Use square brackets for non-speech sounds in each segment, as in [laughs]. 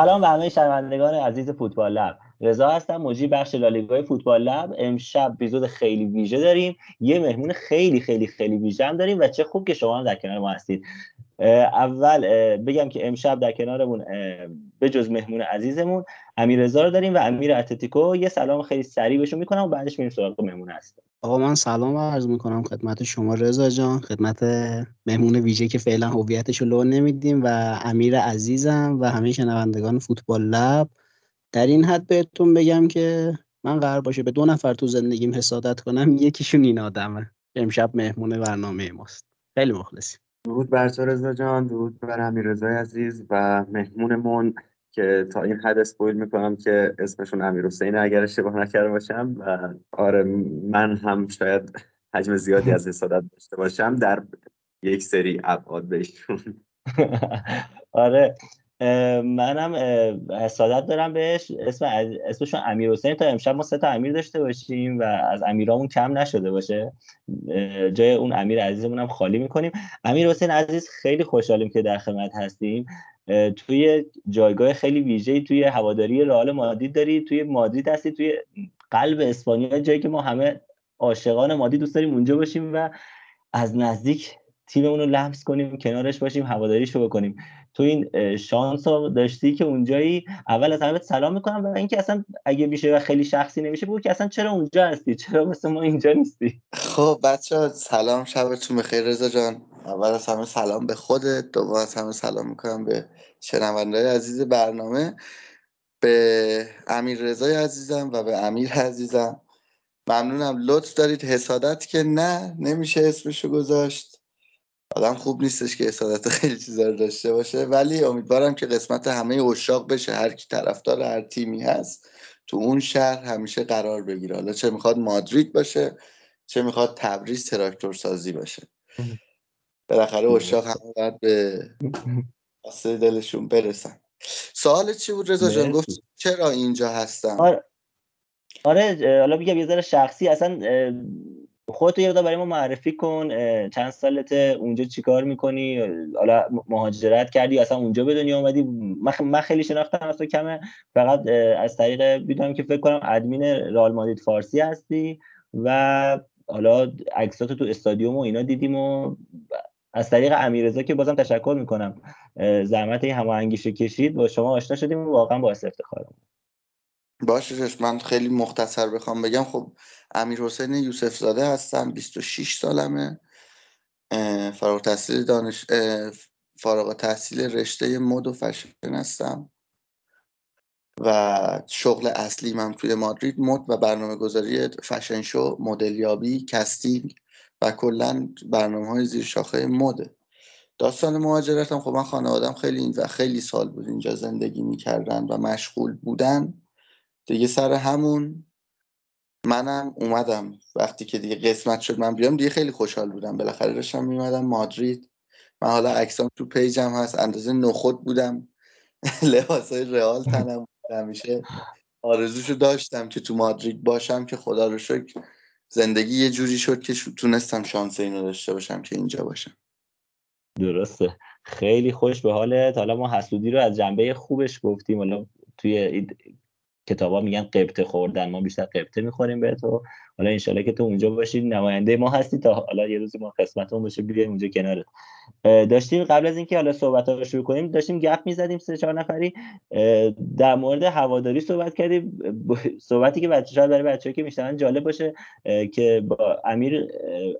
سلام به همه شنوندگان عزیز فوتبال لب. رضا هستم مجری بخش لالیگای فوتبال لب. امشب اپیزود خیلی ویژه داریم. یه مهمون خیلی خیلی خیلی ویژه هم داریم و چه خوب که شما هم در کنار ما هستید. اول بگم که امشب در کنارمون به جز مهمون عزیزمون امیر رضا رو داریم و امیر اتلتیکو. یه سلام خیلی سریع بهشون می‌کنم و بعدش میریم سراغ مهمون هست آقا من سلام عرض می‌کنم خدمت شما رضا جان خدمت مهمون ویژه که فعلا هویتش رو لو نمیدیم و امیر عزیزم و همه شنوندگان فوتبال لب. در این حد بهتون بگم که من قرار باشه به دو نفر تو زندگیم حسادت کنم یکیشون این آدمه. امشب مهمون برنامه ماست. خیلی مخلصیم. درود بر تو رضا جان درود بر امیر رضای عزیز و مهمونمون که تا این حد اسپویل می‌کنم که اسمشون امیر حسین اگر اشتباه نکرده باشم و آره من هم شاید حجم زیادی از حسادت داشته باشم در یک سری ابعاد بهشون. [laughs] آره منم حسادت دارم بهش. اسم اسمشون امیر حسین. تا امشب ما سه تا امیر داشته باشیم و از امیرامون کم نشده باشه. جای اون امیر عزیزمون هم خالی می‌کنیم. امیر حسین عزیز خیلی خوشحالیم که در خدمت هستیم. توی جایگاه خیلی ویژه‌ای توی هواداری رئال مادرید داری. توی مادرید هستی. توی قلب اسپانیا جایی که ما همه عاشقان مادرید دوست داریم اونجا باشیم و از نزدیک تیممون رو لمس کنیم کنارش باشیم هواداریش رو بکنیم. تو این شانس رو داشتی که اونجایی اول از همه سلام می‌کنم و اینکه اصلا اگه میشه و خیلی شخصی نمیشه بگو که اصلا چرا اونجا هستی؟ چرا مثل ما اینجا نیستی؟ خب بچه سلام شبتون بخیر رضا جان. اول از همه سلام به خودت دوم از همه سلام می‌کنم به شنوندهای عزیز برنامه به امیر رضای عزیزم و به امیر عزیزم. ممنونم. لطف دارید. حسادت که نه نمیشه اسمشو گذاشت. آدم خوب نیستش که حسادت خیلی چیزا رو داشته باشه. ولی امیدوارم که قسمت همه اشاق بشه. هر کی طرفدار هر تیمی هست تو اون شهر همیشه قرار بگیره. حالا چه می‌خواد مادرید باشه چه می‌خواد تبریز تراکتور سازی باشه. بالاخره اشاق همه باید به قصه دلشون برسن. سوال چی بود رضا جان؟ گفت چرا اینجا هستم؟ آره. آره حالا بگم یه ذره شخصی. اصلا خودت یه برای ما معرفی کن چند سالت اونجا چیکار می‌کنی؟ حالا مهاجرت کردی اصلا اونجا به دنیا اومدی؟ من خیلی شناختم از تو کمه فقط از طریق می‌دونم که فکر کنم ادمین رال مادید فارسی هستی و حالا عکساتو تو استادیوم و اینا دیدیم و از طریق امیرزا که بازم تشکر می‌کنم. زحمت این هماهنگیش کشید. با شما آشنا شدیم و واقعا باعث افتخارم باشه من خیلی مختصر بخوام بگم. خب امیر حسین یوسف زاده هستم 26 سالمه. فارغ تحصیل دانش فارغ تحصیل رشته مد و فشن هستم. و شغل اصلی من توی مادرید مد و برنامه گذاری fashion show مدلیابی casting و کلا برنامه های زیر شاخه مده داستان مهاجرتم خب من خانوادم خیلی و خیلی سال بود اینجا زندگی می‌کردن و مشغول بودن. دیگه سر همون منم اومدم. وقتی که دیگه قسمت شد من بیام دیگه خیلی خوشحال بودم. بالاخره داشتم میومدم مادرید. من حالا عکسام تو پیجم هست. اندازه نخود بودم. [laughs] لباسای رئال تنم همیشه آرزوشو داشتم که تو مادرید باشم که خدا رو شکر زندگی یه جوری شد که تونستم شانس اینو داشته باشم که اینجا باشم. درسته. خیلی خوش به حالت. حالا ما حسودی رو از جنبه خوبش گفتیم. حالا توی کتابا میگن قبطه خوردن ما بیشتر قبطه می‌خوریم به تو حالا انشالله که تو اونجا باشی نماینده ما هستی تا حالا یه روزی ما قسمتمون باشه بیایم اونجا کنارت داشتیم قبل از اینکه حالا صحبت رو شروع کنیم داشتیم گپ می‌زدیم سه چهار نفری. در مورد هواداری صحبت کردیم. صحبتی که بچه شاید برای بچه‌ای که میشنن جالب باشه که با امیر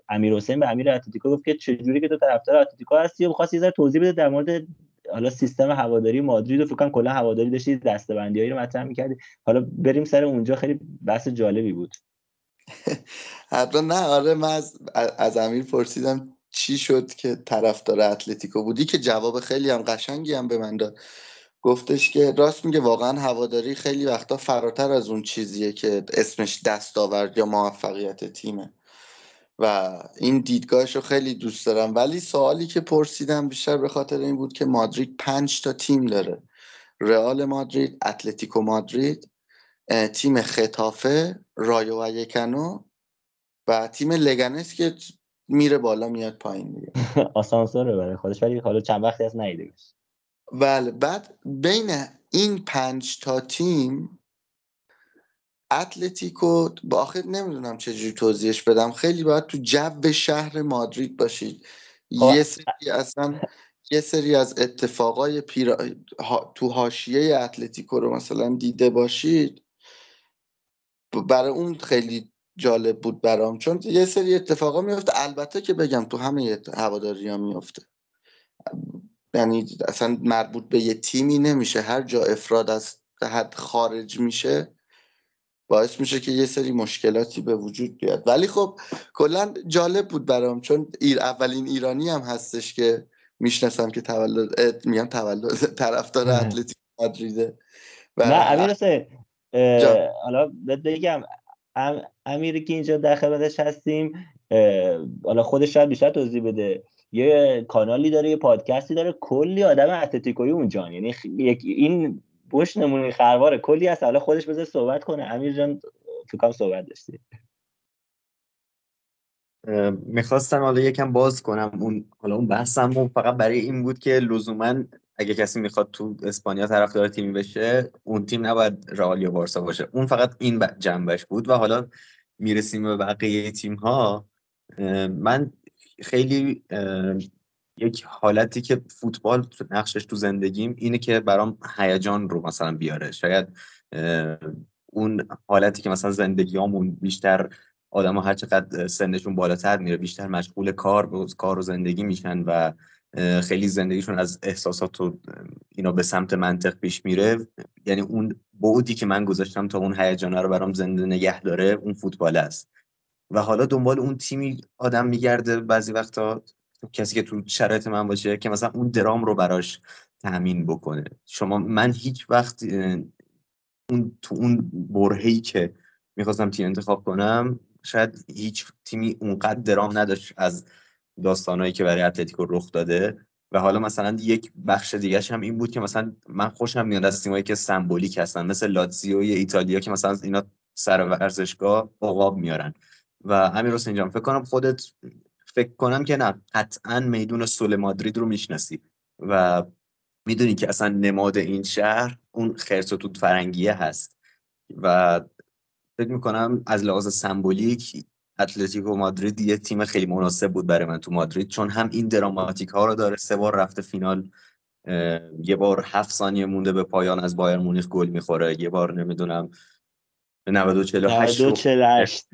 امیر حسین به امیر اتلتیکو گفت که چجوری که تو طرفدار اتلتیکو هستی و خواست یه توضیح بده در مورد حالا سیستم هواداری مادرید و فکر کنم کلا هواداری داشتی دسته‌بندیایی رو مطرح می‌کردی. حالا بریم سر اونجا خیلی بحث جالبی بود. [laughs] حتما نه آره من از, از امیر پرسیدم چی شد که طرفدار اتلتیکو بودی که جواب خیلی هم قشنگی هم به من داد. گفتش که راست میگه واقعا هواداری خیلی وقتا فراتر از اون چیزیه که اسمش دستاورد یا موفقیت تیمه. و این دیدگاهش رو خیلی دوست دارم. ولی سوالی که پرسیدم بیشتر به خاطر این بود که مادرید پنج تا تیم داره. رئال مادرید اتلتیکو مادرید تیم ختافه رایو وایکانو و تیم لگنس که میره بالا میاد پایین دیگه. [laughs] آسانسوره برای خودش ولی حالا چند وقتی از نیده بله بعد بین این پنج تا تیم اتلتیکو با آخر نمی‌دونم چجوری توضیحش بدم. خیلی باید تو جو شهر مادرید باشید. خب، یه سری اصلا یه سری از اتفاقای پیرا... تو حاشیه اتلتیکو رو مثلا دیده باشید. برای اون خیلی جالب بود برام. چون یه سری اتفاقا میفته البته که بگم تو همه هواداری ها میفته یعنی اصلا مربوط به یه تیمی نمیشه. هر جا افراد از حد خارج میشه باعث میشه که یه سری مشکلاتی به وجود بیاد. ولی خب کلا جالب بود برام چون ایر اولین ایرانی هم هستش که می‌شناسم که تولد میگم تولد طرفدار اتلتیک مادریده نه امیر حسین حالا بگم امیر که اینجا در خدمتش هستیم حالا خودش شاید بیشتر توضیح بده. یه کانالی داره یه پادکستی داره کلی آدم اتلتیکوی اونجا یعنی این بوش نمونه خرواره. کلی از حالا خودش بذار صحبت کنه. امیر جان فکرم صحبت داشتی؟ می‌خواستم حالا یکم باز کنم. اون حالا اون بحثم فقط برای این بود که لزوما اگه کسی می‌خواد تو اسپانیا طرفدار تیمی بشه اون تیم نباید رئال یا بارسا باشه. اون فقط این جنبش بود و حالا می‌رسیم به بقیه تیم ها من خیلی یک حالتی که فوتبال نقشش تو زندگیم اینه که برام هیجان رو مثلا بیاره. شاید اون حالتی که مثلا زندگیامون بیشتر آدم ها هر چقدر سنشون بالاتر میره بیشتر مشغول کار کار و زندگی میشن و خیلی زندگیشون از احساسات و اینا به سمت منطق پیش میره. یعنی اون بعدی که من گذاشتم تا اون هیجانه رو برام زنده نگه داره اون فوتبال است. و حالا دنبال اون تیمی آدم میگرده بعضی وقتا کسی که تو شرایط من باشه که مثلا اون درام رو براش تامین بکنه. شما من هیچ وقت اون تو اون برهی که می‌خواستم تیم انتخاب کنم شاید هیچ تیمی اونقدر درام نداشت از داستانهایی که برای اتلتیکو رخ داده. و حالا مثلا یک بخش دیگه هم این بود که مثلا من خوشم میاد از تیمایی که سمبولیک هستن مثل لاتزیو ایتالیا که مثلا اینا سر ورزشگاه عقاب میارن. و امیر حسین جان فکر کنم خودت فکر کنم که نه. قطعا میدون سول مادرید رو می‌شناسی و می‌دونی که اصلا نماد این شهر اون خرس و توت فرنگیه هست. و فکر می‌کنم از لحاظ سمبولیک اتلتیکو مادرید یه تیم خیلی مناسب بود برای من تو مادرید چون هم این دراماتیک ها رو داره سه بار رفته فینال یه بار هفت ثانیه مونده به پایان از بایر مونیخ گل می‌خوره یه بار نمی‌دونم 92 48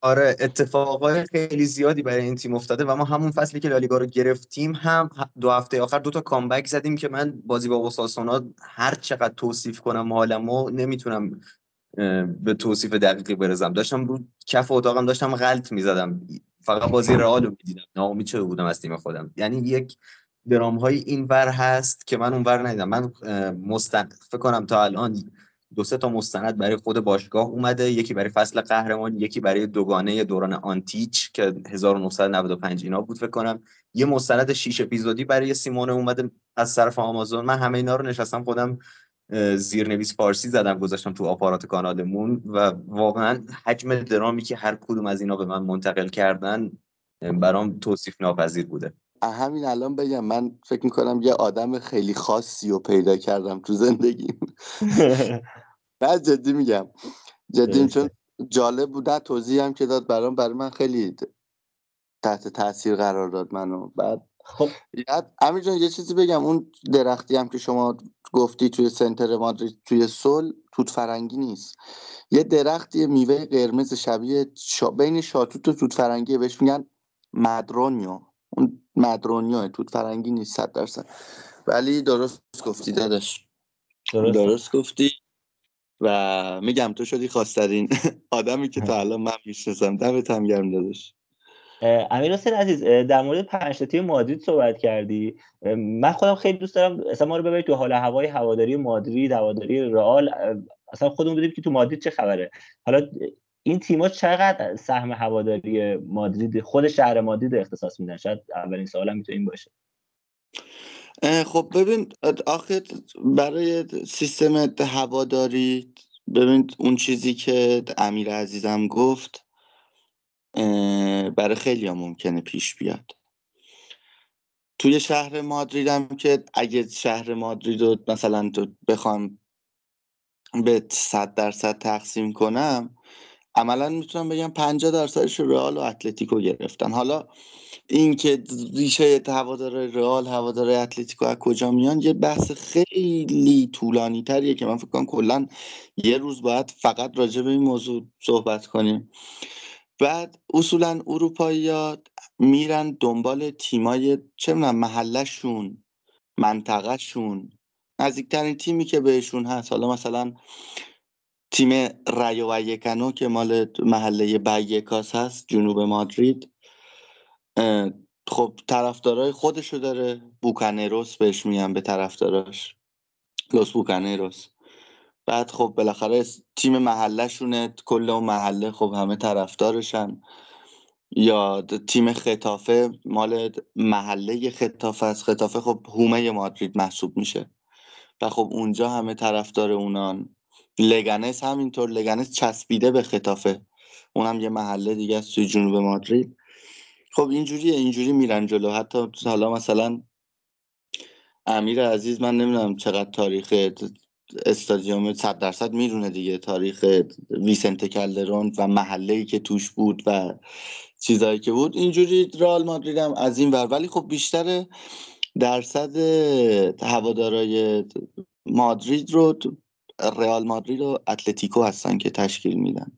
آره اتفاقای خیلی زیادی برای این تیم افتاده و ما همون فصلی که لالیگا رو گرفتیم هم دو هفته آخر دو تا کامبک زدیم که من بازی با اوساسونا هر چقدر توصیف کنم حالمو نمی‌تونم به توصیف دقیقی برزم داشتم رو کف اتاقم داشتم غلط می‌زدم. فقط بازی رئال رو می‌دیدم. ناامید شده بودم از تیم خودم. یعنی یک درام های این ور هست که من اون ور ندیدم. من مستن فکر کنم تا الان دو سه تا مستند برای خود باشگاه اومده یکی برای فصل قهرمان یکی برای دوگانه دوران آنتیچ که 1995 اینا بود فکر کنم. یه مستند شیش اپیزودی برای سیمونه اومده از طرف آمازون. من همه اینا رو نشستم خودم زیرنویس فارسی زدم گذاشتم تو آپارات کانالمون و واقعا حجم درامی که هر کدوم از اینا به من منتقل کردن برام توصیف ناپذیر بوده. همین الان بگم من فکر می‌کنم یه آدم خیلی خاصی رو پیدا کردم تو زندگیم. [laughs] بعد جدی میگم جدی چون جالب بود توضیح هم که داد برام برای من خیلی تحت تاثیر قرار داد منو. بعد خب. امیر جان یه چیزی بگم اون درختی هم که شما گفتی توی سنتر مادرید توی سل توت فرنگی نیست. یه درختی میوه قرمز شبیه شا... بین شاتوت و توت فرنگی بهش میگن مدرونیو. اون مدرونیو توت فرنگی نیست صد درصد. ولی درست گفتی داداش. درست, درست گفتی و میگم تو شدی خواسترین [laughs] آدمی که تا الان من می‌شناسم. دمت هم گرم داداش. امیر حسین عزیز در مورد پنج تیم مادرید صحبت کردی. من خودم خیلی دوست دارم اصلا ما رو ببرید تو حال هوای هواداری مادرید هواداری رئال. اصلا خودمون دیدیم که تو مادرید چه خبره. حالا این تیم‌ها چقدر سهم هواداری مادرید خود شهر مادرید اختصاص میدن؟ شاید اولین سوالم می‌تونه این باشه. خب ببین آخه برای سیستم هواداری ببین اون چیزی که امیر عزیزم گفت برای خیلی ها ممکنه پیش بیاد. توی شهر مادریدم که اگه شهر مادرید رو مثلا بخوام به صد درصد تقسیم کنم عملا می‌تونم بگم 50 درصدش رئال و اتلتیکو گرفتن. حالا اینکه ریشه هوادار رئال هوادار اتلتیکو از کجا میان یه بحث خیلی طولانی تریه که من فکر کنم کلا یه روز باید فقط راجع به این موضوع صحبت کنیم. بعد اصولا اروپایی میرن دنبال تیمای چه می‌دونم محلشون منطقهشون. نزدیکترین تیمی که بهشون هست. حالا مثلا تیم رایو وایکانو که مال محله وایکاس هست جنوب مادرید. خب طرفدارای خودشو داره. Bukaneros بهش میگن به طرفداراش. Los Bukaneros. بعد خب بالاخره تیم محلهشونه. کل اون محله خب همه طرفدارشن. یا تیم ختافه مال محله ختافه است. ختافه خب حومه مادرید محسوب میشه. و خب اونجا همه طرفدار اونان. لگنس همینطور لگنس چسبیده به خطافه. اونم یه محله دیگه است توی جنوب مادرید. خب اینجوریه اینجوری میرن جلو. حتی حالا مثلا امیر عزیز من نمی‌دونم چقدر تاریخ استادیوم صد درصد می‌دونه دیگه تاریخ ویسنت کلدرون و محله ای که توش بود و چیزایی که بود. اینجوری رئال مادرید هم از این ور. ولی خب بیشتر درصد هوادارای مادرید رو رئال مادرید و اتلتیکو هستن که تشکیل میدن.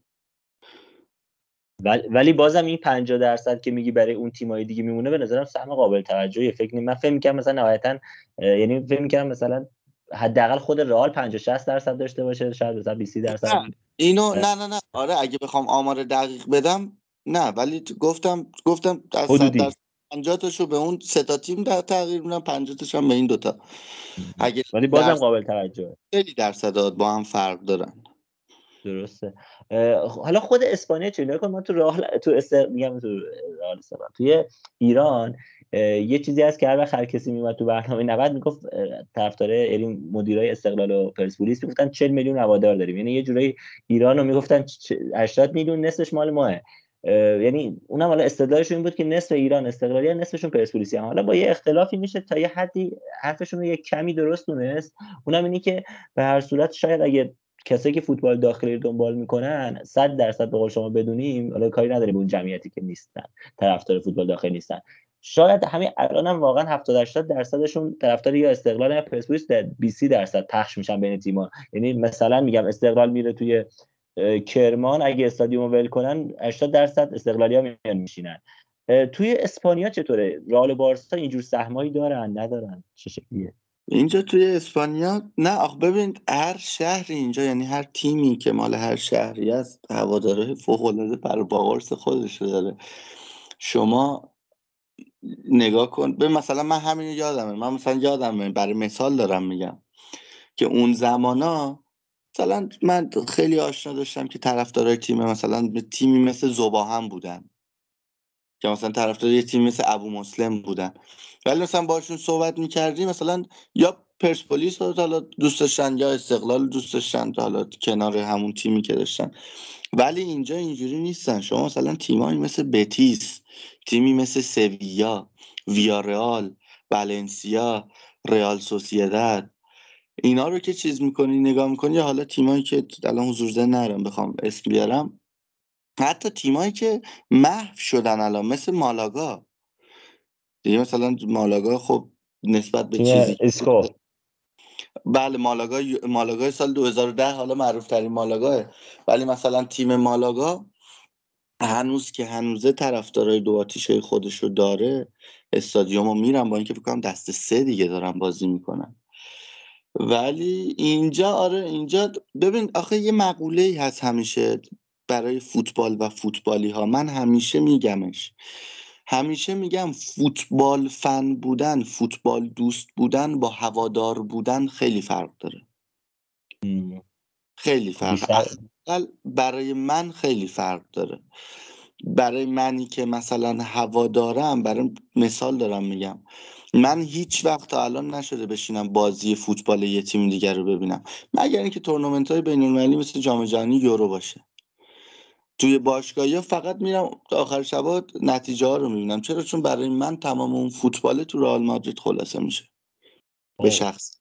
ولی بازم این 50 درصد که میگی برای اون تیمای دیگه میمونه به نظرم سهم قابل توجهی فکر نمی من فکر می‌کنم مثلا نهایتا یعنی فکر می‌کنم مثلا حداقل خود رئال 50 60 درصد داشته باشه شاید مثلا 20 درصد. اینو نه نه نه. آره اگه بخوام آمار دقیق بدم نه. ولی گفتم گفتم از 100 درصد 50 تاشو به اون سه تا تیم در تغییر میدم 50 تاش هم به این دوتا اگه ولی بازم قابل توجهه. خیلی درصدات با هم فرق دارن. درسته. حالا خود اسپانیا چه کن من تو راه تو است... میگم تو راه توی ایران یه چیزی هست که هر وقت هر کسی میومد تو برنامه 90 می‌گفت طرفدار یعنی مدیرای استقلال و پرسپولیس می‌گفتن 40 میلیون هوادار داریم. یعنی یه جورایی ایران رو می‌گفتن 80 میلیون نصفش مال ماه. یعنی اونم حالا استدلالشون این بود که نصف ایران استقلالی نصفشون پرسپولیسی هم. حالا با یه اختلافی میشه تا یه حدی حرفشون رو یه کمی درست دونست. اونم اینی که به هر صورت شاید اگه کسایی که فوتبال داخلی رو دنبال می‌کنن 100 درصد به قول شما بدونیم حالا کاری نداره به اون جمعیتی که نیستن طرفدار فوتبال داخلی نیستن. شاید همین الان هم واقعا 70 80 درصدشون طرفدار یا استقلال یا پرسپولیس در 20 درصد پخش میشن بین تیم‌ها. یعنی مثلا میگم استقلال میره توی کرمان اگه استادیوم ول کنن 80 درصد استقلالیا میان میشینن. توی اسپانیا چطوره؟ رئال بارسا اینجور سهمایی دارن ندارن؟ چه شکلیه؟ اینجا توی اسپانیا؟ نه آخ ببین هر شهری اینجا یعنی هر تیمی که مال هر شهری است هواداره فوق العاده پر باورس خودش داره. شما نگاه کن به مثلا من همین یادمه من مثلا یادمه برای مثال دارم میگم که اون زمانا مثلا من خیلی آشنا داشتم که طرفدارای تیم مثلا تیمی مثل زبا هم بودن. که مثلا طرفدار یه تیم مثل ابو مسلم بودن. ولی مثلا باشون صحبت می‌کردی مثلا یا پرسپولیس رو حالا دوست داشتن یا استقلال دوست داشتن حالا کنار همون تیمی که داشتن. ولی اینجا اینجوری نیستن. شما مثلا تیمایی مثل بتیس تیمی مثل سویا ویارئال والنسیا رئال سوسیداد اینا رو که چیز می‌کنی نگاه می‌کنی یا حالا تیمایی که الان حضور زن نرم بخوام اسم بیارم. حتی تیمایی که محو شدن الان مثل مالاگا. دیگه مثلا مالاگا خب نسبت به چیزی اسکو. بله مالاگا مالاگا سال 2010 حالا معروف ترین مالاگاه. ولی مثلا تیم مالاگا هنوز که هنوزه طرفدارای دو آتیشه خودش رو داره استادیوم رو میرن با اینکه فکر کنم دست سه دیگه دارن بازی می‌کنن. ولی اینجا آره اینجا ببین آخه یه مقوله ای هست همیشه برای فوتبال و فوتبالی ها من همیشه میگمش. همیشه میگم فوتبال فن بودن فوتبال دوست بودن با هوادار بودن خیلی فرق داره. خیلی فرق. برای من خیلی فرق داره. برای منی که مثلا هوا دارم برای مثال دارم میگم. من هیچ وقت تا الان نشده بشینم بازی فوتبال یه تیم دیگر رو ببینم. مگر اینکه تورنمنت های بین المللی مثل جام جهانی یورو باشه. توی باشگاهی فقط میرم آخر شبا نتیجه ها رو می‌بینم. چرا؟ چون برای من تمام اون فوتبال تو رئال مادرید خلاصه میشه. به شخص.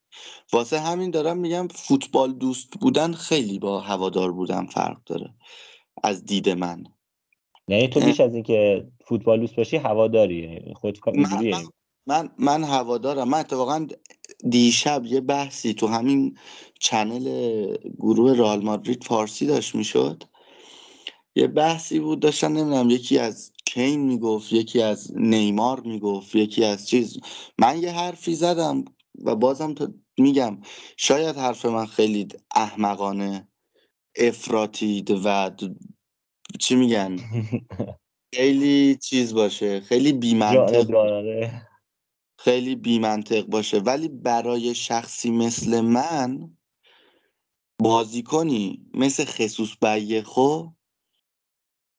واسه همین دارم میگم فوتبال دوست بودن خیلی با هوادار بودن فرق داره. از دید من. یعنی تو بیش از اینکه فوتبال دوست باشی هواداری خود من, من, من من هوادارم. من اتفاقا دیشب یه بحثی تو همین چنل گروه رئال مادرید فارسی داشت می‌شد. یه بحثی بود داشتن نمی‌دونم یکی از کین می‌گفت یکی از نیمار می‌گفت یکی از چیز. من یه حرفی زدم و بازم تو میگم شاید حرف من خیلی احمقانه افراتید و چی میگن؟ [laughs] خیلی چیز باشه خیلی بیمنطق. خیلی بیمنطق باشه. ولی برای شخصی مثل من بازیکنی مثل خصوص خو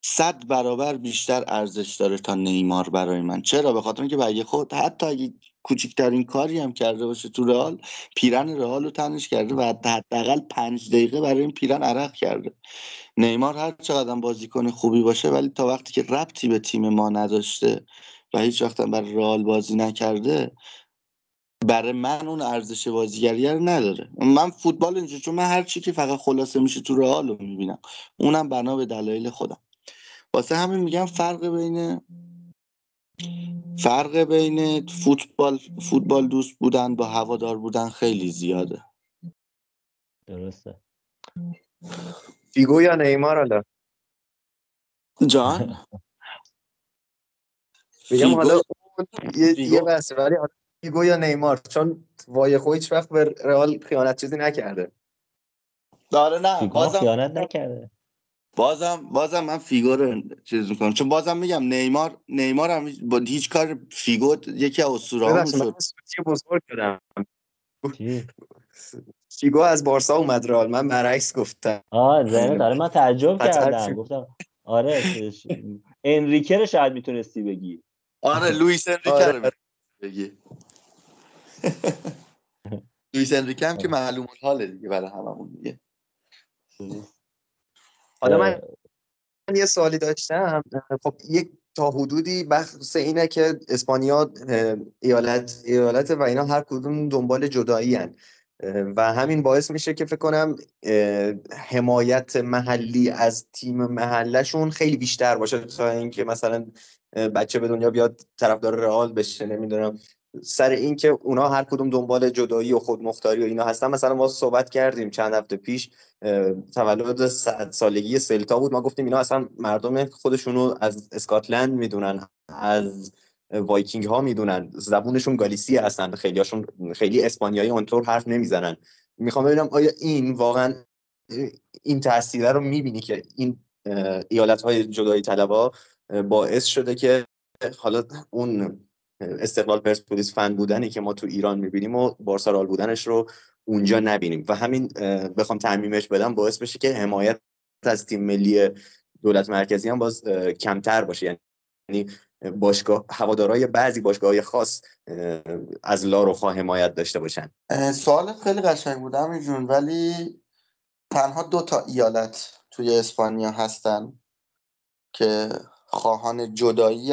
صد برابر بیشتر ارزش داره تا نیمار برای من. چرا؟ به خاطر اینکه خود حتی اگه کوچکترین کاری هم کرده باشه تو رئال پیرن رئال رو تنش کرده و حداقل پنج دقیقه برای این پیرن عرق کرده. نیمار هر چقدر بازیکن خوبی باشه ولی تا وقتی که ربطی به تیم ما نداشته و هیچ وقت برای رئال بازی نکرده برای من اون ارزش بازیگری رو نداره. من فوتبال اینجا چون من هر چی که فقط خلاصه میشه تو رئال رو می‌بینم. اونم بنا به دلایل خودم. واسه همین میگم فرق بین فرق بین فوتبال فوتبال دوست بودن با هوادار بودن خیلی زیاده. درسته. فیگو یا نیمار حالا؟ جان؟ [laughs] میگم حالا یه یه بحثه ولی فیگو یا نیمار؟ چون وای هیچ وقت به رئال خیانت چیزی نکرده. داره نه بازم خیانت نکرده. بازم بازم من فیگو رو چیز می‌کنم. چون بازم میگم نیمار نیمار هم با هیچ کار فیگو یکی از اسطوره‌هامون شد بزرگ شدم فیگو از بارسا اومد رئال من برعکس گفتم. آه زنه داره من تعجب [laughs] کردم. گفتم آره انریکه رو شاید می‌تونستی بگی. آره لوئیس انریکه رو آره. بگی. [laughs] لوئیس انریکه هم که معلوم حاله دیگه برای هممون دیگه. حالا من یه سوالی داشتم. خب یک تا حدودی بحث اینه که اسپانیا ایالت ایالت و اینا هر کدوم دنبال جدایی هن. و همین باعث میشه که فکر کنم حمایت محلی از تیم محلشون خیلی بیشتر باشه تا اینکه مثلا بچه به دنیا بیاد طرفدار رئال بشه نمی‌دونم. سر اینکه اونا هر کدوم دنبال جدایی و خودمختاری و اینا هستن. مثلا ما صحبت کردیم چند هفته پیش تولد صد سالگی سلتا بود. ما گفتیم اینا اصلا مردم خودشونو از اسکاتلند می‌دونن از وایکینگ ها می‌دونن. زبونشون گالیسی هستن خیلیاشون خیلی اسپانیایی اونطور حرف نمی‌زنن. می‌خوام ببینم آیا این واقعا این تاثیر رو می‌بینی که این ایالت های جدایی طلبا باعث شده که حالا اون استقلال پرسپولیس فن بودنی که ما تو ایران می‌بینیم و بارسا بودنش رو اونجا نبینیم. و همین بخوام تعمیمش بدم باعث بشه که حمایت از تیم ملی دولت مرکزی هم باز کمتر باشه. یعنی باشگاه هوادارهای بعضی باشگاه خاص از لاروخا حمایت داشته باشن. سوالت خیلی قشنگ بود جون ولی تنها دو تا ایالت توی اسپانیا هستن که خواهان جدایی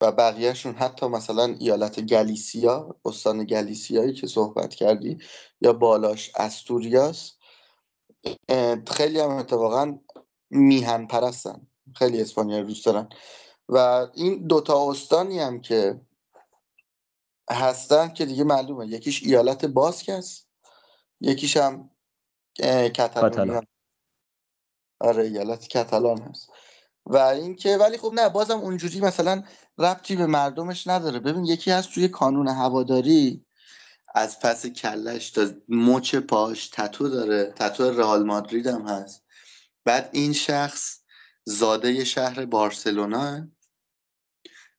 و بقیهشون حتی مثلا ایالت گلیسیا استان گلیسیایی که صحبت کردی یا بالاش استوریاس خیلی هم اتفاقا میهن پرستن خیلی اسپانیا دوست دارن. و این دوتا استانی هم که هستن که دیگه معلومه. یکیش ایالت باسک است یکیش هم کتالونیا آره ایالت کتالان هست. و اینکه ولی خب نه بازم اونجوری مثلا ربطی به مردمش نداره. ببین یکی هست توی کانون هواداری از پس کلش تا مچ پاش تتو داره. تتو رئال مادرید هم هست. بعد این شخص زاده شهر بارسلونا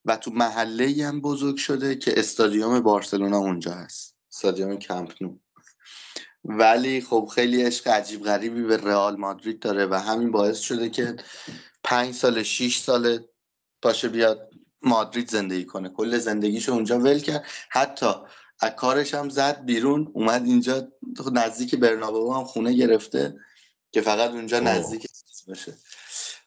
و تو محله هم بزرگ شده که استادیوم بارسلونا اونجا هست. استادیوم کمپنو ولی خب خیلی عشق عجیب غریبی به رئال مادرید داره و همین باعث شده که پنج سال شیش سال باشه بیاد مادرید زندگی کنه. کل زندگیشو اونجا ول کرد. حتی از کارش هم زد بیرون اومد اینجا نزدیک برنابو هم خونه گرفته که فقط اونجا نزدیک باشه.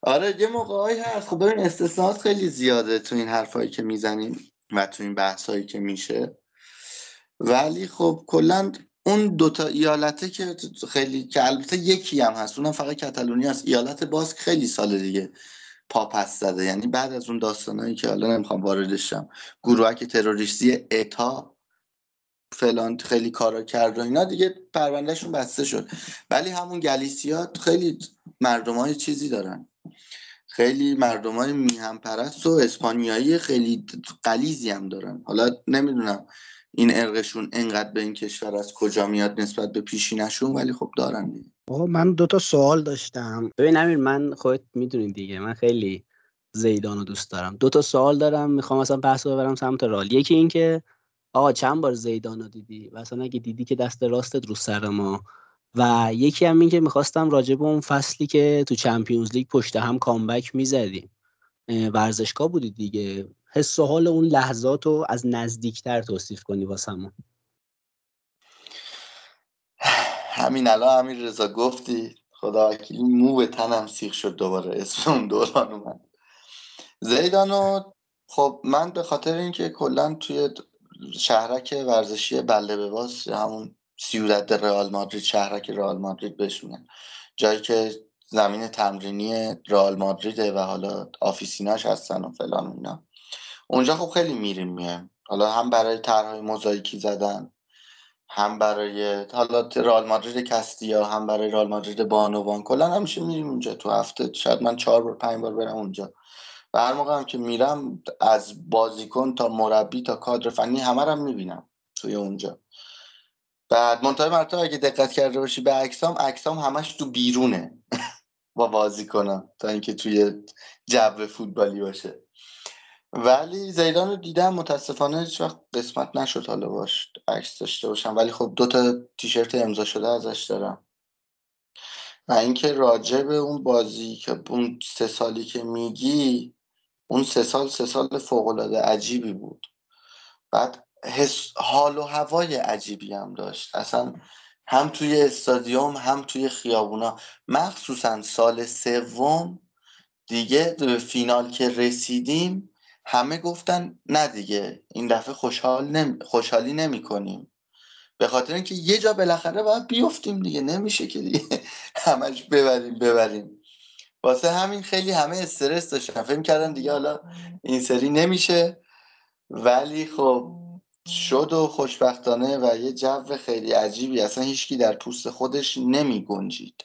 آره یه موقعهایی هست. خب ببین استثناءات خیلی زیاده تو این حرفایی که می‌زنیم و تو این بحثایی که میشه. ولی خب کلا اون دوتا ایالته که خیلی که البته یکی هم هست اونم فقط کتالونی هست ایالت باسک خیلی سال دیگه پا پس زده. یعنی بعد از اون داستانایی که حالا نمی‌خوام واردش شم. گروهک تروریستی اتا فلان خیلی کارا کرد و اینا دیگه پروندهشون بسته شد. ولی همون گلیسیا خیلی مردم های چیزی دارن. خیلی مردم های میهم پرست و اسپانیایی خیلی قلیزی هم دارن. حالا نمی‌دونم. این ارقشون انقدر به این کشور از کجا میاد نسبت به پیشینشون ولی خب دارن دیگه. آقا من دو تا سوال داشتم. ببین امیر من خودت می‌دونی دیگه. من خیلی زیدان رو دوست دارم. دو تا سوال دارم. می‌خوام اصلا بحث رو ببرم سمت رال. یکی این که آقا چند بار زیدان رو دیدی؟ و اصلا اگه دیدی که دست راستت رو سر ما. و یکی هم این که می‌خواستم راجع به اون فصلی که تو چمپیونز لیگ پشت هم کامبک می‌زدیم. ورزشگاه بودی دیگه. حس و حال اون لحظات رو از نزدیکتر توصیف کنی واسمون. همین الان همین رضا گفتی خدا وکیلی مو به تنم سیخ شد دوباره. اسم اون دوران اومد. زیدانو خب من به خاطر اینکه کلا توی شهرک ورزشی بله بباس همون سیودت رئال مادرید شهرک رئال مادرید میگن جایی که زمین تمرینی رئال مادریده و حالا آفیسیناش هستن و فلان اینا. اونجا خب خیلی میریم میایم حالا هم برای طرحهای موزاییکی زدن هم برای حالا رئال مادرید کستیا هم برای رئال مادرید بانوان کلا همیشه میریم اونجا تو هفته. شاید من چهار بار پنج بار برم اونجا. و هر موقع هم که میرم از بازیکن تا مربی تا کادر فنی همه رو می‌بینم توی اونجا. بعد منتهای مرتب اگه دقت کرده باشی به عکسام عکسام همش تو بیرونه [laughs] با بازیکنان تا اینکه توی جو فوتبالی باشه. ولی زیدان رو دیدم متاسفانه هیچ وقت قسمت نشد حالا باش عکس داشته باشم. ولی خب دو تا تیشرت امضا شده ازش دارم. و اینکه راجع به اون بازی که اون سه سالی که میگی اون سه سال سه سال فوق العاده عجیبی بود. بعد حس حال و هوای عجیبی هم داشت. اصلا هم توی استادیوم هم توی خیابونا. مخصوصا سال سوم دیگه فینال که رسیدیم همه گفتن نه دیگه این دفعه خوشحال نمی... خوشحالی نمی کنیم. به خاطر اینکه یه جا بالاخره باید بیفتیم دیگه نمیشه که دیگه [laughs] همش ببریم ببریم. واسه همین خیلی همه استرس داشتن. فکر کردن دیگه حالا این سری نمیشه. ولی خب شد و خوشبختانه و یه جو خیلی عجیبی. اصلا هیچکی در پوست خودش نمی گنجید.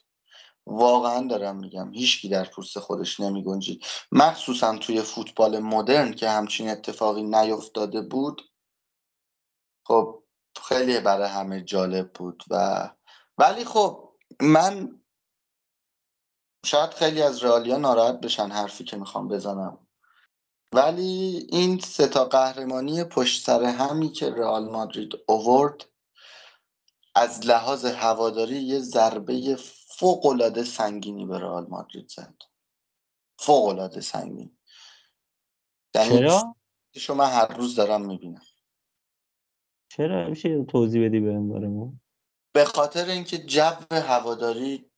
واقعا دارم میگم هیچکی در پوست خودش نمی گنجید مخصوصا توی فوتبال مدرن که همچین اتفاقی نیفتاده بود خب خیلی برای همه جالب بود و ولی خب من شاید خیلی از رئالیا ناراحت بشن حرفی که می‌خوام بزنم. ولی این سه تا قهرمانی پشت سر همی که رئال مادرید اوورد از لحاظ هواداری یه ضربه فوق العاده سنگینی به رئال مادرید زد. فوق العاده سنگین چرا؟ شما هر روز دارم می‌بینم. چرا؟ میشه توضیح بدی به بارمون به خاطر اینکه جو هواداری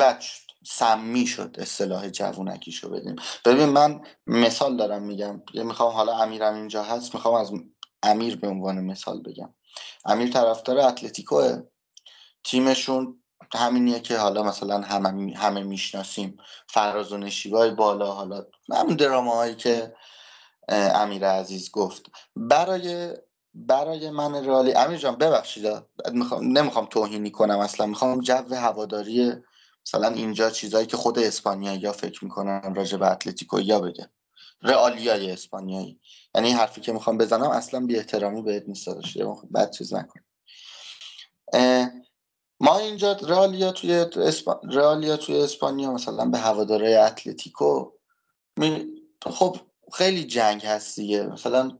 بد شد. سمی شد. اصطلاح جوونکیشو بدیم. ببین من مثال دارم میگم. می‌خوام حالا امیرم اینجا هست. می‌خوام از امیر به عنوان مثال بگم. امیر طرفدار اتلتیکوه. تیمشون همینیه که حالا مثلا همه, همه می‌شناسیم. فراز و نشیبای بالا حالا همون دراماهایی که امیر عزیز گفت. برای برای من رالی امیر جان ببخشید نمی‌خوام توهینی کنم اصلا. می‌خوام جو هواداری مثلا اینجا چیزایی که خود اسپانیایی یا فکر می‌کنن راجع به اتلتیکو یا بگه. رئالیای اسپانیایی. یعنی حرفی که می‌خوام بزنم اصلا بی احترامی بهت نیست داشته بعد چیز نکن. ما اینجا رئالیا توی اسپا... رئالیا توی اسپانیا مثلا به هواداره اتلتیکو می... خب خیلی جنگ هست دیگه. مثلا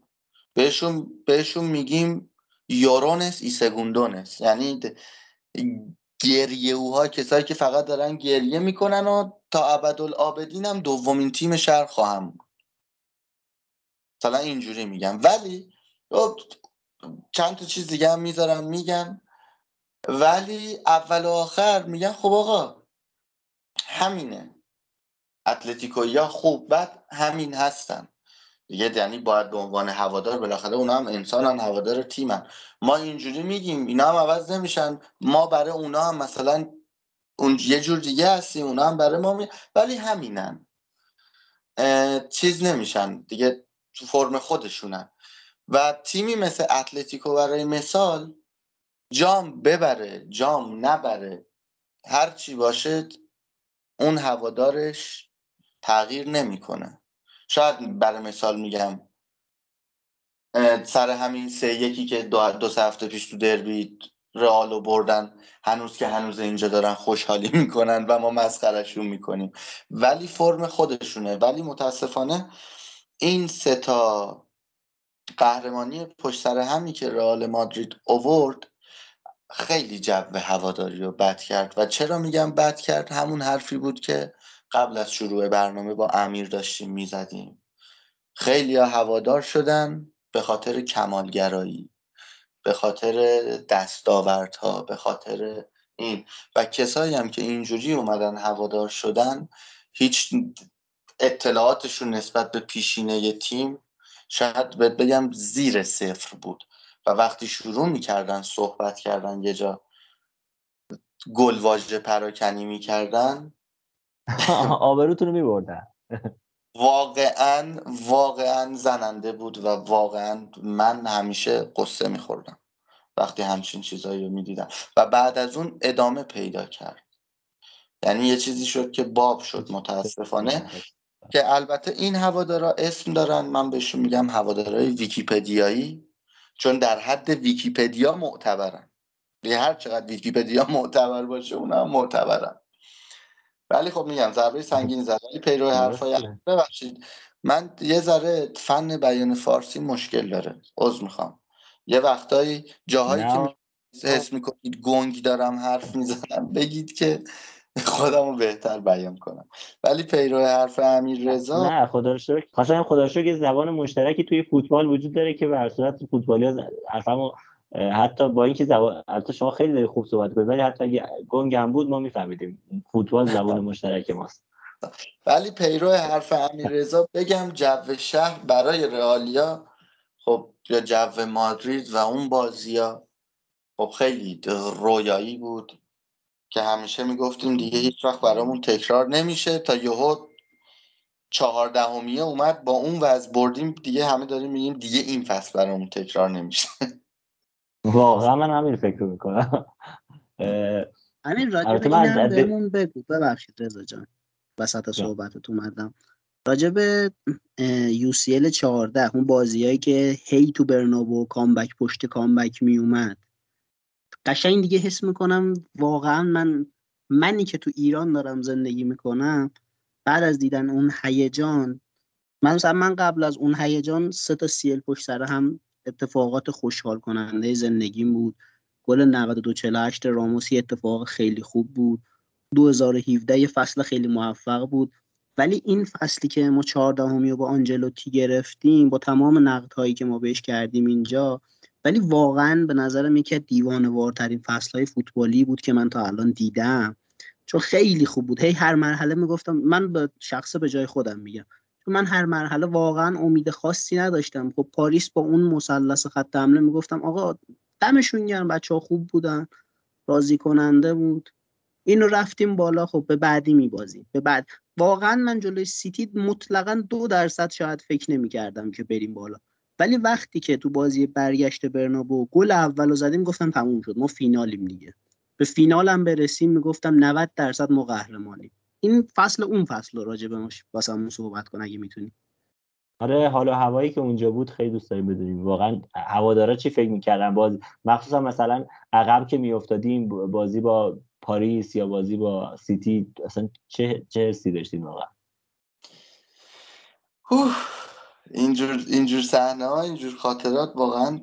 بهشون بهشون میگیم یورونس ای سگوندونس. یعنی گریه اوها کسایی که فقط دارن گریه می‌کنن و تا ابدالآبدین هم دومین تیم شهر خواهم مثلا اینجوری میگم. ولی خب چند تا چیز دیگه هم می‌ذارم میگم. ولی اول و آخر میگن خب آقا همینه. اتلتیکویا خوب بد همین هستن. دیگه یعنی باید به عنوان هوادار بالاخره اونا هم انسانن هوادار تیمن. ما اینجوری میگیم اینا هم عوض نمیشن. ما برای اونا هم مثلا اون یه جور دیگه هستیم اونا هم برای ما می... ولی همینن. چیز نمیشن. دیگه تو فرم خودشونن. و تیمی مثل اتلتیکو برای مثال جام ببره جام نبره هر چی باشه اون هوادارش تغییر نمی‌کنه. شاید برای مثال میگم سر همین سه یکی که دو, دو هفته پیش تو دربی رئالو بردن هنوز که هنوز اینجا دارن خوشحالی می‌کنن و ما مسخرشون می‌کنیم. ولی فرم خودشونه. ولی متاسفانه این سه تا قهرمانی پشت سر همی که رئال مادرید اوورد خیلی جو هواداری رو بد کرد. و چرا میگم بد کرد؟ همون حرفی بود که قبل از شروع برنامه با امیر داشتیم می‌زدیم. خیلی هوادار شدن به خاطر کمالگرایی به خاطر دستاوردها به خاطر این. و کسایی هم که اینجوری اومدن هوادار شدن هیچ اطلاعاتشون نسبت به پیشینه تیم شاید بگم زیر صفر بود. و وقتی شروع می‌کردن صحبت کردن یه جا گلواژه پراکنی می‌کردن. [laughs] آبروتون رو میبردن. [laughs] واقعا واقعا زننده بود و واقعا من همیشه قصه میخوردم وقتی همچین چیزایی رو می‌دیدم. و بعد از اون ادامه پیدا کرد. یعنی یه چیزی شد که باب شد متاسفانه [laughs] که البته این هوادارا اسم دارن من بهشون میگم هوادارای ویکیپدیایی. چون در حد ویکیپدیا معتبرن. به هر چقدر ویکیپدیا معتبر باشه اونا هم معتبرن. ولی خب میگم ضربه سنگین زد ولی پیرو حرفای ببخشید. من یه ذره فن بیان فارسی مشکل داره. عذر می‌خوام. یه وقتایی جاهایی که حس می‌کنید گنگ دارم حرف می‌زنم بگید که خودم رو بهتر بیان کنم. ولی پیرو حرف امیر رضا نه خدا رو شکر. خواستم خدا که زبان مشترکی توی فوتبال وجود داره که به صورت فوتبالی حرفمو حتی با اینکه زبان البته شما خیلی داری خوب صحبت کنید ولی حتی اگه گنگ هم بود ما میفهمیدیم. فوتبال زبان مشترک ماست. ولی پیرو حرف امیر رضا بگم جو شهر برای رئالیا خب یا جو مادرید و اون بازیا خب خیلی رویایی بود. که همیشه می‌گفتیم دیگه هیچ وقت برامون تکرار نمیشه. تا یهو چهاردهمیه اومد با اون وضع بردیم دیگه همه داریم میگیم دیگه این فصل برامون تکرار نمیشه. واقعا من همین فکر می‌کنم. همین راجب اینم بهمون بگو. ببخشید رضا جان. وسط صحبتت اومدم. راجب یو سی ال 14 اون بازیایی که هی تو برنابو کامبک پشت کامبک می اومد قشنگ دیگه حس می‌کنم واقعا من منی که تو ایران دارم زندگی می‌کنم بعد از دیدن اون هیجان من مثلا من قبل از اون هیجان سه تا سیل پشت سر هم اتفاقات خوشحال کننده زندگیم بود. گل 92 48 راموسی اتفاق خیلی خوب بود. 2017 یه فصل خیلی موفق بود. ولی این فصلی که ما چهاردهمی رو با آنجلوتی گرفتیم با تمام نقدهایی که ما بهش کردیم اینجا ولی واقعا به نظرم یکی از دیوانوارترین فصلهای فوتبالی بود که من تا الان دیدم. چون خیلی خوب بود. هی هر مرحله می‌گفتم من به شخصه به جای خودم میگم. چون من هر مرحله واقعا امید خاصی نداشتم. خب پاریس با اون مثلث خط حمله می‌گفتم آقا دمشون گرم بچه ها خوب بودن راضی کننده بود. اینو رفتیم بالا خب به بعدی میبازیم. به بعد واقعا من جلوی سیتی مطلقا دو درصد شاید فکر نمی‌کردم که بریم بالا. ولی وقتی که تو بازی برگشت برنابو گل اول رو زدیم گفتم تموم شد. ما فینالیم دیگه. به فینال هم برسیم می‌گفتم 90 درصد ما قهرمانیم. این فصل اون فصل رو راجع به واسمون صحبت کن اگه می‌تونی. آره حالا هوایی که اونجا بود خیلی دوست داریم بدونیم. واقعا هوادارا چی فکر می‌کردن؟ باز مخصوصا مثلا عقب که میافتادیم بازی با پاریس یا بازی با سیتی اصلا چه چه حسی داشتیم واقعا؟ اینجور اینجور صحنه ها اینجور خاطرات واقعا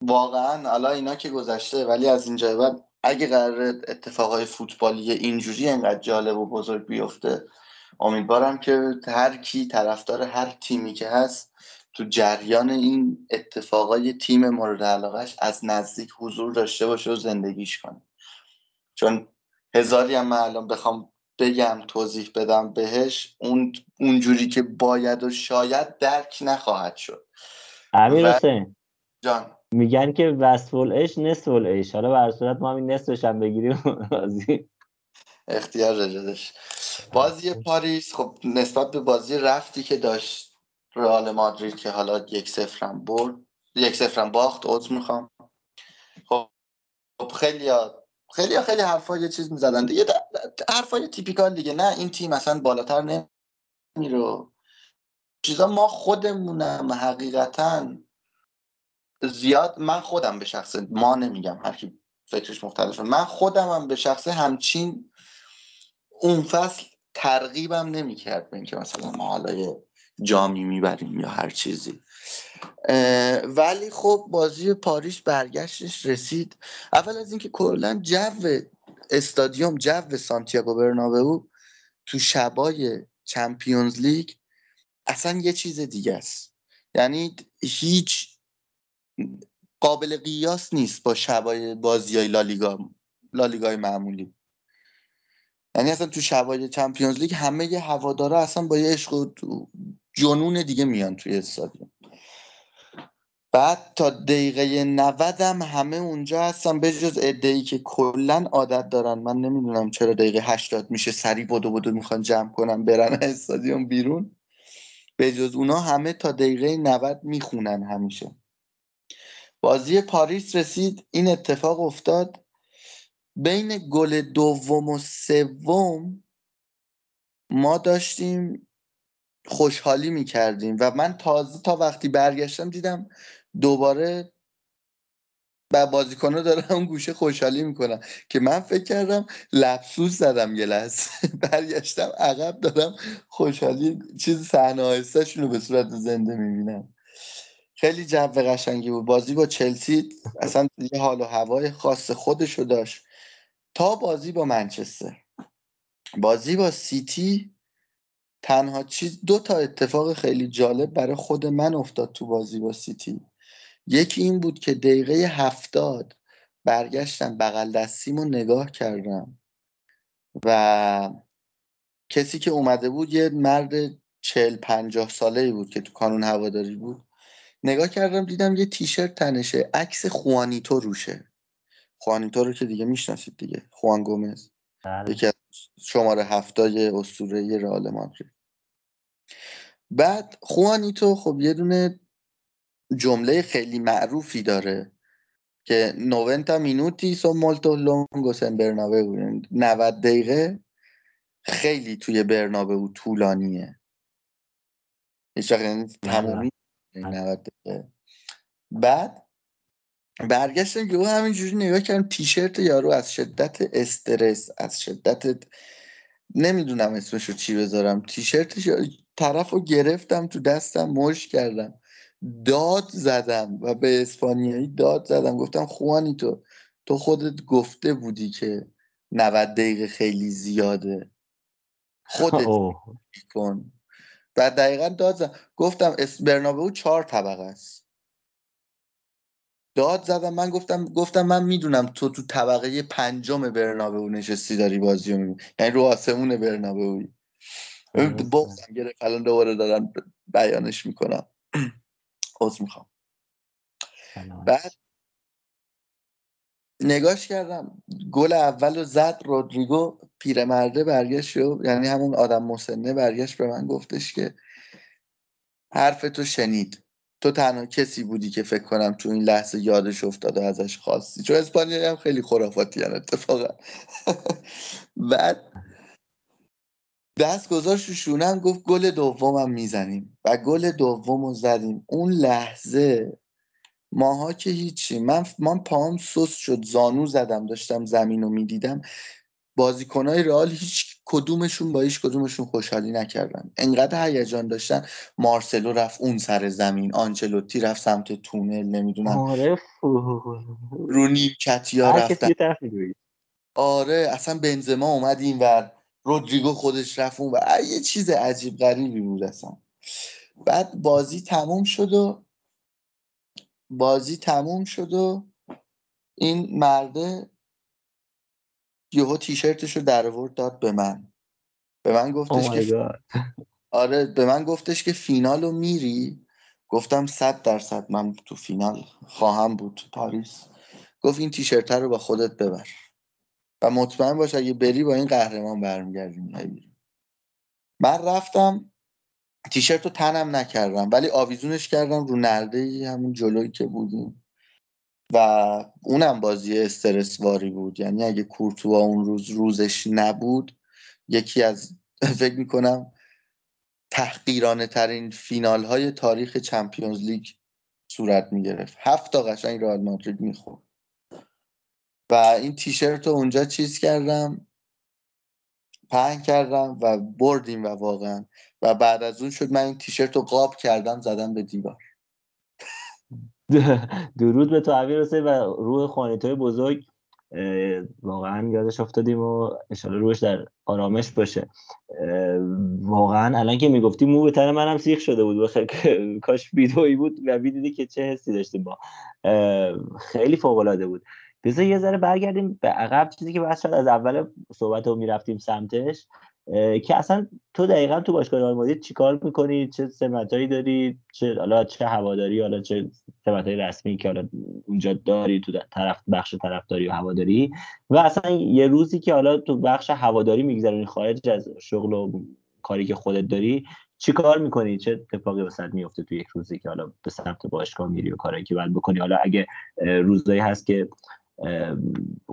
واقعا حالا اینا که گذشته ولی از اینجا بعد اگه قرار اتفاقای فوتبالی اینجوری انقدر جالب و بزرگ بیفته امیدوارم که هر کی طرفدار هر تیمی که هست تو جریان این اتفاقای تیم مورد علاقهش از نزدیک حضور داشته باشه و زندگیش کنه. چون هزاری هم من الان بخوام بگم توضیح بدم بهش. اون اونجوری که باید و شاید درک نخواهد شد. امیر و- حسین. جان. میگن که وصف العش نصف العش حالا بر صورت ما همین نصفش هم بگیریم. اختیار رجدش بازی پاریس خب نسبت به بازی رفتی که داشت رئال مادرید که حالا یک صفرم برد. یک صفرم باخت عذر می‌خوام. خب خیلی خیلی خیلی حرفا یه چیز می‌زدن. دیگه حرفای تیپیکال دیگه نه این تیم اصلا بالاتر نمیره. چیزا ما خودمونم حقیقتا زیاد من خودم به شخص ما نمیگم هر کی فکرش مختلفه من خودم هم به شخصه همچین اون فصل ترغیبم نمی‌کرد به اینکه مثلا ما حالا جامی می‌بریم یا هر چیزی. ولی خب بازی پاریس برگشتش رسید. اول از اینکه کلا جو استادیوم جو سانتیاگو برنابئو تو شبای چمپیونز لیگ اصلا یه چیز دیگه است. یعنی هیچ قابل قیاس نیست با شبای بازی های لالیگا لالیگای معمولی. یعنی اصلا تو شبای چمپیونز لیگ همه ی هوادارا اصلا با یه عشق و جنون دیگه میان توی استادیوم. بعد تا دقیقه 90 هم همه اونجا هستن به جز ای که کلا عادت دارن. من نمی‌دونم چرا دقیقه 80 میشه سری بدو بدو می‌خوان جمع کنن برن [laughs] استادیوم بیرون. به جز اونا همه تا دقیقه 90 می‌خونن همیشه. بازی پاریس رسید این اتفاق افتاد. بین گل دوم و سوم ما داشتیم خوشحالی می‌کردیم و من تازه تا وقتی برگشتم دیدم دوباره و بازیکنها دارن اون گوشه خوشحالی می‌کنن که من فکر کردم لبسوس زدم یه لحظه. [laughs] برگشتم عقب دارم خوشحالی چیز صحنه آهسته‌شون رو به صورت زنده می‌بینم. خیلی جو قشنگی بود. بازی با چلسی اصلا یه حال و هوای خاص خودشو داشت. تا بازی با منچستر. بازی با سیتی تنها چیز دو تا اتفاق خیلی جالب برای خود من افتاد تو بازی با سیتی. یکی این بود که دقیقه هفتاد برگشتم بغل دستیمو نگاه کردم و کسی که اومده بود یه مرد چل پنجاه ساله ای بود که تو کانون هواداری بود. نگاه کردم دیدم یه تیشرت تنشه عکس خوانیتو روشه. خوانیتو رو که دیگه می‌شناسید دیگه خوان گومز. بله. یکی از شماره هفتای اسطوره رئال مادرید. بعد خوانیتو خب یه دونه جمله خیلی معروفی داره که 90 مینوتی سو مولتو لونگو سن برنابئو 90 دقیقه خیلی توی برنابئو طولانیه. هیچ وقت یعنی تمامی 90 دقیقه. بعد برگشتم که همینجوری نگاه کردم تیشرت یارو از شدت استرس از شدت نمی‌دونم اسمشو چی بذارم. تیشرتش طرف رو گرفتم تو دستم مش کردم. داد زدم و به اسپانیایی داد زدم. گفتم خوانی تو تو خودت گفته بودی که 90 دقیقه خیلی زیاده. خودت. کن. و دقیقا داد زدم گفتم اس برنابئو چهار طبقه است. داد زدم. من گفتم گفتم من می‌دونم تو تو طبقه پنجم برنابئو نشستی داری بازی رو یعنی رو آسمون برنابئویی بغزم گرفت. الان دوباره دارم بیانش می‌کنم. عذر می‌خوام. بعد نگاش کردم گل اول رو زد رودریگو پیرمرده برگشت و یعنی همون آدم مسنه برگشت به من گفتش که حرف تو شنید. تو تنها کسی بودی که فکر کنم تو این لحظه یادش افتاد و ازش خواستی. چون اسپانیایی هم خیلی خرافاتی هن اتفاقا. [laughs] بعد دست گذاشت رو شونم گفت گل دومم می‌زنیم. و گل دوم رو زدیم. اون لحظه ماها که هیچی من من پام سس شد. زانو زدم داشتم زمین رو می‌دیدم. بازیکنهای رئال هیچ کدومشون با هیچ کدومشون خوشحالی نکردن. انقدر هیجان داشتن مارسلو رفت اون سر زمین آنچلوتی رفت سمت تونل نمی‌دونم. آره رو نیمکتیا هر رفتن. آره اصلا بنزما اومد این ور رودریگو خودش رفت اون ور. یه چیز عجیب غریبی بود اصلا. بعد بازی تموم شد و بازی تموم شد و این مرده یهو تیشرتش رو در آورد داد به من. به من گفتش Oh که God. آره به من گفتش که فینال رو میری. گفتم صد درصد من تو فینال خواهم بود تو پاریس. گفت این تیشرت رو با خودت ببر. و مطمئن باش اگه بری با این قهرمان برمیگردیم من رفتم تیشرت رو تنم نکردم ولی آویزونش کردم رو نرده همون جلویی که بودیم. و اونم بازی استرسواری بود. یعنی اگه کورتوا اون روز روزش نبود یکی از فکر می‌کنم تحقیرانه ترین فینال های تاریخ چمپیونز لیگ صورت می‌گرفت. هفت تا قشنگ رئال مادرید می‌خورد. و این تیشرت رو اونجا چیز کردم پهن کردم و بردیم و واقعا. و بعد از اون شد من این تیشرت رو قاب کردم زدم به دیوار. [laughs] درود به تو امیر و روح خانیتوی بزرگ. واقعا یادش افتادیم و انشالله روش در آرامش باشه. واقعا الان که می‌گفتی مو به تن منم سیخ شده بود بخیر کاش ویدئویی بود و می‌دیدی که چه حسی داشتیم با. خیلی فوق العاده بود. بذار یه ذره برگردیم به عقب. چیزی که بحث از اول صحبت رو می‌رفتیم سمتش که اصلا تو دقیقا تو باشگاه رئال مادرید چیکار می‌کنی؟ چه سمتایی داری؟ چه حالا چه هواداری؟ حالا چه سمتای رسمی که حالا اونجا داری؟ تو طرف بخش طرفداری و هواداری. و اصلا یه روزی که حالا تو بخش هواداری میگذرونی خارج از شغل و کاری که خودت داری چی کار می‌کنی؟ چه اتفاقی واسط میفته تو یک روزی که حالا به سمت باشگاه میری و کاری که باید بکنی؟ حالا اگه روزایی هست که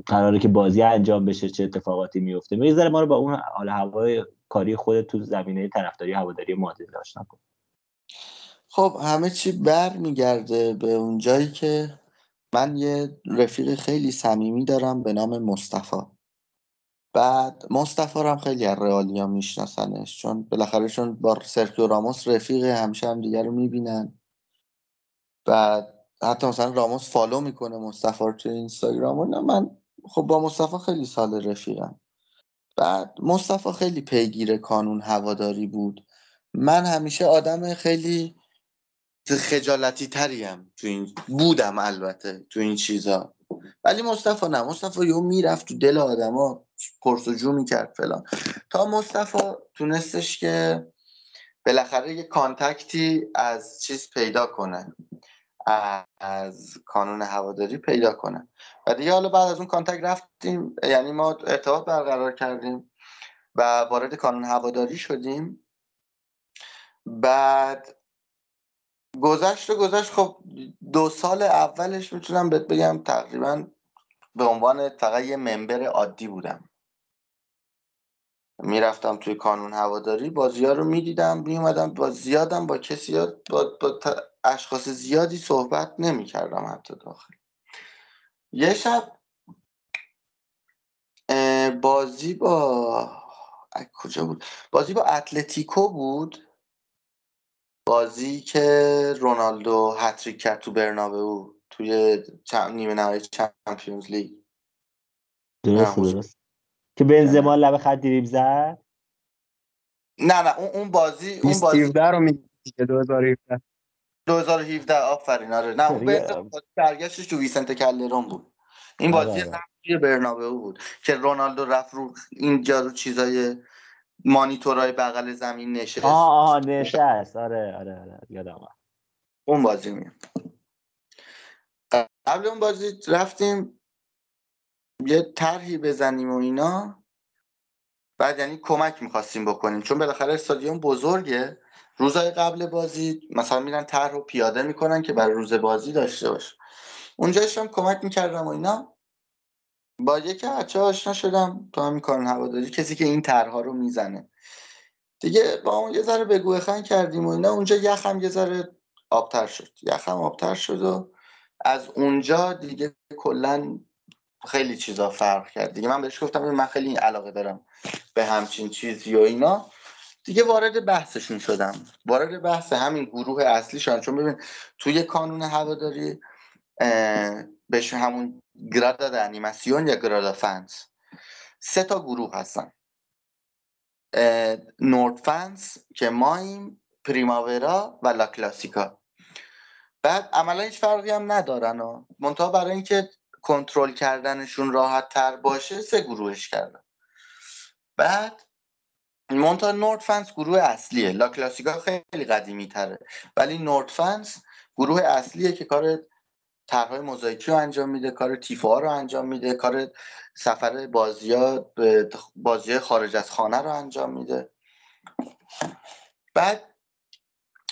قراره که بازی انجام بشه چه اتفاقاتی میفته. می‌ذاره ما رو با اون حال هوای کاری خودت تو زمینه طرفداری هواداری مادرید آشنا کن. خب همه چی بر میگرده به اون جایی که من یه رفیق خیلی صمیمی دارم به نام مصطفی. بعد مصطفی هم خیلی از رئالیا میشناسنش چون بالاخره چون با سرخیو راموس رفیق همیشه هم دیگه رو می‌بینن. بعد حتی مثلا راموس فالو می‌کنه مصطفی رو توی اینستاگرام و نه من خب با مصطفی خیلی سال رفیقم. بعد مصطفی خیلی پیگیر کانون هواداری بود. من همیشه آدم خیلی خجالتی تریم تو این بودم البته تو این چیزا. ولی مصطفی نه. مصطفی یهو می‌رفت تو دل آدما پرس‌وجو می‌کرد فلان. تا مصطفی تونستش که بالاخره یه contact ی از چیز پیدا کنه. از کانون هواداری پیدا کنه. و دیگه حالا بعد از اون contact رفتیم یعنی ما ارتباط برقرار کردیم و وارد کانون هواداری شدیم. بعد گذشت و گذشت خب دو سال اولش می‌تونم بهت بگم تقریبا به عنوان فقط یه ممبر عادی بودم. می‌رفتم توی کانون هواداری بازی ها رو می‌دیدم میومدم با زیادم با کسی با, با اشخاص زیادی صحبت نمی‌کردم حتی داخل یه شب بازی با کجا بود؟ بازی با اتلتیکو بود. بازی که رونالدو هتریک کرد تو برنابئو توی چم... نیمه نهایی چمپیونز لیگ. درسته نه درست که بنزما لب خط دریب زد؟ نه نه اون اون بازی اون بازی 2017 رو میگه 2017 2017 آفرین آره. نه اون برگشتش تو ویسنت کالدرون بود. این آره، بازی آره. قبلی برنابئو بود که رونالدو رفت رو اینجا رو چیزای مانیتورهای بغل زمین نشست. آه آه نشست. آره آره آره. یادم. اون بازی می قبل اون بازی رفتیم یه طرحی بزنیم و اینا. بعد یعنی کمک می‌خواستیم بکنیم. چون بالاخره استادیوم بزرگه. روزهای قبل بازی مثلا میرن طرح رو پیاده می‌کنن که برای روز بازی داشته باشه اونجاش هم کمک می‌کردم و اینا. با یکی بچه آشنا شدم تو همین کارون هواداری کسی که این طرحها رو می‌زنه. دیگه با اون یه ذره بگو بخن کردیم و اینا. اونجا یخم یه ذره آبتر شد. یخم آبتر شد و از اونجا دیگه کلا خیلی چیزا فرق کرد. دیگه من بهش گفتم من خیلی علاقه دارم به همچین چیزی و اینا. دیگه وارد بحثشون شدم. وارد بحث همین گروه اصلی شدم. چون ببین توی کانون هواداری بهش همون گرادا د انیماسیون یا گرادا فنز سه تا گروه هستن. نورد فنز که مایم پریماورا و لا کلاسیکا بعد عملا هیچ فرقی هم ندارن و منتها برای اینکه کنترل کردنشون راحت تر باشه سه گروهش کردن. بعد مونتا نورد فنس گروه اصلیه. لا کلاسیکا خیلی قدیمی تره. ولی نورد فنس گروه اصلیه که کار طرحهای موزاییکی رو انجام میده کار تیفوها رو انجام میده کار سفر بازی ها بازی خارج از خانه رو انجام میده. بعد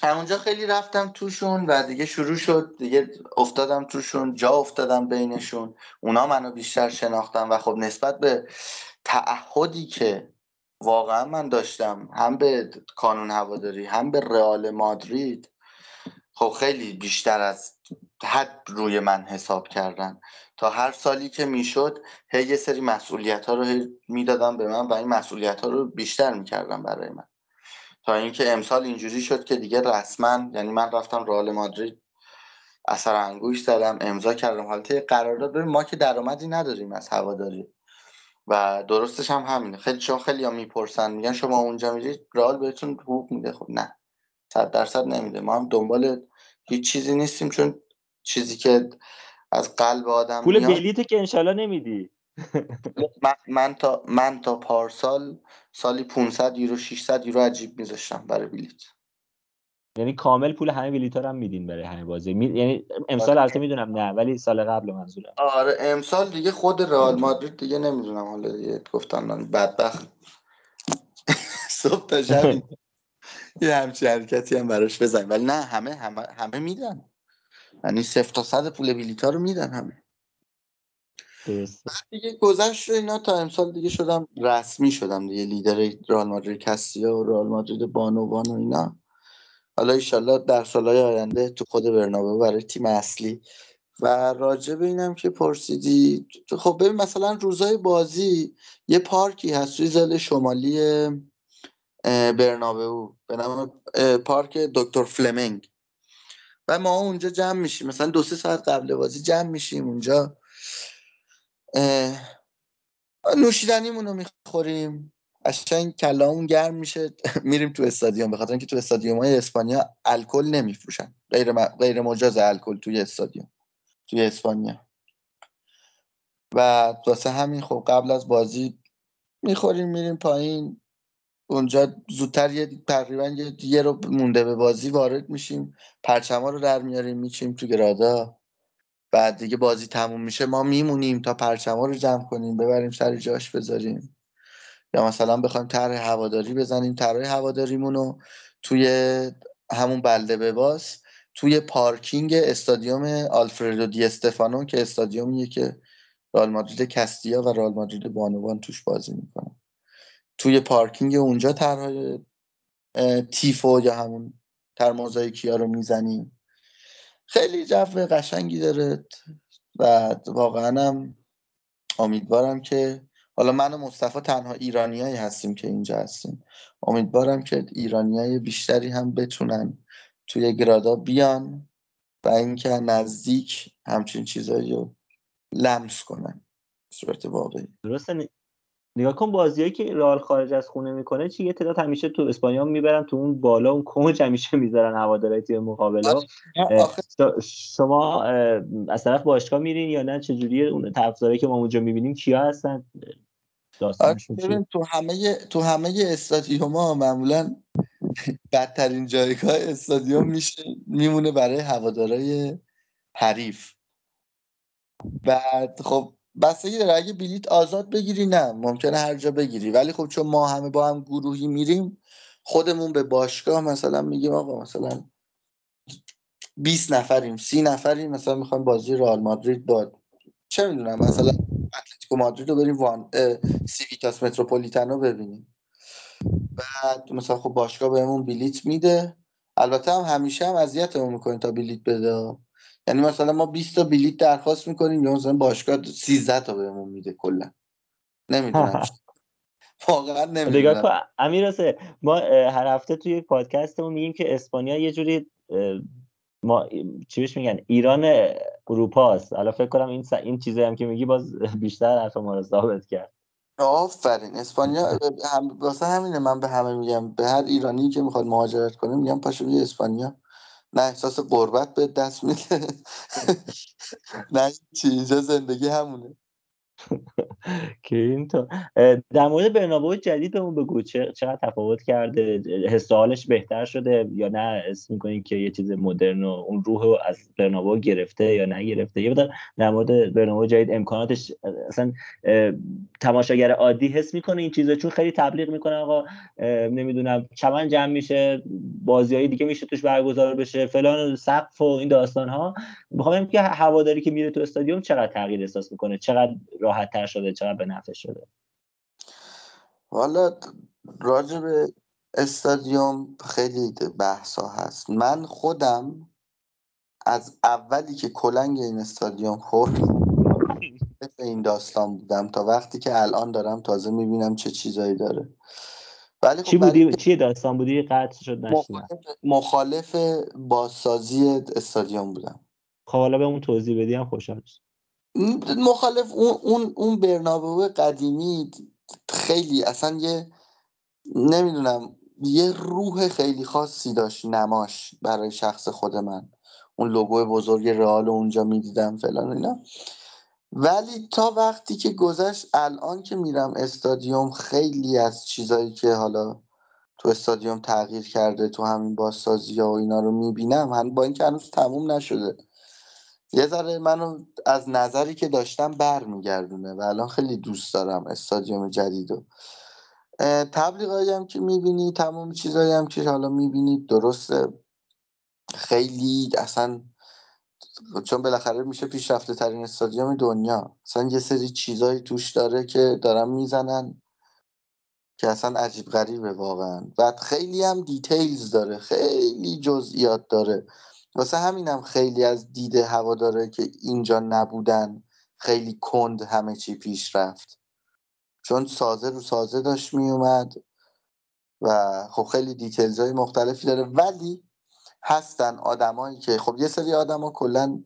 همونجا خیلی رفتم توشون و دیگه شروع شد. دیگه افتادم توشون جا افتادم بینشون. اونا منو بیشتر شناختم و خب نسبت به تعهدی که واقعا من داشتم هم به کانون هواداری هم به رئال مادرید. خب خیلی بیشتر از حد روی من حساب کردن. تا هر سالی که می‌شد هی یه سری مسئولیت ها رو می‌دادم به من و این مسئولیت ها رو بیشتر می‌کردم برای من. تا اینکه امسال اینجوری شد که دیگه رسما یعنی من رفتم رئال مادرید اثر انگوش زدم امضا کردم. حالت قرارداد ما که درآمدی نداریم از هواداری. و درستش هم همینه. خیلی چون خیلی ها می‌پرسن میگن شما اونجا میرید رئال بهتون حقوق میده. خب نه صد درصد نمیده. ما هم دنبال هیچ چیزی نیستیم چون چیزی که از قلب آدم پول بلیت که انشالله نمیدی. [laughs] من, من تا من تا پارسال سالی 500 یورو 600 یورو عجیب میذاشتم برای بلیت. یعنی کامل پول همه بلیط هم میدین برای همه بازی. می... یعنی امسال البته می‌دونم نه ولی سال قبل منظورم. آره امسال دیگه خود رئال مادرید دیگه نمی‌دونم. حالا دیگه گفتن بدبخت. [laughs] صبح تا شب یه همچین حرکتی هم براش بزن ولی نه همه همه همه میدن. یعنی صفر تا صد پول بلیط رو میدن همه. درست دیگه گذشت اینا تا امسال دیگه شدم رسمی شدم دیگه. لیدر رئال مادرید کستیا و رئال مادرید بانوان و اینا. حالا ایشالله در سالهای آینده تو خود برنابه برای تیم اصلی. و راجع به اینم که پرسیدی خب ببین مثلا روزای بازی یه پارکی هست توی زل شمالی برنابه به نام پارک دکتر فلمنگ و ما اونجا جمع میشیم. مثلا دو سه ساعت قبل بازی جمع میشیم اونجا. نوشیدنیمون رو می‌خوریم. قشنگ کلامون گرم میشه. [laughs] میریم تو استادیوم. به خاطر اینکه تو استادیوم های اسپانیا الکل نمیفروشن. غیر, م... غیر مجاز الکل توی استادیوم. توی اسپانیا. و واسه همین خب قبل از بازی می‌خوریم میریم پایین. اونجا زودتر یه تقریبا یه, یه رو مونده به بازی وارد میشیم. پرچما رو در میاریم میچیم تو گرادا. بعد دیگه بازی تموم میشه. ما میمونیم تا پرچما رو جمع کنیم ببریم سر جاش بذاریم. یا مثلا بخوایم طرح هواداری بزنیم طرح هواداریمون رو توی همون بلده بباس توی پارکینگ استادیوم آلفردو دی استفانو که استادیومیه که رئال مادرید کستیا و رئال مادرید بانوان توش بازی می‌کنن توی پارکینگ اونجا طرح تیفو یا همون تر موزاییکی ها رو می‌زنیم. خیلی جو قشنگی داره. و واقعا هم امیدوارم که حالا من و مصطفی تنها ایرانیایی هستیم که اینجا هستیم. امیدوارم که ایرانیای بیشتری هم بتونن توی گرادا بیان و اینکه نزدیک همچین چیزایی رو لمس کنن صورت واقعی. درسته. نگاه کن بازیایی که رئال خارج از خونه می‌کنه چی؟ یه تعداد همیشه تو اسپانیا می‌برن تو اون بالا اون کنج همیشه می‌ذارن هواداری تیم مقابله شما از طرف باشگاه میرین یا نه؟ چجوری اون طرفدارایی که ما اونجا می‌بینیم کیا هستن؟ تو همه تو همه استادیوم‌ها معمولا بدترین جایگاه استادیوم میشه میمونه برای هوادارای حریف. بعد خب بستگی داره اگه بلیت آزاد بگیری نه ممکنه هر جا بگیری. ولی خب چون ما همه با هم گروهی میریم خودمون به باشگاه مثلا میگیم آقا مثلا 20 نفریم سی نفریم مثلا می‌خوایم بازی رئال مادرید با چه می‌دونم مثلا اتلتیکو مادرید رو بریم وان سیویتاس متروپولیتانو ببینیم. بعد مثلا خب باشگاه بهمون بلیت میده. البته هم همیشه هم اذیتمون می‌کنه تا بلیت بده. یعنی مثلا ما 20 تا بلیت درخواست می‌کنیم یا مثلا باشگاه 13 تا بهمون میده کلا. نمی‌دونم. [laughs] واقعا نمی‌دونم. امیر ما هر هفته توی پادکستمون میگیم که اسپانیا یه جوری ما چی میگن ایران اروپا است حالا فکر کنم این س... این چیزی هم که میگی باز [laughs] بیشتر حرف ما رو ثابت کرد. آفرین. اسپانیا هم... واسه همینه من به همه میگم به هر ایرانی که می‌خواد مهاجرت کنه میگم پاشو بیا اسپانیا. نه احساس قربت به دست میده. [laughs] نه چی اینجا زندگی همونه. [laughs] که در مورد برنابو جدید بهمون بگو چقدر تفاوت کرده؟ حس بهتر شده یا نه؟ اسم می‌کنی که یه چیز مدرن و اون روح رو از برنابو گرفته یا نگرفته؟ یه در مورد برنابو جدید امکاناتش اصلا تماشاگر عادی حس می‌کنه این چیزا؟ چون خیلی تبلیغ می‌کنه آقا نمی‌دونم چمن جمع میشه بازیایی دیگه میشه توش برگزار بشه فلان سقف و این داستان ها می‌خوام که هواداری که میره تو استادیوم چقدر تغییر احساس می‌کنه؟ چقدر راحت تر شده چقدر به نفع شده. والا راجع به استادیوم خیلی بحثا هست. من خودم از اولی که کلنگ این استادیوم خورد این داستان بودم. تا وقتی که الان دارم تازه می‌بینم چه چیزایی داره. ولی خب چی بودی؟ چی داستان بودی؟ قطع شد مخالف, مخالف بازسازی استادیوم بودم. خب حالا به اون توضیح بدی هم خوشحال مخالف اون اون اون برنابه قدیمی خیلی اصلا یه نمی‌دونم یه روح خیلی خاصی داشت نماش برای شخص خود من. اون لوگو بزرگ رئال اونجا می‌دیدم فلان اینا. ولی تا وقتی که گذشت الان که میرم استادیوم خیلی از چیزایی که حالا تو استادیوم تغییر کرده تو همین بازسازی ها و اینا رو می‌بینم هم با اینکه هنوز تموم نشده. یه ذره منو از نظری که داشتم برمیگردونه و الان خیلی دوست دارم استادیوم جدیدو تبلیغایی هم که می‌بینی تمام چیزایی هم که حالا می‌بینید درسته. خیلی اصلا چون بالاخره میشه پیشرفته ترین استادیوم دنیا. اصلا یه سری چیزایی توش داره که دارن می‌زنن که اصلا عجیب غریبه واقعا. و خیلی هم دیتیلز داره. خیلی جزئیات داره. واسه همینم خیلی از دید هوادارا که اینجا نبودن خیلی کند همه چی پیش رفت. چون سازه رو سازه داشت میومد و خب خیلی details های مختلفی داره. ولی هستن آدمایی که خب یه سری آدما کلا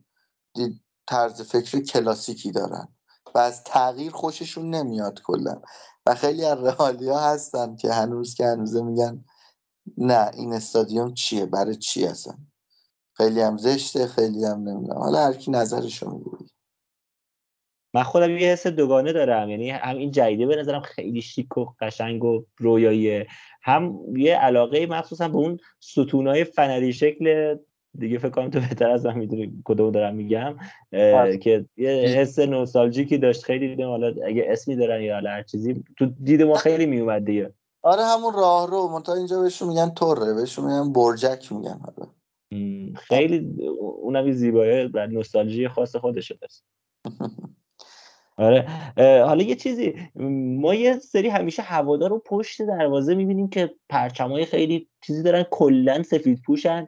طرز فکر کلاسیکی دارن و از تغییر خوششون نمیاد کلا. و خیلی از رئالیا هستن که هنوز که هنوزه میگن نه این استادیوم چیه؟ برای چی هستن خیلی هم زشته خیلی هم نمی‌دونم. حالا هر کی نظرشو میگه من خودم یه حس دوگانه دارم. یعنی هم این جدیده به نظرم خیلی شیک و قشنگ و رویاییه. هم یه علاقه مخصوصا به اون ستونای فنری شکل دیگه فکر کنم تو بهتر از من می‌دونی کدوم دارم میگم که یه حس نوستالژیکی داشت. خیلی دیدم حالا اگه اسمی دارن یا هر چیزی تو دید ما خیلی میومد دیگه. آره همون راه رو منتها اینجا بهشون میگن توره بهشون میگن برجک میگن حالا. خیلی اونم زیبایی و نوستالژی خاص خودشه دست [laughs] آره حالا یه چیزی ما یه سری همیشه هوادار رو پشت دروازه می‌بینیم که پرچمای خیلی چیزی دارن کلا سفید پوشن.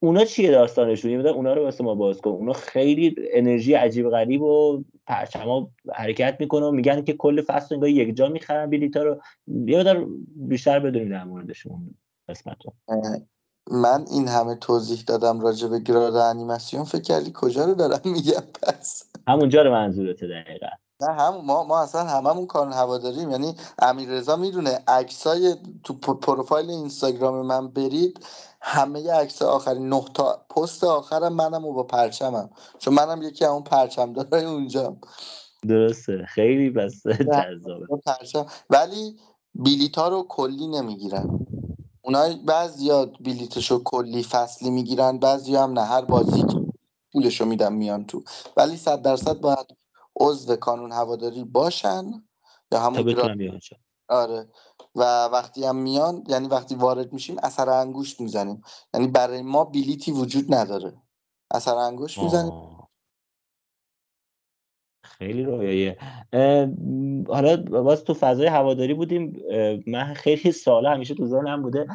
اونا چیه داستانشون یه اونا رو واسه ما باز کن. اونا خیلی انرژی عجیب غریب و پرچما حرکت می‌کنه و میگن که کل فصل انگار یک جا می‌خرن بلیتا رو. یه بیشتر بدونیم در موردشون قسمت من این همه توضیح دادم راجع به گراد انیماسیون فکر کردی کجا رو دارم [laughs] میگم پس؟ همونجا رو منظورته دقیقا. نه هم ما ما اصلا هممون کار هواداریم. یعنی امیررضا می‌دونه عکسای تو پروفایل اینستاگرام من برید همه عکس آخرین نه تا پست آخرم منم و با پرچمم. چون منم یکی اون پرچم داره اونجا درسته. خیلی بس جذابه. ولی بیلیتا رو کلی نمی‌گیرن. اونای بعضیا بلیتشو کلی فصلی می‌گیرن بعضی هم نه هر بازی پولشو میدن میان تو. ولی صد درصد باید عضو کانون هواداری باشن یا همون آره. و وقتی هم میان یعنی وقتی وارد میشیم اثر انگشت می‌زنیم. یعنی برای ما بلیتی وجود نداره. اثر انگشت می‌زنیم. خیلی رویاییه حالا باز تو فضای هواداری بودیم من خیلی ساله همیشه تو ذهنم بوده.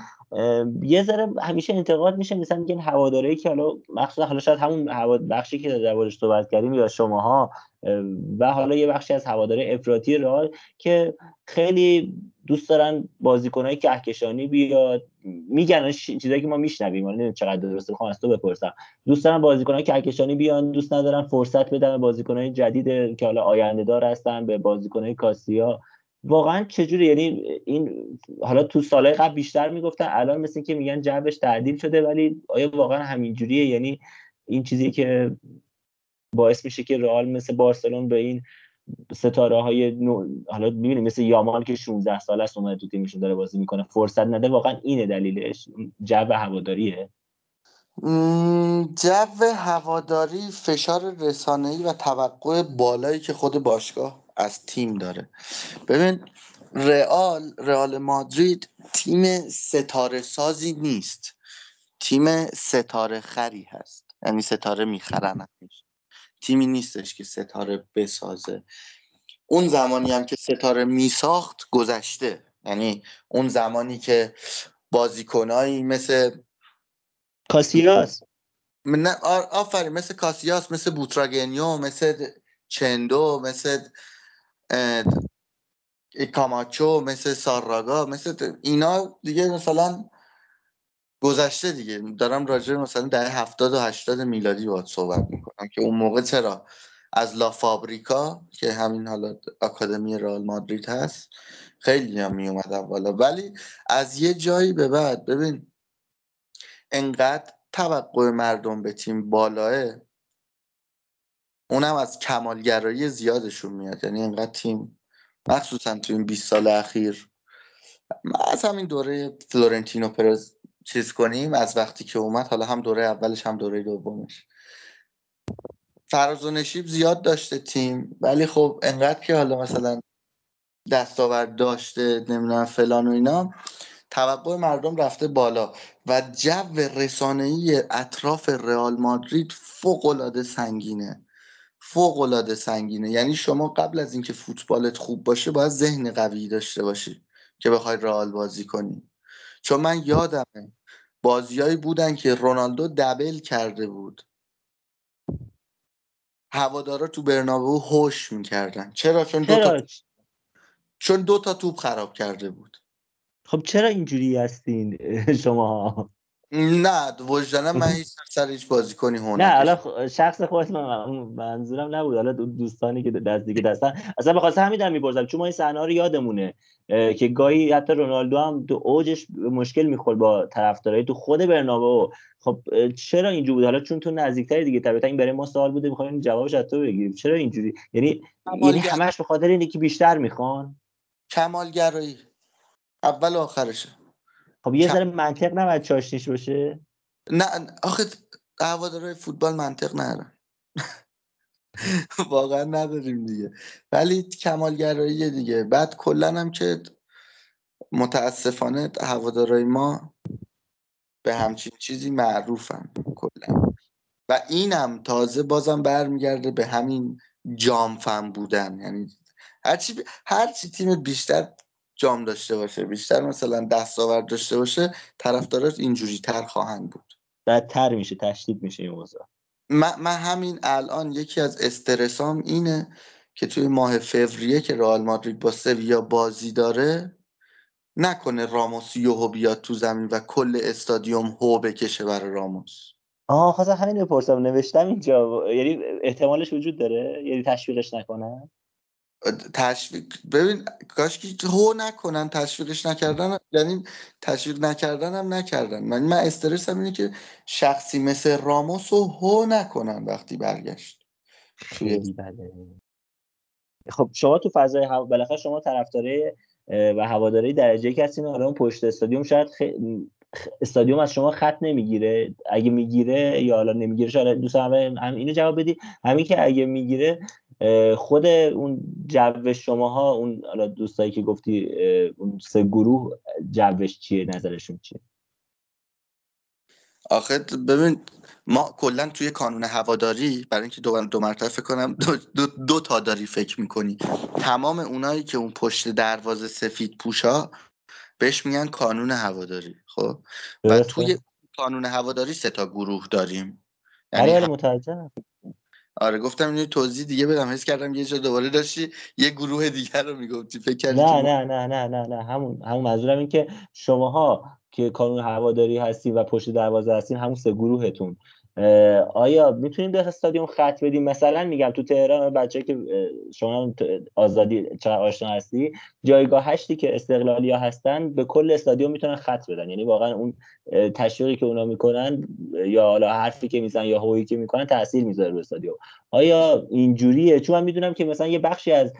یه ذره همیشه انتقاد میشه مثلا میگن هواداری که حالا مخصوصا حالا شاید همون هواد بخشی که در صحبت کردیم یا شماها و حالا یه بخشی از هواداره افراطی رئال که خیلی دوست دارن بازیکنهای کهکشانی بیاد میگن چیزایی که ما میشنویم حالا چقدر درسته می‌خوام از تو بپرسم. دوست دارن بازیکنهای کهکشانی بیان دوست ندارن فرصت بدن به بازیکنهای جدید که حالا آینده دار هستن به بازیکنهای کاسیا. واقعا چجوری؟ یعنی این حالا تو سالهای قبل بیشتر می‌گفتن الان مثل که میگن جوش تعدیل شده ولی آیا واقعا همینجوریه؟ یعنی این چیزی که باعث میشه که رئال مثل بارسلون به این ستاره های نو... حالا می‌بینیم مثل یامال که 16 سال است اومده تو تیمشون داره بازی می‌کنه فرصت نده واقعا اینه دلیلش. جو هواداریه. جو هواداری فشار رسانه‌ای و توقع بالایی که خود باشگاه از تیم داره. ببین رئال رئال مادرید تیم ستاره سازی نیست. تیم ستاره خری هست. یعنی ستاره می‌خرن تیمی نیستش که ستاره بسازه. اون زمانی هم که ستاره میساخت گذشته. یعنی اون زمانی که بازیکنایی مثل کاسیاس. نه آفرین مثل کاسیاس مثل بوتراگنیو مثل چندو مثل کاماچو مثل ساراگا مثل اینا دیگه مثلا گذشته دیگه. دارم راجع مثلا دهه هفتاد و هشتاد میلادی باید صحبت می‌کنم که اون موقع چرا؟ از لا فابریکا که همین حالا آکادمی رئال مادرید هست خیلی هم می اومد ولی از یه جایی به بعد ببین انقدر توقع مردم به تیم بالاه اونم از کمالگرایی زیادشون میاد. یعنی انقدر تیم مخصوصا تو این 20 سال اخیر از همین دوره فلورنتینو پرز چیز کنیم از وقتی که اومد حالا هم دوره اولش هم دوره دومش. فراز و نشیب زیاد داشته تیم ولی خب انقدر که حالا مثلا دستاورد داشته نمی‌دونم فلان و اینا توقع مردم رفته بالا. و جو رسانه‌ای اطراف رئال مادرید فوق العاده سنگینه. فوق العاده سنگینه. یعنی شما قبل از اینکه فوتبالت خوب باشه باید ذهن قوی داشته باشی که بخوای رئال بازی کنی. چون من یادمه بازیایی بودن که رونالدو دبل کرده بود. هوادارا تو برنابو هوش می‌کردن. چرا؟ چون دو تا چون دو تا توپ خراب کرده بود. خب چرا اینجوری هستین شما نه وجدانم من هیچ سر هیچ بازی کنی نه حالا شخص خودت من منظورم نبود. حالا دوستانی که دست دیگه دستن. اصلا بخاطر همین دارم می‌پرسم چون ما این صحنه رو یادمونه که گاهی حتی رونالدو هم تو اوجش مشکل می‌خورد با طرفدارای تو خود برنابو خب چرا اینجوری بود؟ حالا چون تو نزدیکتری دیگه طبیعتا این برای ما سوال بوده می‌خوایم جوابش از تو بگیریم. چرا اینجوری؟ یعنی یعنی همش به خاطر اینه که بیشتر می‌خوان؟ کمالگرایی. اول آخرشه. خب یه ذره منطق نباید چاشنیش باشه؟ نه آخه هوادارهای فوتبال منطق ندارن. واقعا نداریم دیگه. ولی کمالگرایی دیگه. بعد کلا هم که متاسفانه هوادارهای ما به همچین چیزی معروفن کلا. و اینم تازه بازم برمیگرده به همین جامفن بودن. یعنی هرچی, هرچی تیم بیشتر جام داشته باشه بیشتر مثلا دستاورد داشته باشه طرفدارات اینجوری تر خواهند بود. بدتر میشه تشدید میشه این موضوع. من, من همین الان یکی از استرسام اینه که توی ماه فوریه که رئال مادرید با سویا بازی داره نکنه راموس یوهو بیاد تو زمین و کل استادیوم هو بکشه برای راموس. آه خواستم همین بپرسم نوشتم اینجا یعنی احتمالش وجود داره؟ یعنی تشویقش نکنه؟ تشویق ببین کاش که هو نکنن تشویقش نکردن یعنی تشویق نکردن هم نکردن. من من استرسم اینه که شخصی مثل راموس رو هو نکنن وقتی برگشت. خیلی بله خب شما تو فضای هوا بالاخره شما طرفدارای و هواداری درجه یک هستین. حالا اون پشت استادیوم شاید خ... استادیوم از شما خط نمی‌گیره. اگه می‌گیره یا حالا نمی‌گیره شاید دوست هم اینو جواب بدی. همین که اگه می‌گیره خود اون جو شماها اون حالا دوستایی که گفتی اون سه گروه جوش چیه؟ نظرشون چیه؟ آخه ببین ما کلا توی کانون هواداری برای اینکه دو, دو مرتبه فکر کنم دو, دو, دو, تا داری فکر می‌کنی. تمام اونایی که اون پشت دروازه سفید پوشا بهش میگن کانون هواداری خب؟ و توی کانون هواداری سه تا گروه داریم. یعنی آره متوجهم. آره گفتم اینو توضیح دیگه بدم. حس کردم یه جا دوباره داشتی یه گروه دیگر رو می‌گفتی. فکر کردی نه نه نه نه نه نه همون همون منظورم این که شماها که کانون هواداری هستین و پشت دروازه هستین همون سه گروهتون. آیا می‌تونیم به استادیوم خط بدیم؟ مثلا میگم تو تهران بچه که شما آزادی چرا آشنا هستی جایگاه هشتی که استقلالی ها هستن به کل استادیوم می‌تونن خط بدن. یعنی واقعا اون تشویقی که اونا می‌کنن یا حالا حرفی که میزن یا هویی که می‌کنن تاثیر می‌ذاره رو استادیوم. آیا اینجوریه؟ چون من می‌دونم که مثلا یه بخشی از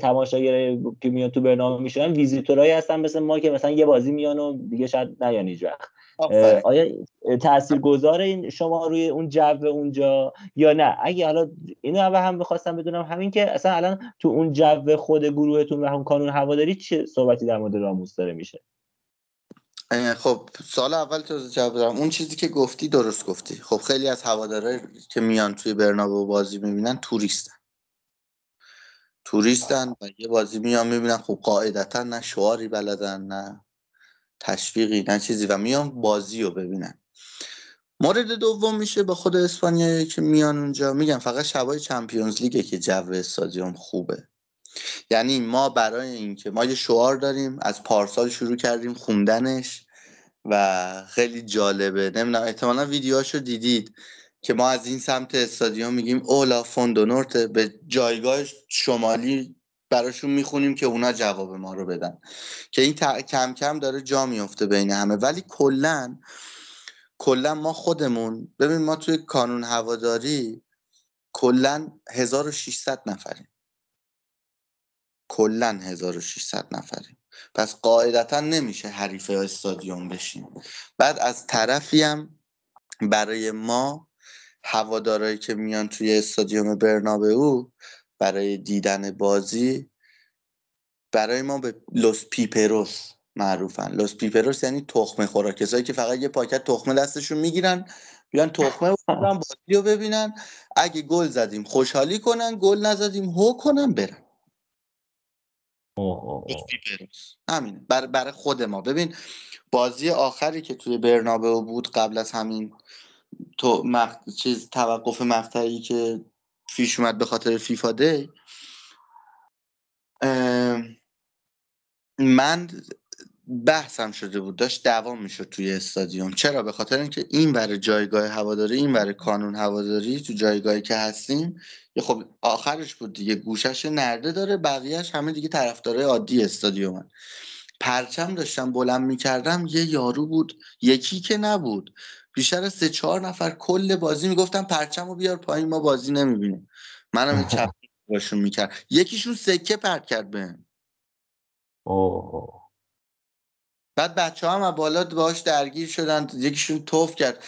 تماشاگر که میان تو برنامه میشن ویزیتورایی هستن مثل ما که مثلا یه بازی میان و دیگه شاید نیان هیچ وقت. آیا تأثیر گذاره این شما روی اون جو اونجا یا نه؟ اگه حالا اینو اول هم بخواستم بدونم همین که اصلا الان تو اون جو خود گروهتون و هم کانون هواداری چه صحبتی در مورد راموس داره میشه؟ خب سال اول تو جواب دارم. اون چیزی که گفتی درست گفتی. خب خیلی از هوادارهای که میان توی برنابه بازی می‌بینن توریستن. توریستن و یه بازی میان می‌بینن. خب قاعدتا نه شعاری بلدن نه تشویقی نه چیزی و میان بازی رو ببینن. مورد دوم میشه با خود اسپانیایی که میان اونجا. میگن فقط شبای چمپیونز لیگه که جو استادیوم خوبه. یعنی ما برای اینکه ما یه شعار داریم از پارسال شروع کردیم خوندنش و خیلی جالبه. نمی‌دونم احتمالا ویدیوهاشو دیدید که ما از این سمت استادیوم میگیم اولا فوندونورت به جایگاه شمالی براشون می‌خونیم که اونا جواب ما رو بدن. که این کم کم داره جا میفته بین همه. ولی کلا کلا ما خودمون ببین ما توی کانون هواداری کلا 1600 نفریم. کلا 1600 نفریم. پس قاعدتا نمیشه حریف استادیوم بشیم. بعد از طرفی هم برای ما هوادارایی که میان توی استادیوم او برای دیدن بازی برای ما به los piperos معروفن. Los piperos یعنی تخمه خورا. کسایی که فقط یه پاکت تخمه دستشون می‌گیرن بیان تخمه بازی رو ببینن. اگه گل زدیم خوشحالی کنن گل نزدیم هو کنن برن. همین برای بر خود ما. ببین بازی آخری که توی برنابه بود قبل از همین تو مخ... چیز توقف مقطعی که فیش اومد به خاطر فیفا دی من بحثم شده بود داشت دوام می‌شد توی استادیوم. چرا؟ به خاطر اینکه این برای جایگاه هواداری این برای کانون هواداری تو جایگاهی که هستیم یه خب آخرش بود دیگه گوشش نرده داره بقیهش همه دیگه طرفدارای عادی استادیومن. پرچم داشتم بلند می‌کردم یه یارو بود یکی که نبود. بیشتر از سه چهار نفر کل بازی می‌گفتم پرچم رو بیار پایین ما بازی نمی‌بینیم. منم چپ [laughs] باشون می‌کرد. یکیشون سکه پرت کرد بهم. بعد بچه هم بالا باش درگیر شدن یکیشون توف کرد.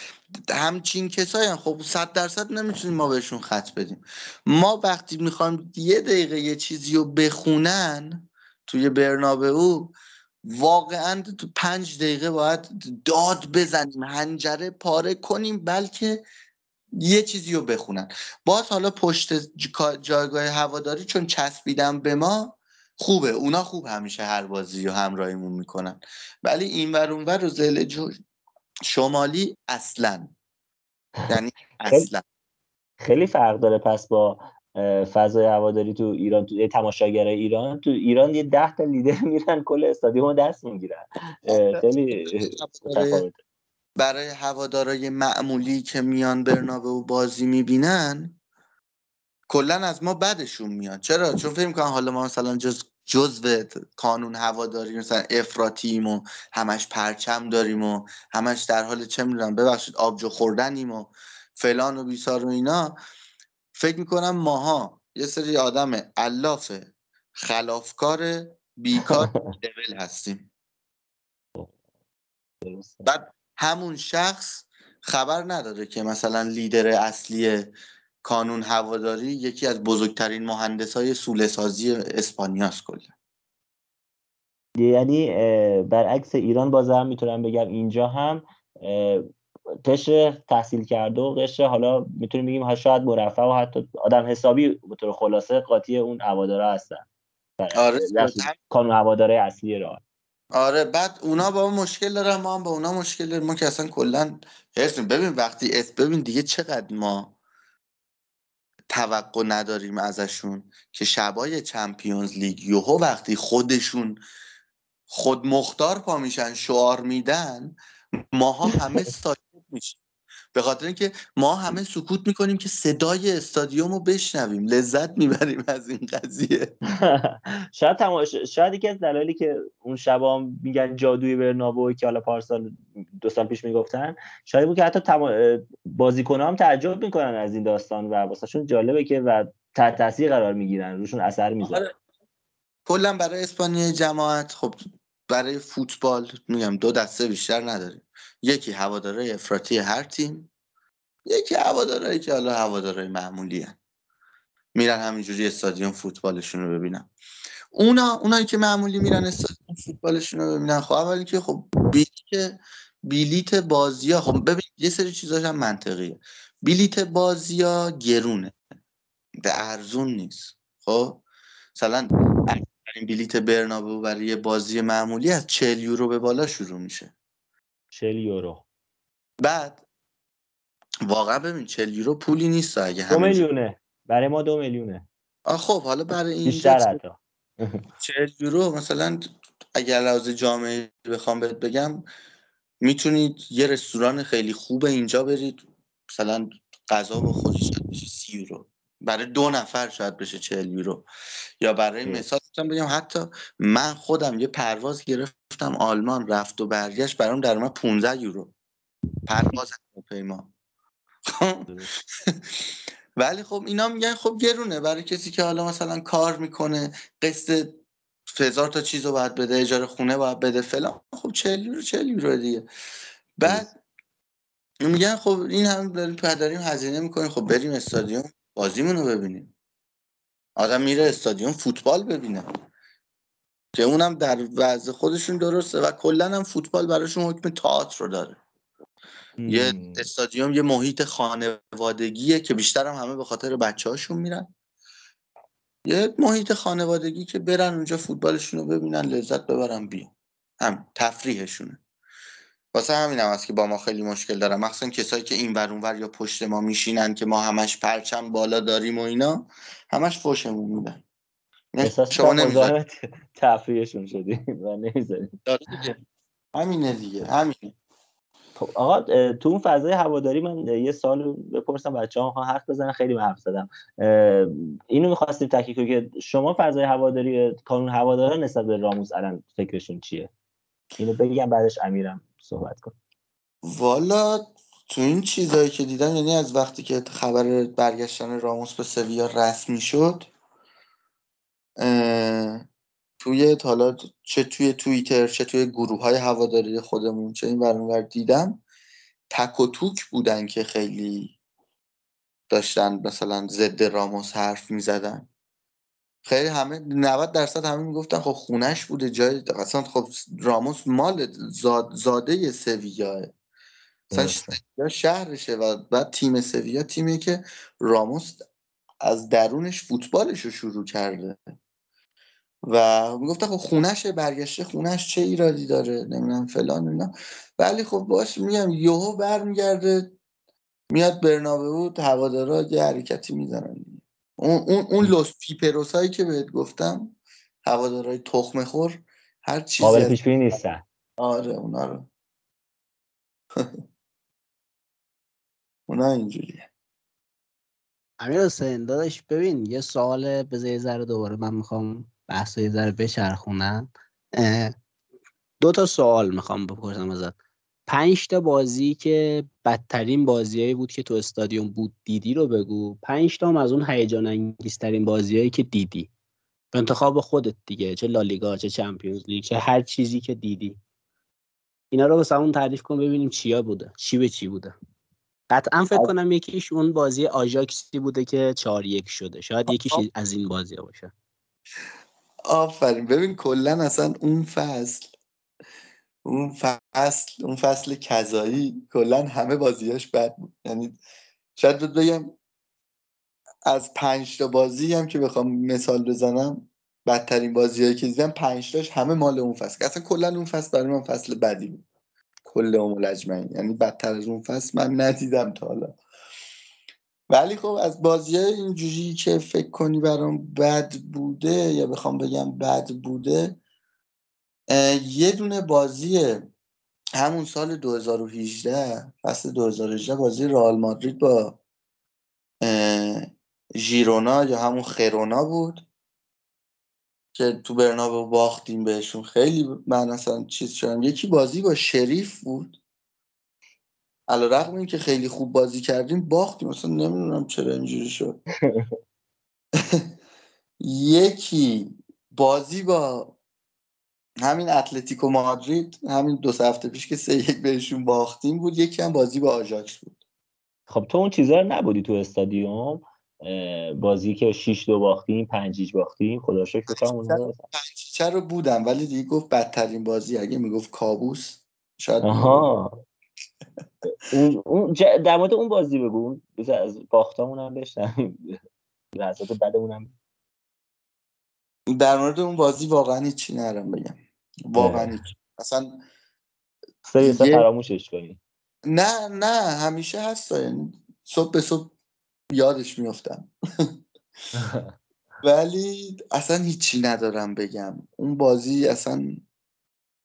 همچین کسایی هم. خب صد درصد نمی‌تونیم ما بهشون خط بدیم. ما وقتی می‌خوایم یه دقیقه یه چیزی رو بخونن توی برنابه او واقعا تو پنج دقیقه باید داد بزنیم هنجره پاره کنیم بلکه یه چیزی رو بخونن. باز حالا پشت جایگاه هواداری چون چسبیدن به ما خوبه. اونا خوب همیشه هر بازی رو همراهیمون می‌کنن. ولی این ور اونور و زل شمالی اصلا. یعنی اصلا. خیلی فرق داره پس با فضای هواداری تو ایران. تو تماشاگر ایران. تو ایران یه ده تا لیدر [laughs] میرن کل استادیوم دست می‌گیرن. خیلی برای هوادارای معمولی که میان برنابه و بازی می‌بینن کلا از ما بدشون میاد. چرا؟ چون فکر کنم حالا ما مثلا جز جزو کانون هواداری مثلا افراتیم و همش پرچم داریم و همش در حال چه می‌دونم ببخشید آبجو خوردنیم و فلان و بیسار و اینا. فکر می‌کنم ماها یه سری آدم علاف خلافکار بیکار [laughs] لول هستیم. بعد همون شخص خبر نداره که مثلا لیدر اصلی کانون هواداری یکی از بزرگترین مهندس های سوله سازی اسپانیاست کلا. یعنی برعکس ایران بازم می‌تونم بگم اینجا هم قشر تحصیل کرده و قشر حالا می‌تونیم بگیم شاید مرفع و حتی آدم حسابی به طور خلاصه قاطی اون هوادارا هستن. آره کانون هواداره اصلی راه آره بعد اونا با مشکل دارن ما هم با اونا مشکل داریم. ما که اصلا کلا ببین وقتی اس ببین دیگه چقدر ما توقع نداریم ازشون که شبای چمپیونز لیگ یوهو وقتی خودشون خود مختار پا میشن شعار میدن ماها همه [laughs] ساکت میشیم به خاطر اینکه ما همه سکوت می‌کنیم که صدای استادیوم رو بشنویم. لذت می‌بریم از این قضیه. [laughs] شاید تماش... شاید یکی از دلایلی که اون شبا میگن جادوی برنابو که حالا پارسال دو سال پیش می‌گفتن شاید بود که حتی تما... بازیکن هم تعجب می‌کنن از این داستان و واسهشون جالبه که و تحت تاثیر قرار می‌گیرن روشون اثر می‌ذاره. کلا برای اسپانیا جماعت خب برای فوتبال میگم دو دسته بیشتر نداریم. یکی هواداره افراطی هر تیم یکی هوادارایی که حالا هوادارای معمولی هن. میرن همینجوری استادیوم فوتبالشون رو ببینن. اونا اونایی که معمولی میرن استادیوم فوتبالشون رو ببینن. خب اولی که خب بلیت بازی ها خب ببین یه سری چیزاش هم منطقیه. بلیت بازی ها گرونه. به ارزون نیست. خب؟ مثلا این بلیت برنابو برای بازی معمولی از 40 یورو به بالا شروع میشه. 40 یورو. بعد واقعا ببین 40 یورو پولی نیست اگه دو میلیونه. برای ما دو میلیونه. آ خب حالا برای این بیشتر حتی. [laughs] 40 یورو مثلا اگر لحاظ جامعه بخوام بهت بگم می‌تونید یه رستوران خیلی خوب اینجا برید. مثلا غذا بخورید بشه 30 یورو. برای دو نفر شاید بشه 40 یورو. یا برای مثال بگم حتی من خودم یه پرواز گرفتم آلمان رفت و برگشت برام در اومد 15 یورو. پرواز پیما [laughs] ولی خب اینا میگن خب گرونه برای کسی که حالا مثلا کار می‌کنه قسط هزار تا چیز رو باید بده اجاره خونه باید بده فلان خب 40 یورو 40 یورو دیگه. بعد میگن خب این هم داریم داریم هزینه می‌کنیم خب بریم استادیوم بازیمون رو ببینیم. آدم میره استادیوم فوتبال ببینه. که اونم در وضع خودشون درسته و کلا هم فوتبال براشون حکم تئاتر رو داره. یه استادیوم یه محیط خانوادگیه که بیشتر هم همه به خاطر بچه هاشون میرن. یه محیط خانوادگی که برن اونجا فوتبالشون رو ببینن لذت ببرن بیان. هم تفریحشونه. واسه همین هم هست که با ما خیلی مشکل دارم مخصوصا کسایی که این ور اونور یا پشت ما میشینن که ما همش پرچم بالا داریم و اینا همش فوشمون میدن احساس شما نمی‌ذارید. [laughs] تفریحشون شدیم و نمی‌ذاریم. همینه دیگه همینه. خب آقا تو اون فضای هواداری من یه سال بپرسم بچه ها حرف بزنن خیلی حرف زدم. اینو می‌خواستیم تحقیق که شما فضای هواداری کانون هوادارا نسبت به راموس الان فکرشون چیه؟ اینو بگم بعدش امیرم. صحبت کن والا تو این چیزایی که دیدم یعنی از وقتی که خبر برگشتن راموس به سویا رسمی شد توی حالا چه توی توییتر چه توی گروه های هواداری خودمون چه این ورانور دیدم تک و توک بودن که خیلی داشتن مثلا ضد راموس حرف می‌زدن. خیلی همه 90 درصد همه می‌گفتن خب خونش بوده جای اصلا خب راموس مال زاد زاده سویاه مثلا شهرشه و بعد تیم سویا تیمی که راموس از درونش فوتبالش رو شروع کرده. و می‌گفتن خب خونش برگشته خونش چه ایرادی داره؟ نمی‌دونم فلان اینا ولی خب باش میگم یهو برمیگرده میاد برنابه هوادارا یه حرکتی می‌زنن. اون اون اون لوس پیپروس هایی که بهت گفتم هوادارای تخم خور هر چیزی قابل پیش بینی نیستن. آره اونا رو. [laughs] اونا اینجوریه. امیر حسین داداش ببین یه سوال بذار یه ذره دوباره من می‌خوام بحث یه ذره بچرخونم. دو تا سوال می‌خوام بپرسم ازت. پنج تا بازی که بدترین بازیایی بود که تو استادیوم بود دیدی رو بگو. پنج تا هم از اون هیجان انگیزترین بازیایی که دیدی. به انتخاب خودت دیگه چه لالیگا چه چمپیونز لیگ چه هر چیزی که دیدی. اینا رو واسه تعریف کن ببینیم چیا بوده چی به چی بوده. قطعا فکر کنم یکیش اون بازی آژاکسی بوده که چهار یک شده. شاید یکیش از این بازی باشه. آفرین. ببین کلا اصلا اون فصل اون فصل اون فصل کذایی کلا همه بازیاش بد بود. یعنی شاید بگم از پنج تا بازی هم که بخوام مثال بزنم بدترین بازیهایی که دیدم پنج تاش همه مال اون فصل. اصلا کلا اون فصل برای من فصل بدی بود. کل اون یعنی بدتر از اون فصل من ندیدم تا حالا. ولی خب از بازی اینجوری که فکر کنی برام بد بوده یا بخوام بگم بد بوده یه دونه بازی همون سال 2018 فصل 2018 بازی رئال مادرید با ژیرونا یا همون خرونا بود که تو برنابو باختیم بهشون. خیلی من اصلا چیز شدم. یکی بازی با شریف بود. علا رقم این که خیلی خوب بازی کردیم باختیم. اصلا نمی‌دونم چرا اینجوری شد. [laughs] [laughs] یکی بازی با همین اتلتیکو مادرید همین دو هفته پیش که سه یک بهشون باختیم بود یکی هم بازی با آژاکس بود. خب تو اون چیزا نبودی تو استادیوم بازی که 6 دو باختیم 5 هیچ باختیم. خدا شکر فکر اون رو بودم ولی دیگه گفت بدترین بازی اگه می‌گفت کابوس شاید آها. اون در مورد اون بازی بگو. از باختامون هم بشنم لحظات بعدمون هم در مورد اون بازی واقعا چی نرم بگم. واقعا هیچ. اصلا سری فراموشش کنی. نه نه همیشه هست. یعنی صبح به صبح یادش میفتم [laughs] ولی اصلا هیچی ندارم بگم. اون بازی اصلا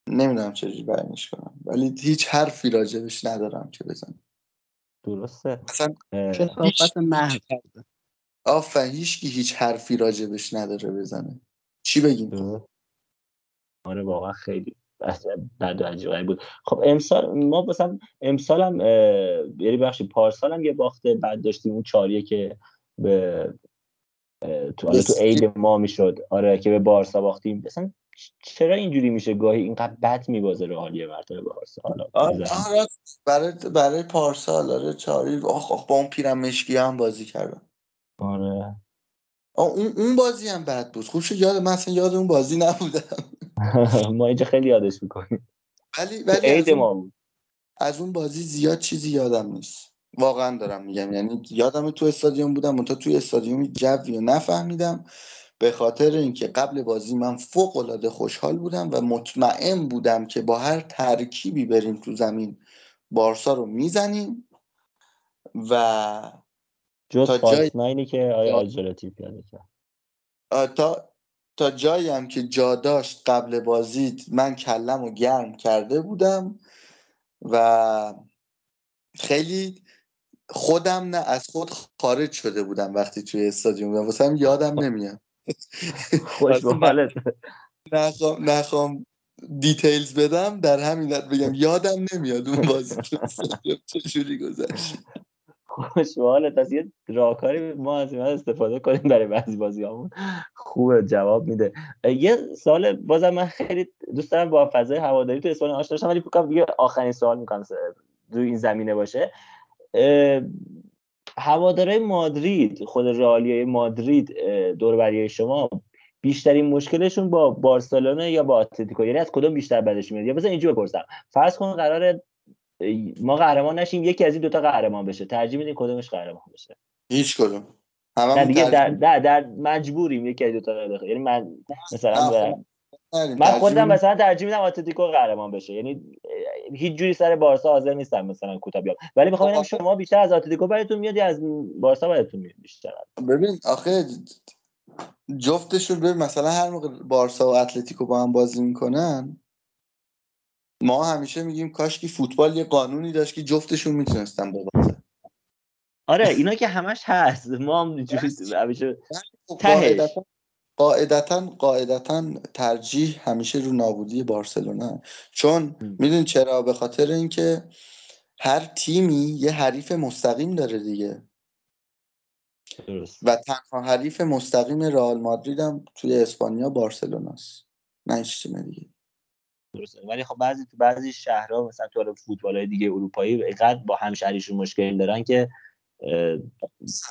نمی‌دونم چجوری بیانش کنم. ولی هیچ حرفی راجبش ندارم که بزنم. درسته. اصلا کسافت آفرین هیچ هیچ حرفی راجبش نداره بزنه. چی بگیم؟ آره واقعا خیلی بد و عجیبه بود. خب امسال ما مثلا امسال هم یعنی بخشی پارسال هم یه باخته بعد داشتیم اون چاریه که به تو آره تو عید ما می‌شد. آره که به بارسا باختیم. مثلا چرا اینجوری میشه گاهی اینقدر بد میبازه رئال یه مرتبه بارسا؟ حالا آره برای برای پارسال آره چاری آخ آخ با اون پیرم مشکی هم بازی کردم. آره. اون اون بازی هم بد بود. خوب شد. یاد من اصلا یاد اون بازی نبودم. [laughs] ما اینجا خیلی یادش می‌کنیم. ولی ولی عید ما بود. از اون بازی زیاد چیزی یادم نیست. واقعا دارم میگم. یعنی یادم تو استادیوم بودم تا توی استادیوم جوی رو نفهمیدم. به خاطر اینکه قبل بازی من فوق العاده خوشحال بودم و مطمئن بودم که با هر ترکیبی بریم تو زمین بارسا رو می‌زنیم و جز تا جای... که آیا آجراتی پیاده کرد تا تا جایی هم که جا داشت قبل بازی من کلم رو گرم کرده بودم و خیلی خودم نه از خود خارج شده بودم وقتی توی استادیوم بودم. واسه یادم نمیاد. خوش نخوام نخوام دیتیلز بدم در همین بگم یادم نمیاد اون بازی [laughs] چجوری گذشت. خوشحالت از یه راکاری ما از این استفاده کنیم برای بعضی بازی همون خوبه جواب میده. یه سال بازم من خیلی دوست دارم با فضای هواداری تو اسپانیا آشنا شدم ولی فکر یه آخرین سوال می‌کنم تو این زمینه باشه. هواداره مادرید خود رئالیای مادرید دوربری شما بیشترین مشکلشون با بارسلونا یا با اتلتیکو؟ یعنی از کدوم بیشتر بدش میاد؟ یا بذار اینجوری بپرسم. فرض کن قرار ما قهرمان نشیم یکی از این دوتا قهرمان بشه. ترجیح میدین کدومش قهرمان بشه؟ هیچ کدوم. نه دیگه در, در, در مجبوریم یکی از دوتا تا یعنی من مثلا من خودم مثلا ترجیح میدم اتلتیکو قهرمان بشه. یعنی هیچ جوری سر بارسا حاضر نیستم مثلا کوتا بیام. ولی می‌خوام ببینم شما بیشتر از اتلتیکو براتون میاد یا از بارسا براتون میاد بیشتر؟ ببین آخه جفتشون ببین مثلا هر موقع بارسا و اتلتیکو با هم بازی می‌کنن ما همیشه میگیم کاش که فوتبال یه قانونی داشت که جفتشون می‌تونستن ببازن. آره اینا که همش هست. ما هم همیشه قاعدتا قاعدتا ترجیح همیشه رو نابودی بارسلونا. چون میدون چرا؟ به خاطر اینکه هر تیمی یه حریف مستقیم داره دیگه. و تنها حریف مستقیم رئال مادرید هم توی اسپانیا بارسلوناست. نه دیگه. درسته. ولی خب بعضی تو بعضی شهرها مثلا تو فوتبال های دیگه اروپایی اینقدر با همشهریشون مشکل دارن که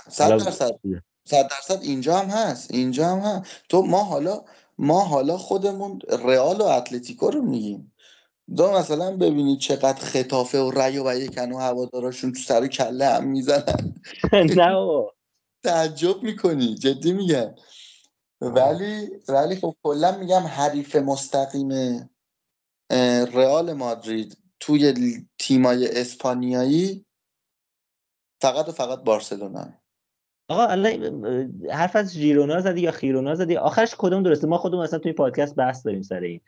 صد درصد. صد درصد اینجا هم هست. اینجا هم هست. تو ما حالا ما حالا خودمون رئال و اتلتیکو رو میگیم. دو مثلا ببینید چقدر خطافه و رای و یکن و هواداراشون تو سر کله هم می‌زنن. [laughs] نه تعجب می‌کنی. جدی میگم. ولی ولی خب کلا میگم حریف مستقیم رئال مادرید توی تیمای اسپانیایی فقط و فقط بارسلونا. آقا الان حرف از ژیرونا زدی یا خیرونا زدی؟ آخرش کدوم درسته؟ ما خودمون اصلا توی پادکست بحث داریم سر این.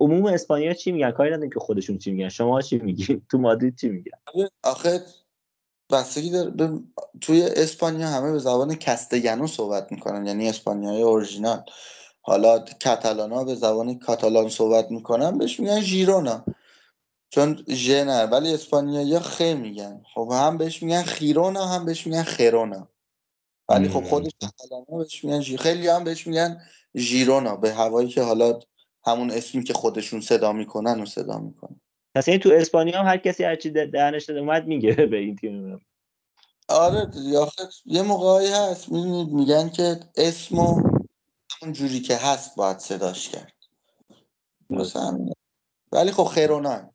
عموم اسپانیا چی میگن؟ کاری نداریم که خودشون چی میگن. شما چی میگی؟ [laughs] تو مادرید چی میگن؟ آخه بستگی داره توی اسپانیا همه به زبان کستگنو صحبت می‌کنن یعنی اسپانیایی اورژینال حالا کاتالانا به زبان کاتالان صحبت می‌کنن بهش میگن ژیرونا. چون ژنر ولی اسپانیایی خ میگن. خب هم بهش میگن خیرونا هم بهش میگن خیرونا. ولی خب خودش بهش میگن خیلی هم بهش میگن ژیرونا به هوایی که حالا همون اسمی که خودشون صدا می‌کنن و صدا می‌کنن. پس این تو اسپانیا هم هر کسی هر چی دهنش اومد میگه [laughs] به این تیم آره یه موقعی هست میگن که اسمو اون جوری که هست باید صداش کرد. ولی خب خیرونا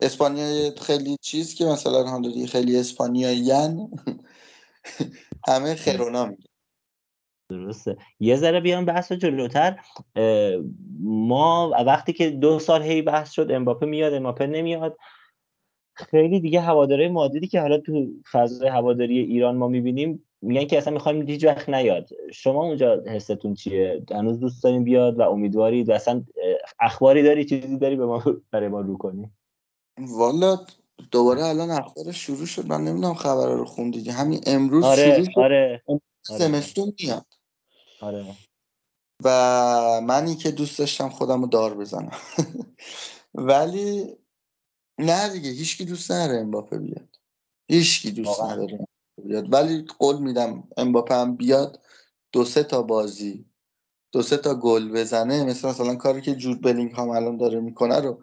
اسپانیا خیلی چیز که مثلا حالا خیلی اسپانیایی [laughs] همه خیرونا میگن. درسته. یه ذره بیام بحث جلوتر. ما وقتی که دو سال هی بحث شد امباپه میاد امباپه نمیاد. خیلی دیگه هواداره مادیدی که حالا تو فضای هواداری ایران ما می‌بینیم میگن که اصلا می‌خوایم هیچ وقت نیاد. شما اونجا حستون چیه؟ هنوز دوست داریم بیاد و امیدوارید و اصلا اخباری داری چیزی داری به ما برای ما رو کنی؟ والا دوباره الان اخبار شروع شد. من نمی‌دونم خبر رو خوندی همین امروز آره، شروع شد. آره. زمستون میاد. آره. و منی که دوست داشتم خودم رو دار بزنم. [laughs] ولی نه دیگه هیچکی دوست نداره امباپه بیاد. هیچکی دوست نداره. بیاد. ولی قول میدم امباپه هم بیاد دو سه تا بازی دو سه تا گل بزنه مثل مثلا کاری که جود بلینگ هم الان داره می‌کنه رو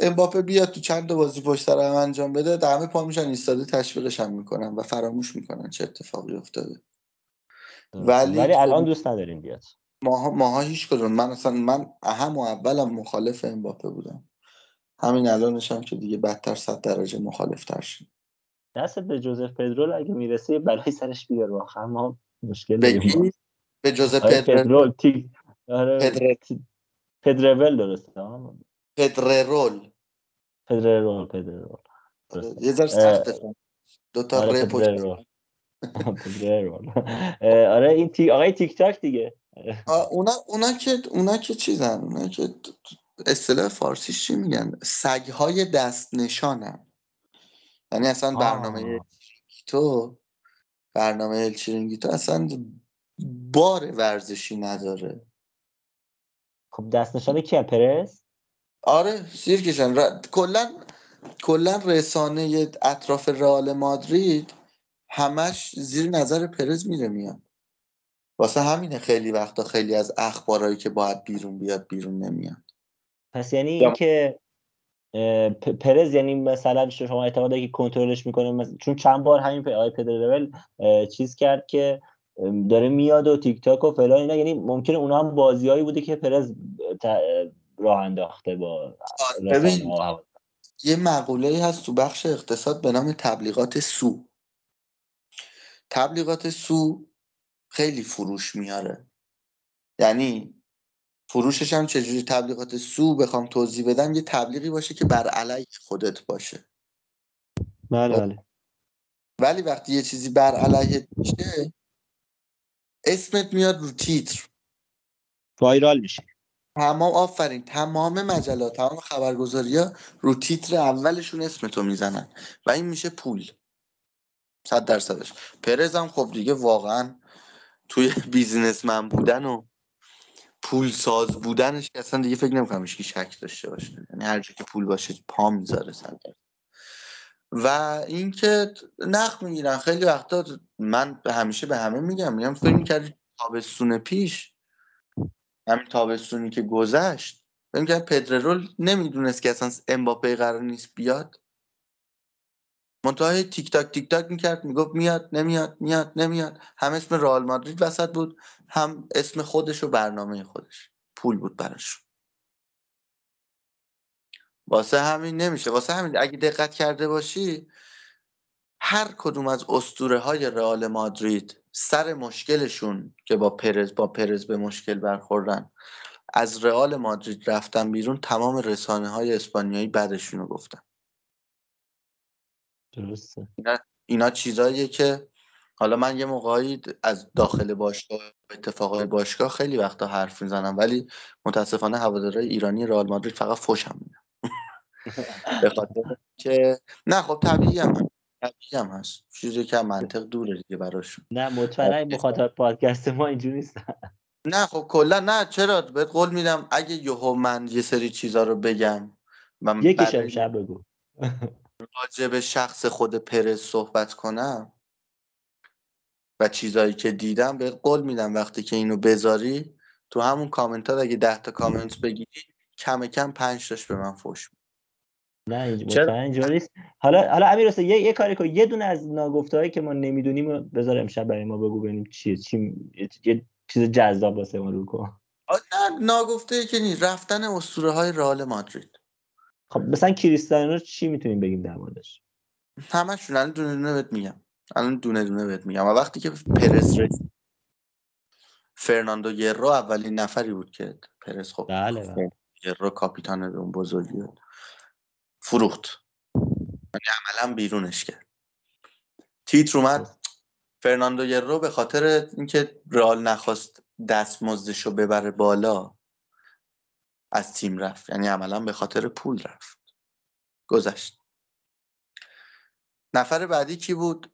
امباپه بیاد تو چند تا بازی پشت سر هم انجام بده همه پا میشن ایستاده تشویقش هم می‌کنن و فراموش می‌کنن چه اتفاقی افتاده. ولی, ولی الان خب دوست نداریم بیاد. ماها ماها هیچ کدوم. من اصلا من اهم و اولم مخالف امباپه بودم. همین الانش هم که دیگه بدتر صد درجه مخالف تر شد. دست به جوزف پدرول اگه می‌رسه بلای سرش بیار واقعا ما مشکل داریم. به جوزف پدرول؟ تی آره پدرول. درسته پدرول. پدرول پدرول. یه ذره سخته دو تا آره پدرول. [laughs] پدرول. آره این تی... آقای تیک تاک دیگه اونا اونا که اونا که چیزن؟ اونا که اصطلاح فارسیش چی میگن؟ سگ های دست نشانن یعنی اصلا برنامه تو برنامه El Chiringuito اصلا بار ورزشی نداره. خب دست نشانه کیه؟ پرس؟ آره سیرکشن ر... کلا کلا رسانه اطراف رئال مادرید همش زیر نظر پرز میره میاد واسه همینه خیلی وقتا خیلی از اخبارهایی که باید بیرون بیاد بیرون نمیاد پس یعنی اینکه پرز یعنی مثلا شما اعتقاد که کنترلش می‌کنه چون چند بار همین آی پدر چیز کرد که داره میاد و تیک تاک و فلان اینا. یعنی ممکنه اونا هم بازیایی بوده که پرز راه انداخته با یه مقوله هست تو بخش اقتصاد به نام تبلیغات سو. تبلیغات سو خیلی فروش میاره. یعنی فروشش هم چجوری تبلیغات سو بخوام توضیح بدم یه تبلیغی باشه که بر علیه خودت باشه. بله بله. ولی وقتی یه چیزی بر علیه میشه اسمت میاد رو تیتر. وایرال میشه. تمام آفرین تمام مجلات تمام خبرگزاری ها رو تیتر اولشون اسمتو می‌زنن و این میشه پول. صد درصدش. پرزم خب دیگه واقعا توی [laughs] بیزینسمن بودن و پول ساز بودنش که اصلا دیگه فکر نمی‌کنم هیچ شک داشته باشه. یعنی هر که پول باشه پا می‌ذاره سر و اینکه نخ می‌گیرن. خیلی وقتا من همیشه به همه میگم میگم فکر می‌کردی تابستون پیش همین تابستونی که گذشت فکر می‌کرد پدرول نمی‌دونست که اصلا امباپه قرار نیست بیاد. منتها تیک تاک تیک تاک می‌کرد می‌گفت میاد نمیاد میاد نمیاد. هم اسم رئال مادرید وسط بود هم اسم خودش و برنامه خودش. پول بود براش. واسه همین نمیشه. واسه همین اگه دقت کرده باشی هر کدوم از اسطوره های رئال مادرید سر مشکلشون که با پرز با پرز به مشکل برخوردن از رئال مادرید رفتن بیرون تمام رسانه های اسپانیایی بعدشون رو گفتن. درسته. اینا, اینا چیزاییه که حالا من یه موقعی از داخل باشگاه اتفاقای باشگاه خیلی وقتا حرف می‌زنم ولی متاسفانه هوادارهای ایرانی رئال مادرید فقط فوشم میدن. [laughs] به خاطر که نه خب طبیعی هم طبیعی هم هست. چیزی که منطق دوره دیگه براشون. نه مطمئن بخاطر پادکست ما اینجوری نیست. نه خب کلا نه چرا؟ بهت قول میدم اگه یهو من یه سری چیزا رو بگم من یکیش امشب بگو. راجع به شخص خود پرز صحبت کنم و چیزایی که دیدم بهت قول میدم وقتی که اینو بذاری تو همون کامنت ها اگه ده تا کامنت بگیری کم کم پنج تاش به من فوش نه اینجوری نیست. حالا حالا امیر یه یه کاری کن. یه دونه از ناگفتهایی که ما نمی‌دونیم بذار امشب برای ما بگو ببینیم چیه چی یه چیز جذاب واسه ما رو کن. نه ناگفته که نیست. رفتن اسطوره های رئال مادرید. خب مثلا کریستیانو چی می‌تونیم بگیم در موردش؟ همشون الان دونه دونه بهت میگم. الان دونه دونه بهت میگم. و وقتی که پرز رسید فرناندو یرو اولین نفری بود که پرز خب بله, بله. یرو کاپیتان اون بزرگی بود فروخت. یعنی عملا بیرونش کرد. تیتر اومد. فرناندو یرو به خاطر اینکه رئال نخواست دستمزدش رو ببره بالا از تیم رفت. یعنی عملا به خاطر پول رفت. گذشت. نفر بعدی کی بود؟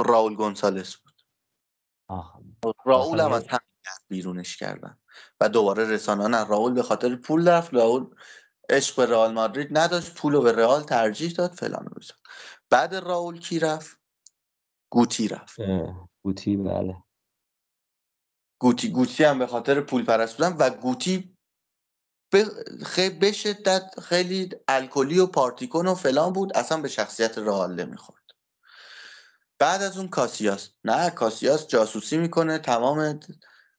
راول گونسالس بود. راول هم از هم بیرونش کردن. و دوباره رسانه نه راول به خاطر پول رفت. راول عشق به رئال مادرید نداشت. پول رو به رئال ترجیح داد. فلان بعد راول کی رفت؟ گوتی رفت. گوتی بله. گوتی گوتی هم به خاطر پول پرست بودن و گوتی به شدت خیلی الکلی و پارتیکون و فلان بود اصلا به شخصیت رئال نمی‌خورد. بعد از اون کاسیاس. نه کاسیاس جاسوسی می‌کنه تمام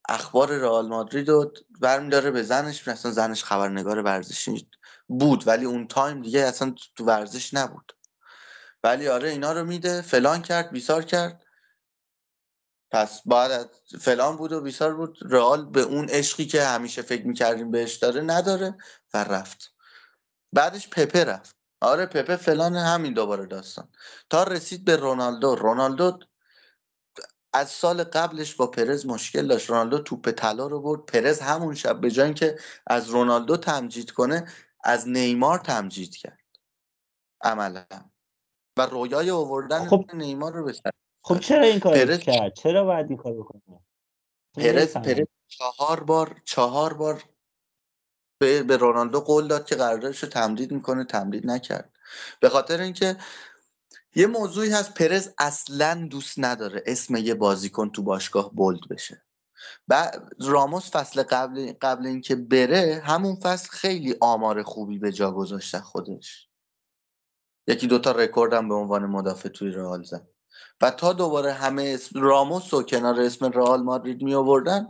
اخبار رئال مادرید رو برمیداره به زنش اصلا زنش خبرنگار ورزشی بود ولی اون تایم دیگه اصلا تو ورزش نبود. ولی آره اینا رو میده فلان کرد بیسار کرد. پس بعد فلان بود و بیسار بود. رئال به اون عشقی که همیشه فکر می‌کردیم بهش داره نداره و رفت. بعدش پپه رفت. آره پپه فلان همین دوباره داستان. تا رسید به رونالدو. رونالدو از سال قبلش با پرز مشکل داشت. رونالدو توپ طلا رو برد. پرز همون شب به جای که از رونالدو تمجید کنه از نیمار تمجید کرد. عملا. و رویای آوردن خب نیمار رو به خب چرا این کار پرز... کرد؟ چرا باید این کار بکنه پرز پرز چهار بار چهار بار به, به رونالدو قول داد که قراردادش رو تمدید می‌کنه تمدید نکرد. به خاطر اینکه یه موضوعی هست پرز اصلا دوست نداره اسم یه بازیکن تو باشگاه بولد بشه. و راموس فصل قبل قبل اینکه بره همون فصل خیلی آمار خوبی به جا گذاشته خودش. یکی دوتا رکورد هم به عنوان مدافع توی رئال زد. و تا دوباره همه اسم راموس و کنار اسم رئال مادرید می آوردن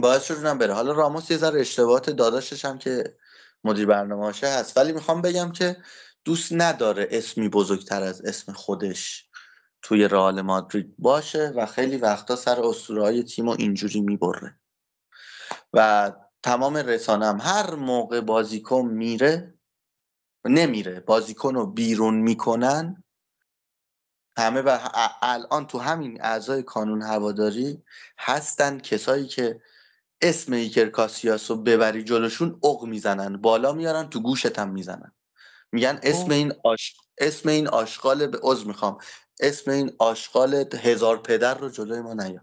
باعث شد بره. حالا راموس یه ذره اشتباهات داداشش هم که مدیر برنامه‌اشه هست. ولی می‌خوام بگم که دوست نداره اسمی بزرگتر از اسم خودش توی رئال مادرید باشه و خیلی وقتا سر های تیم رو اینجوری می‌بره. و تمام رسانم هر موقع بازیکن میره نمیره. بازیکن رو بیرون می‌کنن. همه و الان تو همین اعضای کانون هواداری هستن کسایی که اسم ایکر کاسیاس رو ببری جلوشون اق می‌زنن بالا میارن تو گوشت هم می‌زنن. میگن اسم این آش... اسم این آشغال به عضو می‌خوام. اسم این آشغال هزار پدر رو جلوی ما نیار.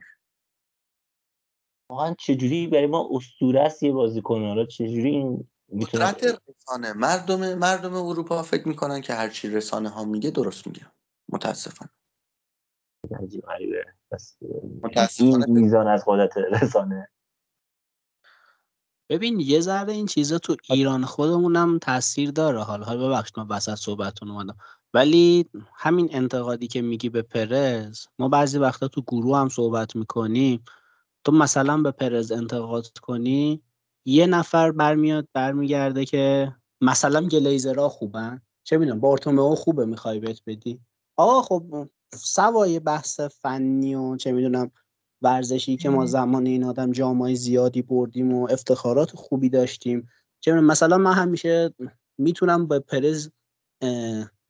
واقعا چجوری برای ما اسطوره است یه بازیکن؟ حالا چجوری این قدرت رسانه. مردم مردم اروپا فکر می‌کنن که هرچی رسانه ها میگه درست میگه. متاسفانه متاسفانه میزان از قدرت رسانه. ببین یه ذره این چیزا تو ایران خودمونم تاثیر داره. حالا حالا ببخشید من وسط صحبتتون اومدم. ولی همین انتقادی که میگی به پرز ما بعضی وقتا تو گروه هم صحبت می‌کنیم. تو مثلا به پرز انتقاد کنی یه نفر برمیاد برمیگرده که مثلا گلیزرها خوبن. چه می‌دونم بارتومئو خوبه می‌خوای بهت بدی. آقا خب سوای بحث فنی و چه می‌دونم ورزشی که ما زمان این آدم جامعه زیادی بردیم و افتخارات خوبی داشتیم. چه مثلا من همیشه می‌تونم به پرز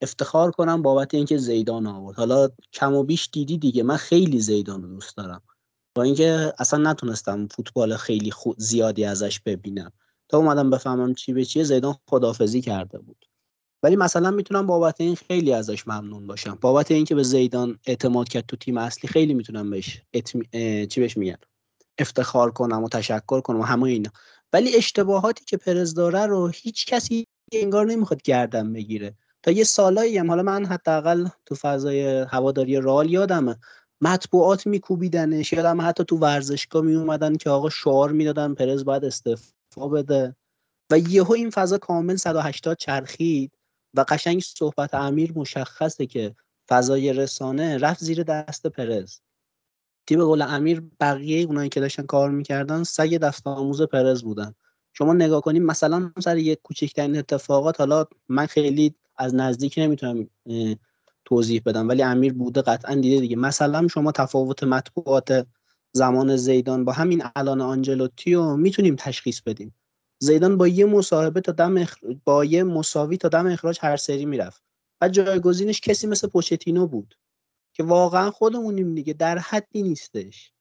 افتخار کنم بابت اینکه زیدان آورد. حالا کم و بیش دیدی دیگه من خیلی زیدان رو دوست دارم. با اینکه اصلا نتونستم فوتبال خیلی خود زیادی ازش ببینم. تا اومدم بفهمم چی به چیه زیدان خدافزی کرده بود. ولی مثلا می‌تونم بابت این خیلی ازش ممنون باشم. بابت اینکه به زیدان اعتماد کرد تو تیم اصلی خیلی می‌تونم بهش چی بهش میگن افتخار کنم و تشکر کنم و همه اینا. ولی اشتباهاتی که پرز داره رو هیچ کسی انگار نمی‌خواد گردن بگیره. تا یه سالایی هم حالا من حداقل تو فضای هواداری رال یادمه. مطبوعات میکوبیدنش یادم حتی تو ورزشگاه میومدن که آقا شعار می‌دادن پرز باید استعفا بده. و یهو این فضا کامل 180 چرخید. و قشنگ صحبت امیر مشخصه که فضای رسانه رفت زیر دست پرز. تیم قول امیر بقیه اونایی که داشتن کار می‌کردن سگ دست آموز پرز بودن. شما نگاه کنیم مثلا سر یک کوچکترین اتفاقات حالا من خیلی از نزدیک نمی‌تونم توضیح بدم ولی امیر بوده قطعا دیده دیگه. مثلا شما تفاوت مطبوعات زمان زیدان با همین الان آنجلوتی رو می‌تونیم تشخیص بدیم. زیدان با یه مصاحبه تا دم با یه مساوی تا دم اخراج هر سری می‌رفت. و جایگزینش کسی مثل پوچتینو بود که واقعا خودمونیم دیگه در حدی نیستش.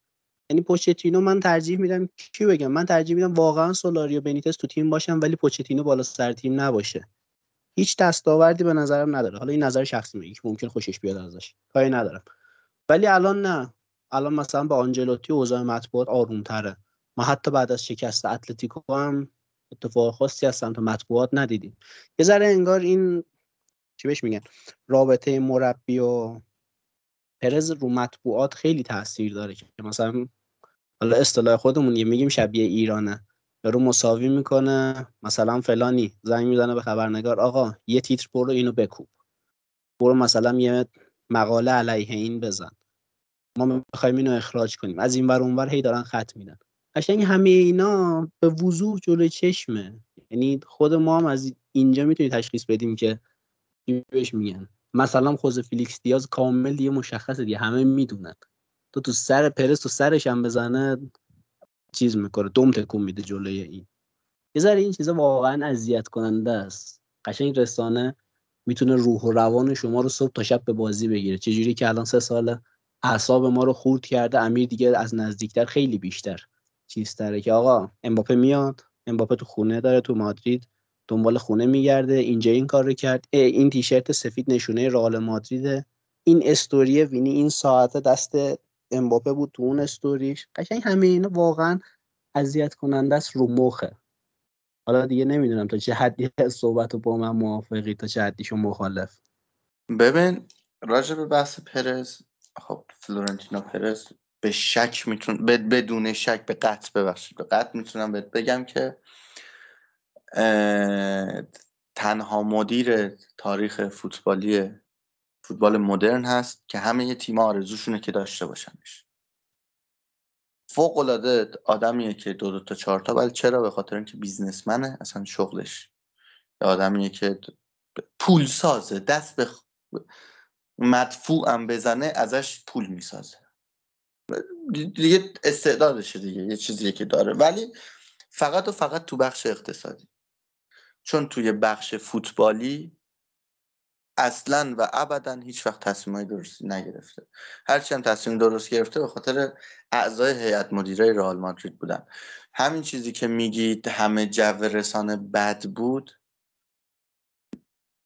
یعنی پوچتینو من ترجیح میدم کی بگم؟ من ترجیح میدم واقعا سولاریو بنیتس تو تیم باشم ولی پوچتینو بالا سر تیم نباشه. هیچ دستاوردی به نظرم نداره. حالا این نظر شخصی میگه ممکن خوشش بیاد ازش. کاری ندارم. ولی الان نه. الان مثلا با آنجلوتی اوضاع مطبوعات آرومتره. ما حتی بعد از شکست اتلتیکو هم اتفاق خاصی از سمت مطبوعات ندیدیم. یه ذره انگار این چی بهش میگن رابطه مربی و پرز رو مطبوعات خیلی تاثیر داره که مثلا حالا اصطلاح خودمون یه میگیم شبیه ایرانه. رو مساوی می‌کنه مثلا فلانی زنگ می‌زنه به خبرنگار آقا یه تیتر برو اینو بکوب. برو مثلا یه مقاله علیه این بزن. ما می‌خوایم اینو اخراج کنیم. از این ور اونور هی دارن خط میدن. قشنگ همه اینا به وضوح جلوی چشمه. یعنی خود ما هم از اینجا می‌تونی تشخیص بدیم که بهش میگن. مثلا خوز فیلیکس دیاز کامل دیگه مشخصه دیگه همه می‌دونن. تو تو سر پرس تو سرش هم بزنه چیز می‌کنه دوم تکون میده جلوی این. یه ذره این چیزا واقعا اذیت کننده است. قشنگ رسانه می‌تونه روح و روان شما رو صبح تا شب به بازی بگیره. چجوری که الان سه سال اعصاب ما رو خورد کرده امیر دیگه از نزدیکتر خیلی بیشتر. چیز که آقا امباپه میاد امباپه تو خونه داره تو مادرید دنبال خونه میگرده اینجا این کار رو کرد. این تیشرت سفید نشونه رئال مادریده. این استوری وینی این ساعت دست امباپه بود تو اون استوریش. قشنگ همه اینا واقعا اذیت کننده است رو مخه. حالا دیگه نمی‌دونم تا چه حدی صحبت با من موافقی تا چه حدیشون مخالف. ببین راجع به بحث پرز خب فلورنتینو پرز به شک میتون بدون شک به قطع ببخشید. به قطع می‌تونم بهت بگم که تنها مدیر تاریخ فوتبالی فوتبال مدرن هست که همه تیم آرزوشونه که داشته باشنش. فوق العاده آدمیه که دو دو تا چهار تا ولی چرا؟ به خاطر اینکه بیزنسمنه اصلا شغلش. آدمیه که پول سازه دست به مدفوع هم بزنه ازش پول می‌سازه. دیگه استعدادشه دیگه یه چیزیه که داره. ولی فقط و فقط تو بخش اقتصادی. چون توی بخش فوتبالی اصلا و ابدا هیچ وقت تصمیم درستی نگرفته. هرچی هم تصمیم درست گرفته به خاطر اعضای هیئت مدیره رئال مادرید بودن. همین چیزی که میگید همه جو رسانه بد بود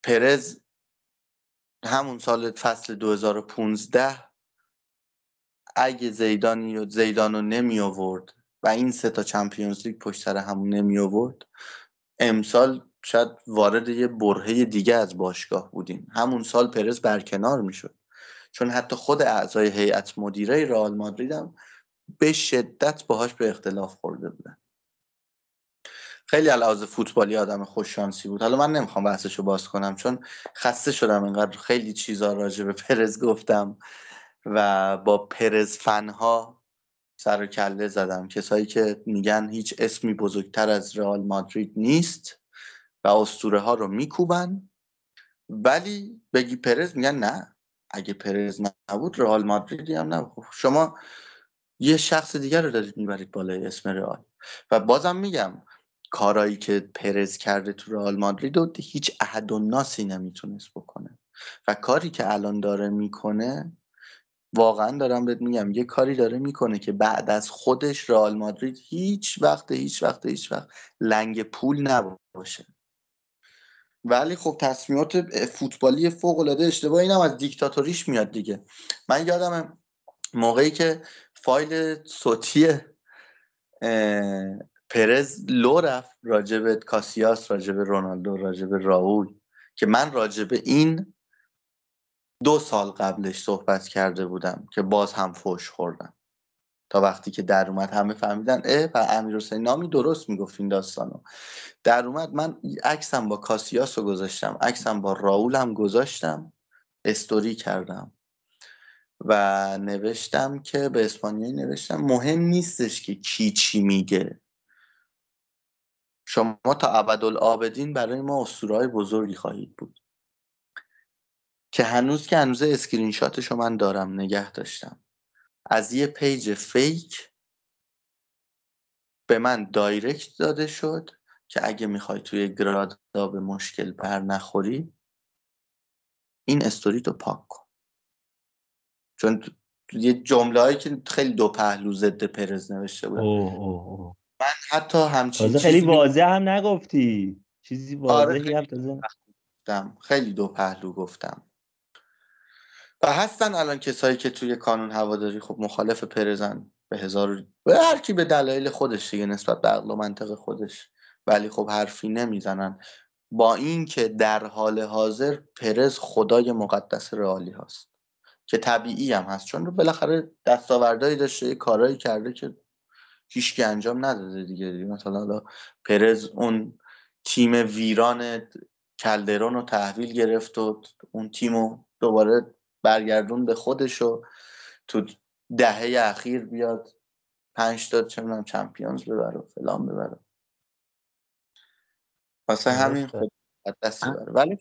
پرز همون سال فصل 2015 اگه زیدان رو نمی آورد و این سه تا چمپیونز لیگ پشت سر همون نمی آورد امسال شاید وارد یه برهه دیگه از باشگاه بودیم. همون سال پرز برکنار می‌شد. چون حتی خود اعضای هیئت مدیره رئال مادرید هم به شدت باهاش به اختلاف خورده بودن. خیلی علاوه فوتبالی آدم خوششانسی بود. حالا من نمی‌خوام بحثشو باز کنم چون خسته شدم اینقدر خیلی چیزا راجع به پرز گفتم. و با پرز فنها سر و کله زدم. کسایی که میگن هیچ اسمی بزرگتر از رئال مادرید نیست و اسطوره ها رو میکوبن. ولی بگی پرز میگن نه. اگه پرز نبود رئال مادریدی هم نبود. شما یه شخص دیگر رو دارید می‌برید بالای اسم رئال. و بازم میگم کارایی که پرز کرده تو رئال مادرید و هیچ احد و ناسی نمی‌تونست بکنه. و کاری که الان داره می‌کنه واقعا دارم بهت میگم یه کاری داره می‌کنه که بعد از خودش رئال مادرید هیچ وقت هیچ وقت هیچ وقت لنگ پول نباشه. ولی خب تصمیمات فوتبالی فوق العاده اشتباه اینم از دیکتاتوریش میاد دیگه. من یادم موقعی که فایل صوتی پرز لو رفت راجب کاسیاس راجب رونالدو راجب راول که من راجب این دو سال قبلش صحبت کرده بودم که باز هم فوش خوردم. تا وقتی که در اومد همه فهمیدن اه و امیر حسین نامی درست می‌گفت این داستانو. در اومد من عکسم با کاسیاس رو گذاشتم عکسم با راول هم گذاشتم استوری کردم. و نوشتم که به اسپانیایی نوشتم مهم نیستش که کی چی میگه. شما تا ابدالآبدین برای ما اسطوره‌های بزرگی خواهید بود. که هنوز که هنوز اسکرین شاتشو من دارم نگه داشتم. از یه page fake به من direct داده شد که اگه می‌خوای توی grada به مشکل بر نخوری این استوری تو پاک کن. چون یه جمله هایی که خیلی دو پهلو ضد پرز نوشته بود. من حتی همچین خیلی واضح هم نگفتی. چیزی واضحی آره هم خیلی دو پهلو گفتم. و هستن الان کسایی که توی کانون هواداری خب مخالف پرزن به هزار به هر کی به دلایل خودش دیگه نسبت به عقل و منطق خودش. ولی خب حرفی نمی‌زنن. با اینکه در حال حاضر پرز خدای مقدس رئالی هست که طبیعی هم هست. چون بالاخره دستاوردهایی داشته کارهایی کرده که هیچکی انجام نداده دیگه. مثلا حالا پرز اون تیم ویران کلدرون رو تحویل گرفت و اون تیم رو دوباره برگردون به خودشو تو دهه اخیر بیاد پنج تا چه می‌دونم چمپیونز ببره فلان ببره. واسه همین خود دستی بره ولی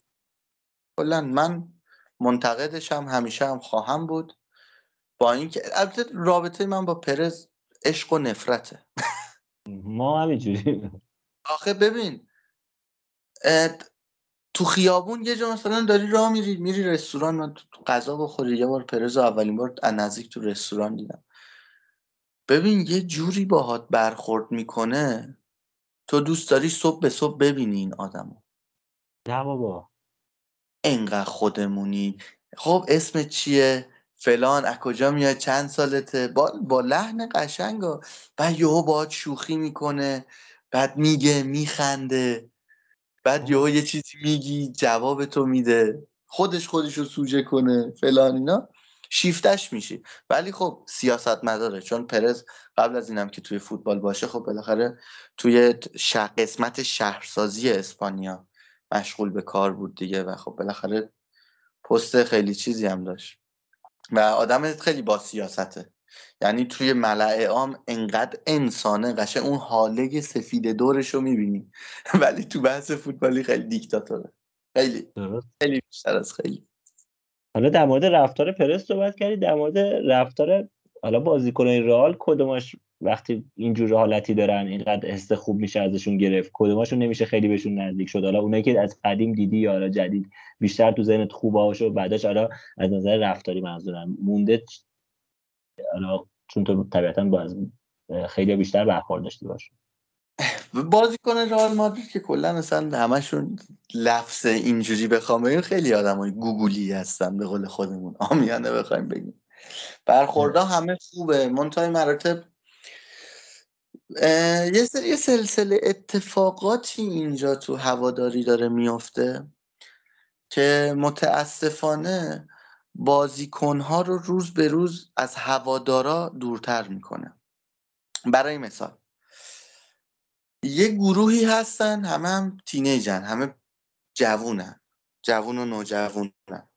کلا من منتقدشم همیشه هم خواهم بود با اینکه البته رابطه من با پرز عشق و نفرته. ما همینجوری آخه ببین تو خیابون یه جا مثلا داری راه میری میری رستوران من تو غذا بخوری. یه بار پرز اولین بار از نزدیک تو رستوران دیدم. ببین یه جوری باهات برخورد می‌کنه. تو دوست داری صبح به صبح ببینی این آدمو. نه بابا. انقدر خودمونی. خب اسم چیه؟ فلان. از کجا میاد؟ چند سالته؟ با, با لحن قشنگ بعد یهو باهات شوخی می‌کنه. بعد میگه میخنده. بعد یهو یه چیزی میگی جواب تو میده. خودش خودش رو سوژه کنه فلان اینا. شیفتش میشی. ولی خب سیاست مداره چون پرز قبل از اینم که توی فوتبال باشه خب بالاخره توی قسمت شهرسازی اسپانیا مشغول به کار بود دیگه و خب بالاخره پست خیلی چیزی هم داشت. و آدم خیلی با سیاسته. یعنی توی ملعه عام انقدر انسانه قشه اون حاله سفید دورش رو می‌بینی. [laughs] ولی تو بحث فوتبالی خیلی دیکتاتوره. خیلی. خیلی بیشتر از خیلی. حالا در مورد رفتار پرس صحبت کردی در مورد رفتار حالا بازیکنای رئال کدوماش وقتی اینجور حالتی دارن اینقدر حس خوب میشه ازشون گرفت؟ کدوماشون نمیشه خیلی بهشون نزدیک شد؟ حالا اونایی که از قدیم دیدی یا حالا جدید بیشتر تو ذهنت خوب باشه و بعدش حالا از نظر رفتاری منظورم مونده حالا چون تو طبیعتا باز خیلی بیشتر برخورد داشتی باشه بازیکن رئال مادرید که کلا مثلا همشون لفظ اینجوری بخوام بگیم خیلی آدمای گوگولی هستن به قول خودمون. آمیانه بخوایم بگیم. برخوردها همه خوبه. منتهای مراتب یه سری سلسله اتفاقاتی اینجا تو هواداری داره میفته که متاسفانه بازیکنها رو روز به روز از هوادارا دورتر می‌کنه. برای مثال یه گروهی هستن همه هم تینیجن همه جوونن جوون و نوجوونن.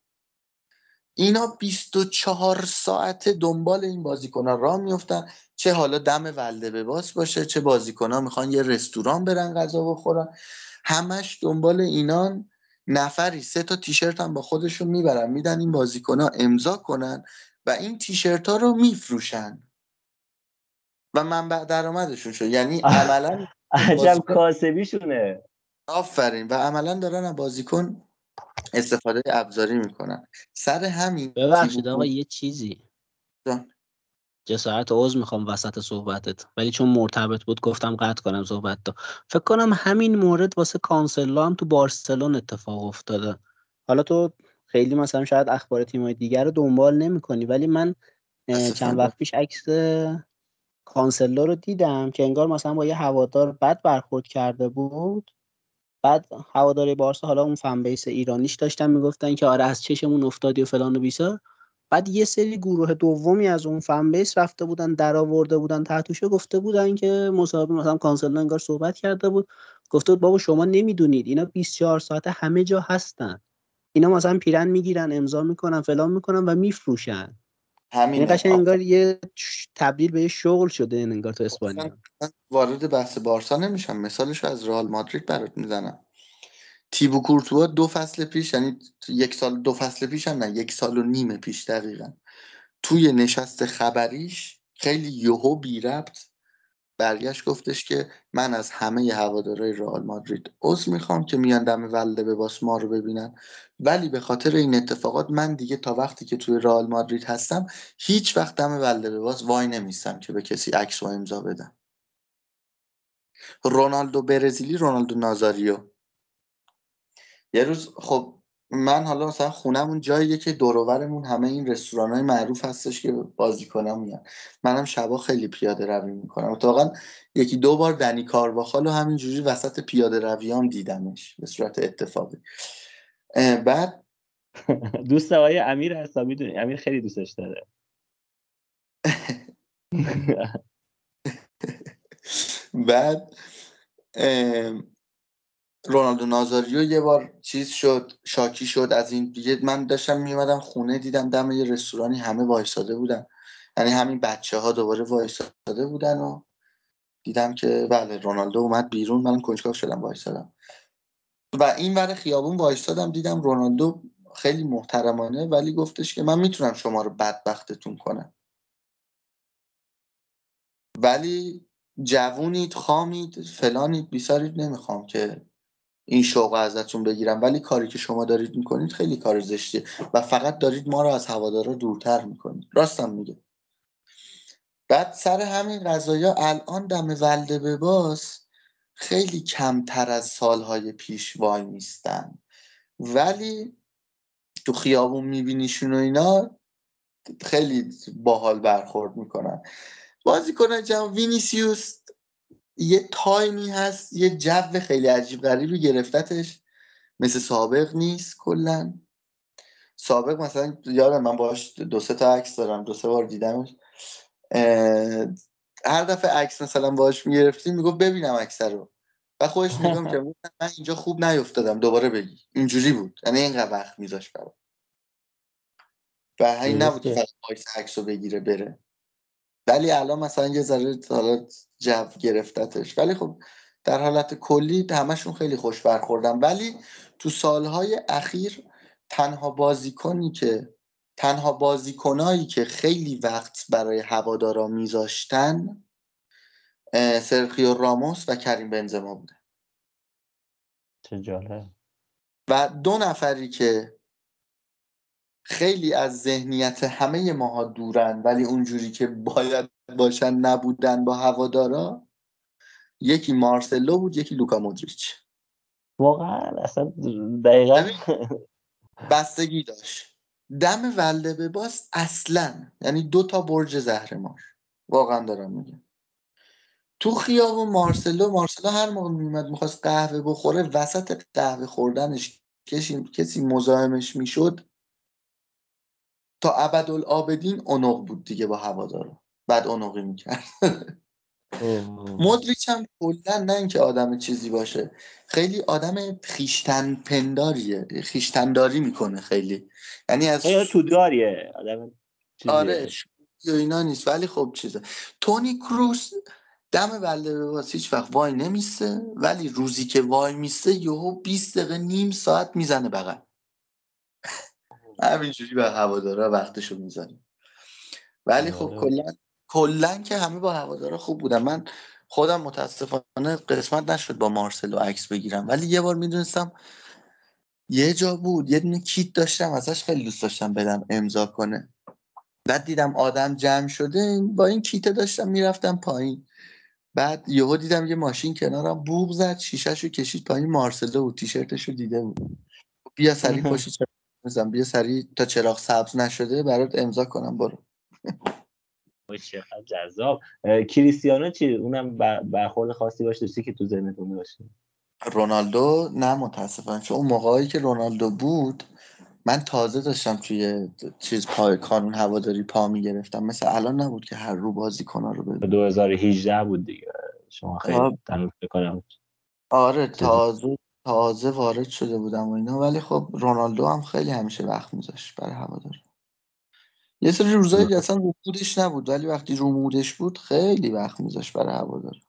اینا 24 ساعت دنبال این بازیکن ها راه میفتن چه حالا دم ولده به باس باشه چه بازیکن ها می‌خوان یه رستوران برن غذا بخورن. همش دنبال اینان نفری. سه تا تیشرت هم با خودشون می‌برن میدن این بازیکن ها امضا کنن و این تیشرت ها رو میفروشن. و منبع درآمدشون شد. یعنی عملا عجب کاسبیشونه. آفرین. و عملا دارن بازیکن استفاده ابزاری می‌کنن. سر همین ببخشید آقا یه چیزی. جسارت عوض می‌خوام وسط صحبتت. ولی چون مرتبط بود گفتم قطع کنم صحبت تو فکر کنم همین مورد واسه کانسلا هم تو بارسلون اتفاق افتاده. حالا تو خیلی مثلا شاید اخبار تیمای دیگر رو دنبال نمی‌کنی ولی من چند وقت پیش عکس کانسلا رو دیدم که انگار مثلا با یه هوادار بد برخورد کرده بود. بعد هواداری بارسا حالا اون فن بیس ایرانیش داشتن می‌گفتن که آره از چشمون افتادی و فلان و بیسا بعد یه سری گروه دومی از اون فن بیس رفته بودن در آورده بودن تحتوشو گفته بودن که مصاحبه مثلا کانسل انگار صحبت کرده بود. گفته بود بابا شما نمی‌دونید اینا 24 ساعت همه جا هستن. اینا مثلا پیرن می‌گیرن امضا می‌کنن فلان می‌کنن و میفروشن. همین یعنی قشنگ انگار یه تبدیل به یه شغل شده این انگار تو اسپانیا. وارد بحث بارسا نمیشم. مثالش از رئال مادرید برات می‌زنم. تیبو کورتوا دو فصل پیش یعنی یک سال دو فصل پیش هم نه یک سال و نیم پیش دقیقا. توی نشست خبریش خیلی یهو بی ربط برگشت گفتش که من از همه هوادارهای رئال مادرید عذر می‌خوام که میان دم ولده به باس ما رو ببینن. ولی به خاطر این اتفاقات من دیگه تا وقتی که توی رئال مادرید هستم هیچ وقت دم ولده به باس وای نمیستم که به کسی عکس و امضا بدم. رونالدو برزیلی رونالدو نازاریو. یه روز خب من حالا مثلا خونمون جاییه که دورورمون همه این رستوران های معروف هستش که بازی کنم میان. منم شبا خیلی پیاده روی می‌کنم. اتفاقا یکی دو بار دنی کارواخال و همینجوری وسط پیاده رویام دیدمش به صورت اتفاقی. بعد [laughs] دوست آقای امیر هستا می‌دونی. امیر خیلی دوستش داره. [laughs] [laughs] بعد رونالدو نازاریو یه بار چیز شد شاکی شد از این دیگه. من داشتم میومدم خونه دیدم دم یه رستورانی همه وایساده بودن. یعنی همین بچه ها دوباره وایساده بودن و دیدم که بله رونالدو اومد بیرون. من کنجکاو شدم وایسادم و این ور خیابون وایسادم دیدم رونالدو خیلی محترمانه ولی گفتش که من می‌تونم شما رو بدبختتون کنم. ولی جوونید خامید فلانید بیسارید نمی‌خوام که این شوق ازتون بگیرم. ولی کاری که شما دارید می‌کنید خیلی کار زشتیه و فقط دارید ما رو از هوادارا دورتر می‌کنید. راستم میگه. بعد سر همین قضايا الان دم ولده به باس خیلی کمتر از سالهای پیش وای میستن. ولی تو خیابون میبینیشون و اینا خیلی باحال برخورد می‌کنن. بازی کنن جمع وینیسیوس یه تایمی هست یه جو خیلی عجیب غریبی گرفتتش. مثل سابق نیست کلا. سابق مثلا یادم من باش دو سه تا عکس دارم دو سه بار دیدمش. هر دفعه عکس مثلا باش می‌گرفتیم می‌گفت ببینم عکس رو. و خودش نگاه که من اینجا خوب نیفتادم دوباره بگی. اینجوری بود. یعنی اینقدر وقت میذاش برام. و همین نبود که فقط عکس رو بگیره بره. ولی الان مثلا یه ذره حالا جو گرفتتش. ولی خب در حالت کلی همشون خیلی خوش برخوردن. ولی تو سالهای اخیر تنها بازیکنی که تنها بازیکنایی که خیلی وقت برای هوادارا میذاشتن سرخیو راموس و کریم بنزما بوده. چه جالب. و دو نفری که خیلی از ذهنیت همه ماها دورن ولی اونجوری که باید باشن نبودن با هوادارا یکی مارسلو بود یکی لوکا مودریچ. واقعا اصلا دقیقا بستگی داشت. دم ولده به باز اصلا یعنی دو تا برج زهر مار واقعا دارم میگم. تو خیابون مارسلو مارسلو هر موقع میومد می‌خواست قهوه بخوره وسط قهوه خوردنش کسی مزاحمش می‌شد تا ابدالآبدین اونق بود دیگه با هوادارا. بعد اونقی می‌کرد. مدریچ هم کلا نه اینکه آدم چیزی باشه. خیلی آدم خیشتن پنداریه خیشتنداری می‌کنه خیلی. یعنی از تو داریه. آدم آره اینا نیست. ولی خب چیزه تونی کروس دم بلده به هیچ وقت وای نمیسته ولی روزی که وای میسته یهو 20 دقیقه نیم ساعت می‌زنه بغل. همینجوری به هوادارا وقتشو می‌زنه ولی خب آره. کلا کلا که همه با هوادارا خوب بودن. من خودم متاسفانه قسمت نشد با مارسلو عکس بگیرم. ولی یه بار می‌دونستم یه جا بود یه دونه کیت داشتم ازش خیلی دوست داشتم بدم امضا کنه. بعد دیدم آدم جمع شده با این کیت داشتم می‌رفتم پایین. بعد یهو دیدم یه ماشین کنارم بوغ زد شیشهشو کشید پایین مارسلو بود تیشرتشو دیده بود. بیا سری پشت [laughs] چراغ بیا سری تا چراغ سبز نشده برات امضا کنم برو. [laughs] چقدر جذاب. کریستیانو چی؟ اونم برخورد خاصی باشه داشتی که تو ذهنتون باشه؟ رونالدو؟ نه متاسفانه. چون اون موقعی که رونالدو بود من تازه داشتم توی چیز پای کانون هواداری پا می‌گرفتم. مثل الان نبود که هر رو بازی کنه رو ببین 2018 بود دیگه. شما خیلی تنوز بکنم آره تازه تازه وارد شده بودم و اینا ولی خب رونالدو هم خیلی همیشه وقت میذاشت برای هواداری. یه سری روزایی اصلا رو مودش نبود ولی وقتی رو مودش بود خیلی وقت میذاشت برای هواداری.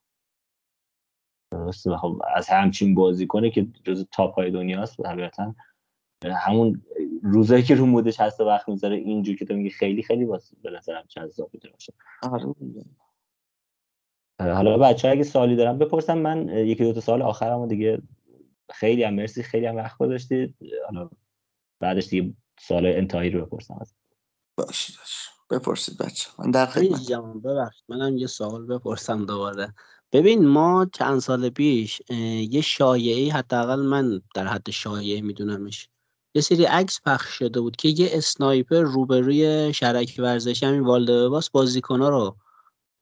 درسته. خب از همچین بازی کنه که جز تاپ های دنیاست طبیعتا همون روزایی که رو مودش هست وقت می‌ذاره اینجور که تو میگی خیلی خیلی واسه به نظرم جذاب بوده باشه. آره. حالا بچه اگه سوالی دارم بپرسم من یکی دو تا سال آخرم دیگه خیلی هم مرسی خیلی هم وقت گذاشتید. حالا بعدش دیگه سال انتهایی رو بپرسم از باشه بپرسید بچه من در خدمت. ببخشید منم یه سوال بپرسم دوباره. ببین ما چند سال پیش یه شایعی حداقل من در حد شایعه میدونمش یه سری عکس پخش شده بود که یه اسنایپر روبروی شرک ورزشی همین والدباس بازیکنها رو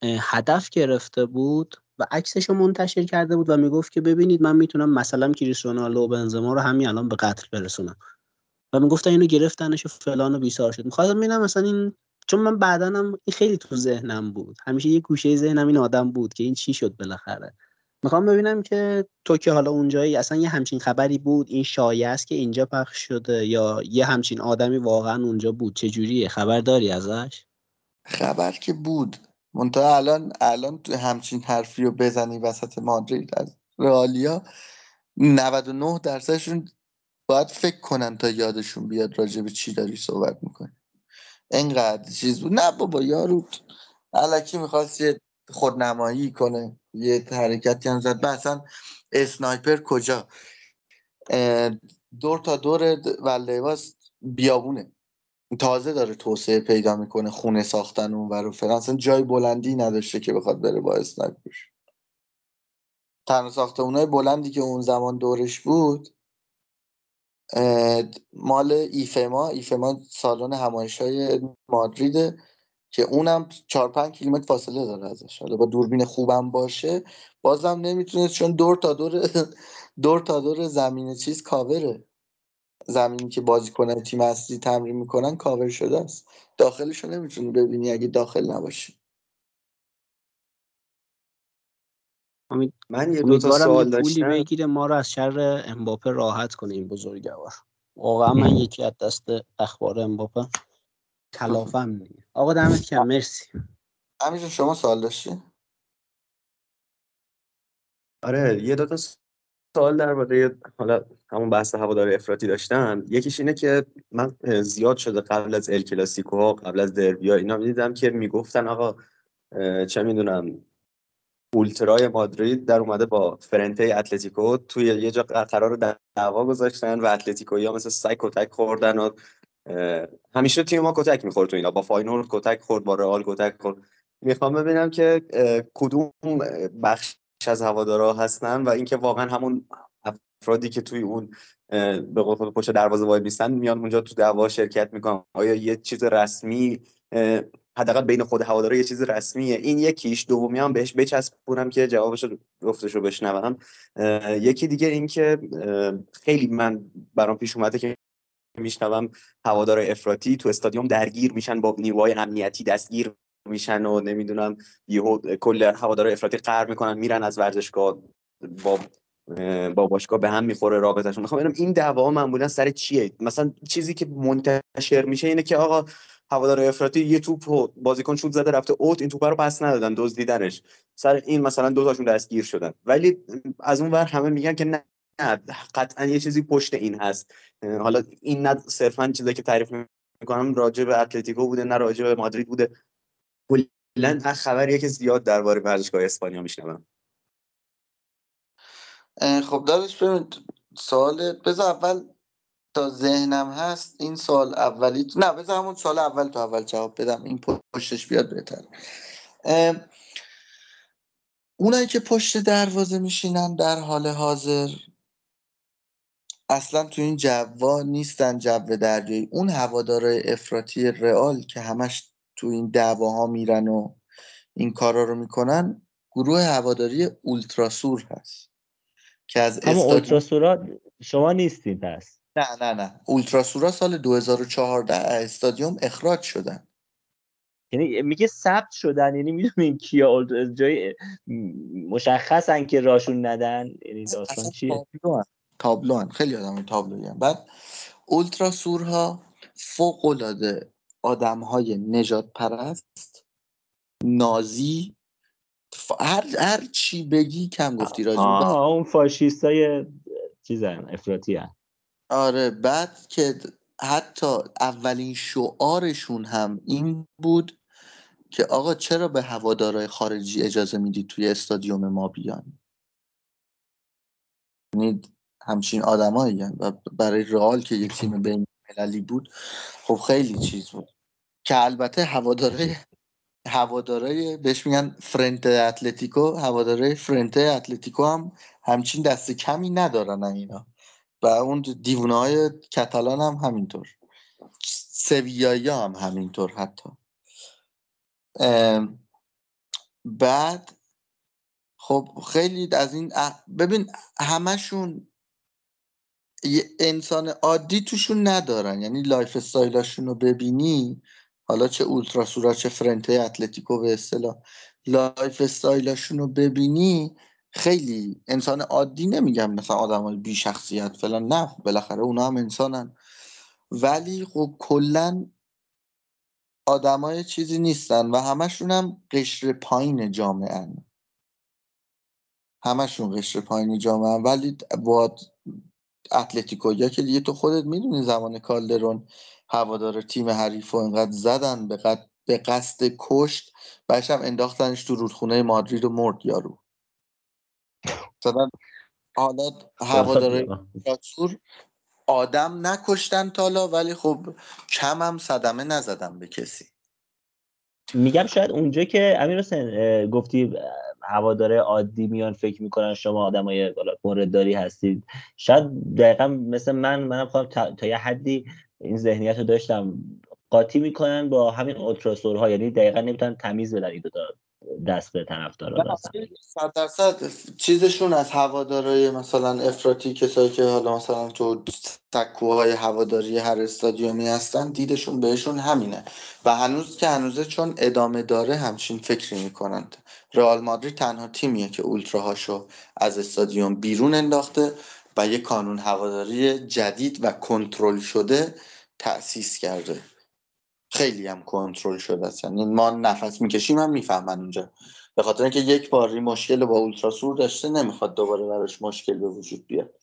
هدف گرفته بود و عکسش رو منتشر کرده بود و می‌گفت که ببینید من می‌تونم مثلا کریستیانو رونالدو و بنزما رو همین الان به قتل برسونم. و می‌گفتن اینو گرفتنش و فلان و بیسار شد. می‌خواستم ببینم مثلا این چون من بعدا هم این خیلی تو ذهنم بود. همیشه یه گوشه ذهنم این آدم بود که این چی شد بالاخره. می‌خوام ببینم که تو که حالا اونجایی اصلا یه همچین خبری بود؟ این شایعه است که اینجا پخش شده یا یه همچین آدمی واقعا اونجا بود؟ چه جوریه؟ خبر داری ازش؟ خبر که بود. منتها الان الان تو همچین حرفی رو بزنی وسط مادرید از رئالیا 99 درصدشون باید فکر کنن تا یادشون بیاد راجع به چی داری صحبت می‌کنی. انقدر چیز بود. نه بابا یارو علکی می‌خواست یه خودنمایی کنه یه حرکتی هم زد. اصلا اسنایپر کجا؟ دور تا دور ولدهواس بیابونه. تازه داره توسعه پیدا می‌کنه خونه ساختن اون و فرانسه جای بلندی نداشته که بخواد بره با اسنایپر تنها ساختمونای بلندی که اون زمان دورش بود مال ایفما. ایفما سالن همایش های مادریده که اونم چهار پنج کیلومتر فاصله داره ازش. حالا با دوربین خوبم باشه بازم نمی‌تونه چون دور تا دور [laughs] دور تا دور زمین چیز کاوره. زمینی که کنه تیم اصلی تمرین می‌کنن کاور شده است. داخلش رو نمی‌تونی ببینی اگه داخل نباشی. امید... من یه دو تا سوال داشتم. بگیره ما رو از شر امباپه راحت کنه این بزرگوار. واقعا من [clears throat] یکی از دست اخبار امباپه کلافم [clears throat] آقا دمت کم مرسی. همینجور شما سوال داشتی؟ آره یه دو تا سوال درباره حالا همون بحث هوادار افراطی داشتم یکیش اینه که من زیاد شده قبل از ال کلاسیکو قبل از دربیا اینا می‌دیدم که می‌گفتن آقا چه می‌دونم ultra ی مادرید در اومده با فرنته اتلتیکو توی یه جا قرار دعوا گذاشتن و اتلتیکویی ها مثل سگ کتک خوردن و همیشه تیم ما کتک می‌خورد تو اینا با فاینورد کتک خورد با رئال کتک خورد. می‌خوام ببینم که کدوم بخش از هوادارا هستن و اینکه واقعا همون افرادی که توی اون به قول خود پشت دروازه وای میستن میان اونجا تو دعوا شرکت می‌کنن. آیا یه چیز رسمی حداقل بین خود هوادارا یه چیز رسمیه؟ این یکیش. دومی هم بهش بچسبونم که جوابش گفتش رو بشنوم یکی دیگه این که خیلی من برام پیش اومده که میشنوم هوادار افراطی تو استادیوم درگیر میشن با نیروهای امنیتی دستگیر میشن و نمی‌دونم یهو کل هوادار افراطی قهر می‌کنن میرن از ورزشگاه با با باشگاه به هم می‌خوره رابطهشون. می‌خوام ببینم این دعوا معمولا سر چیه؟ مثلا چیزی که منتشر میشه اینه که آقا هوادار افراطی یه توپ بازیکن شوت زده رفته اوت این توپ رو پس ندادن دزدیدنش. سر این مثلا دو تاشون دستگیر شدن. ولی از اون ور همه میگن که نه قطعا یه چیزی پشت این هست. حالا این نه صرفا چیزی که تعریف می‌کنم راجع به اتلتیکو بوده نه راجع به مادرید بوده. کلا خبریه که زیاد درباره ورزشگاه اسپانیا میشنوم. خب دارش ببین سوال بذار اول تا ذهنم هست این سال اولی نه بذار همون سال اول تو اول جواب بدم این پشتش بیاد بهتر اونایی که پشت دروازه میشینن در حال حاضر اصلا تو این جوا نیستن جو دریایی. اون هوادارای افراطی رئال که همش تو این دعواها میرن و این کارا رو می‌کنن گروه هواداری اولتراسور هست که از اما اولتراسورا شما نیستین پس؟ نه نه نه. اولتراسورا سال 2014 استادیوم اخراج شدن. یعنی میگه ثبت شدن یعنی می‌دونین کیا جای مشخصن که راشون ندن؟ یعنی داستان چیه؟ تابلو هن. خیلی آدم تابلوی هم. بعد اولتراسورها فوق العاده آدم های نجات پرست نازی هر, هر چی بگی کم گفتی راجع آه اون فاشیستای چیزن افراطی هن. آره بعد که حتی اولین شعارشون هم این بود که آقا چرا به هوادارهای خارجی اجازه می‌دید توی استادیوم ما بیان یعنی همچین آدمایی و برای رئال که یک تیم بین المللی بود خب خیلی چیز بود. که البته هوادارهای هوادارای بهش میگن فرنت اتلتیکو هوادارای فرنت اتلتیکو هم همچین دست کمی ندارن اینا. و اون دیوونه های کتالان هم همینطور. سویایی هم همینطور حتی. بعد خب خیلی از این ببین همشون انسان عادی توشون ندارن. یعنی lifestyle اشون رو ببینی حالا چه اولتراسورا چه فرنته اتلتیکو به اصطلاح lifestyle اشون رو ببینی خیلی انسان عادی نمیگم مثلا آدم های بی شخصیت فلان نه بالاخره اونا هم انسانن. ولی خب کلا آدمای چیزی نیستن و همشون هم قشر پایین جامعه همشون قشر پایین جامعه ولی با اتلتیکو یا که دیگه تو خودت می‌دونی زمان کالدرون هوادار تیم حریف و انقدر زدن به, قد... به قصد کشت بهش هم انداختنش تو رودخونه مادرید و مرد یارو. مثلا حالا هوادار آدم نکشتن تالا ولی خب کم هم صدمه نزدن به کسی. میگم شاید اونجا که امیر حسین گفتی هواداره عادی میان فکر می‌کنن شما آدمای موردداری هستید. شاید دقیقا مثل من منم خواهم تا, تا یه حدی این ذهنیت رو داشتم. قاطی می‌کنن با همین اولتراسورها یعنی دقیقا نمی‌تونن تمیز بدن این دوتا. دست به طرفدارا صد درصد چیزشون از هوادارای مثلا افراطی کسایی که حالا مثلا تو تکوهای هواداری هر استادیومی هستن دیدشون بهشون همینه. و هنوز که هنوزه چون ادامه داره همچین فکری می‌کنند رئال مادرید تنها تیمیه که اولتراهاشو از استادیوم بیرون انداخته و یه کانون هواداری جدید و کنترل شده تأسیس کرده. خیلی هم کنترل شده است. یعنی ما نفس می‌کشیم هم می‌فهمن اونجا به خاطر اینکه یک باری مشکل با اولتراسور داشته نمی‌خواد دوباره براش مشکل به وجود بیاد.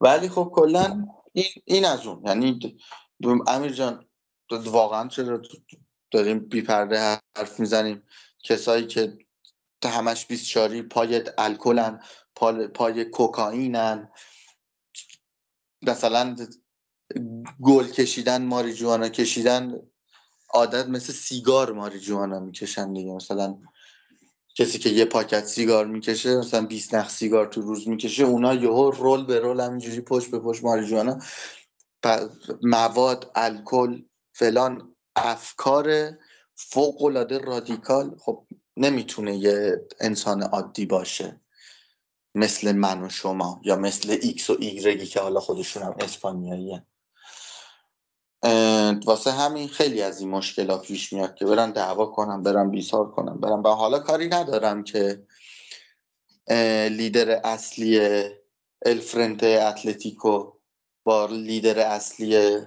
ولی خب کلا این, این از اون. یعنی امیر جان واقعا چرا داریم بی پرده حرف می‌زنیم؟ کسایی که همش بیسچاری پای الکلن پای, کوکائینن. مثلا گل کشیدن ماریجوانا کشیدن عادت مثل سیگار ماریجوانا می‌کشن دیگه. مثلا کسی که یه پاکت سیگار می‌کشه مثلا 20 نخ سیگار تو روز می‌کشه اونا یهو رول به رول همینجوری پشت به پشت ماریجوانا. مواد الکل فلان افکار فوق العاده رادیکال. خب نمی‌تونه یه انسان عادی باشه مثل من و شما یا مثل ایکس و ایگرگی که حالا خودشون هم اسپانیایی واسه همین خیلی از این مشکلات پیش میاد که برن دعوا کنم برن بیسار کنم برن و حالا کاری ندارم که لیدر اصلی الفرنت اتلتیکو با لیدر اصلی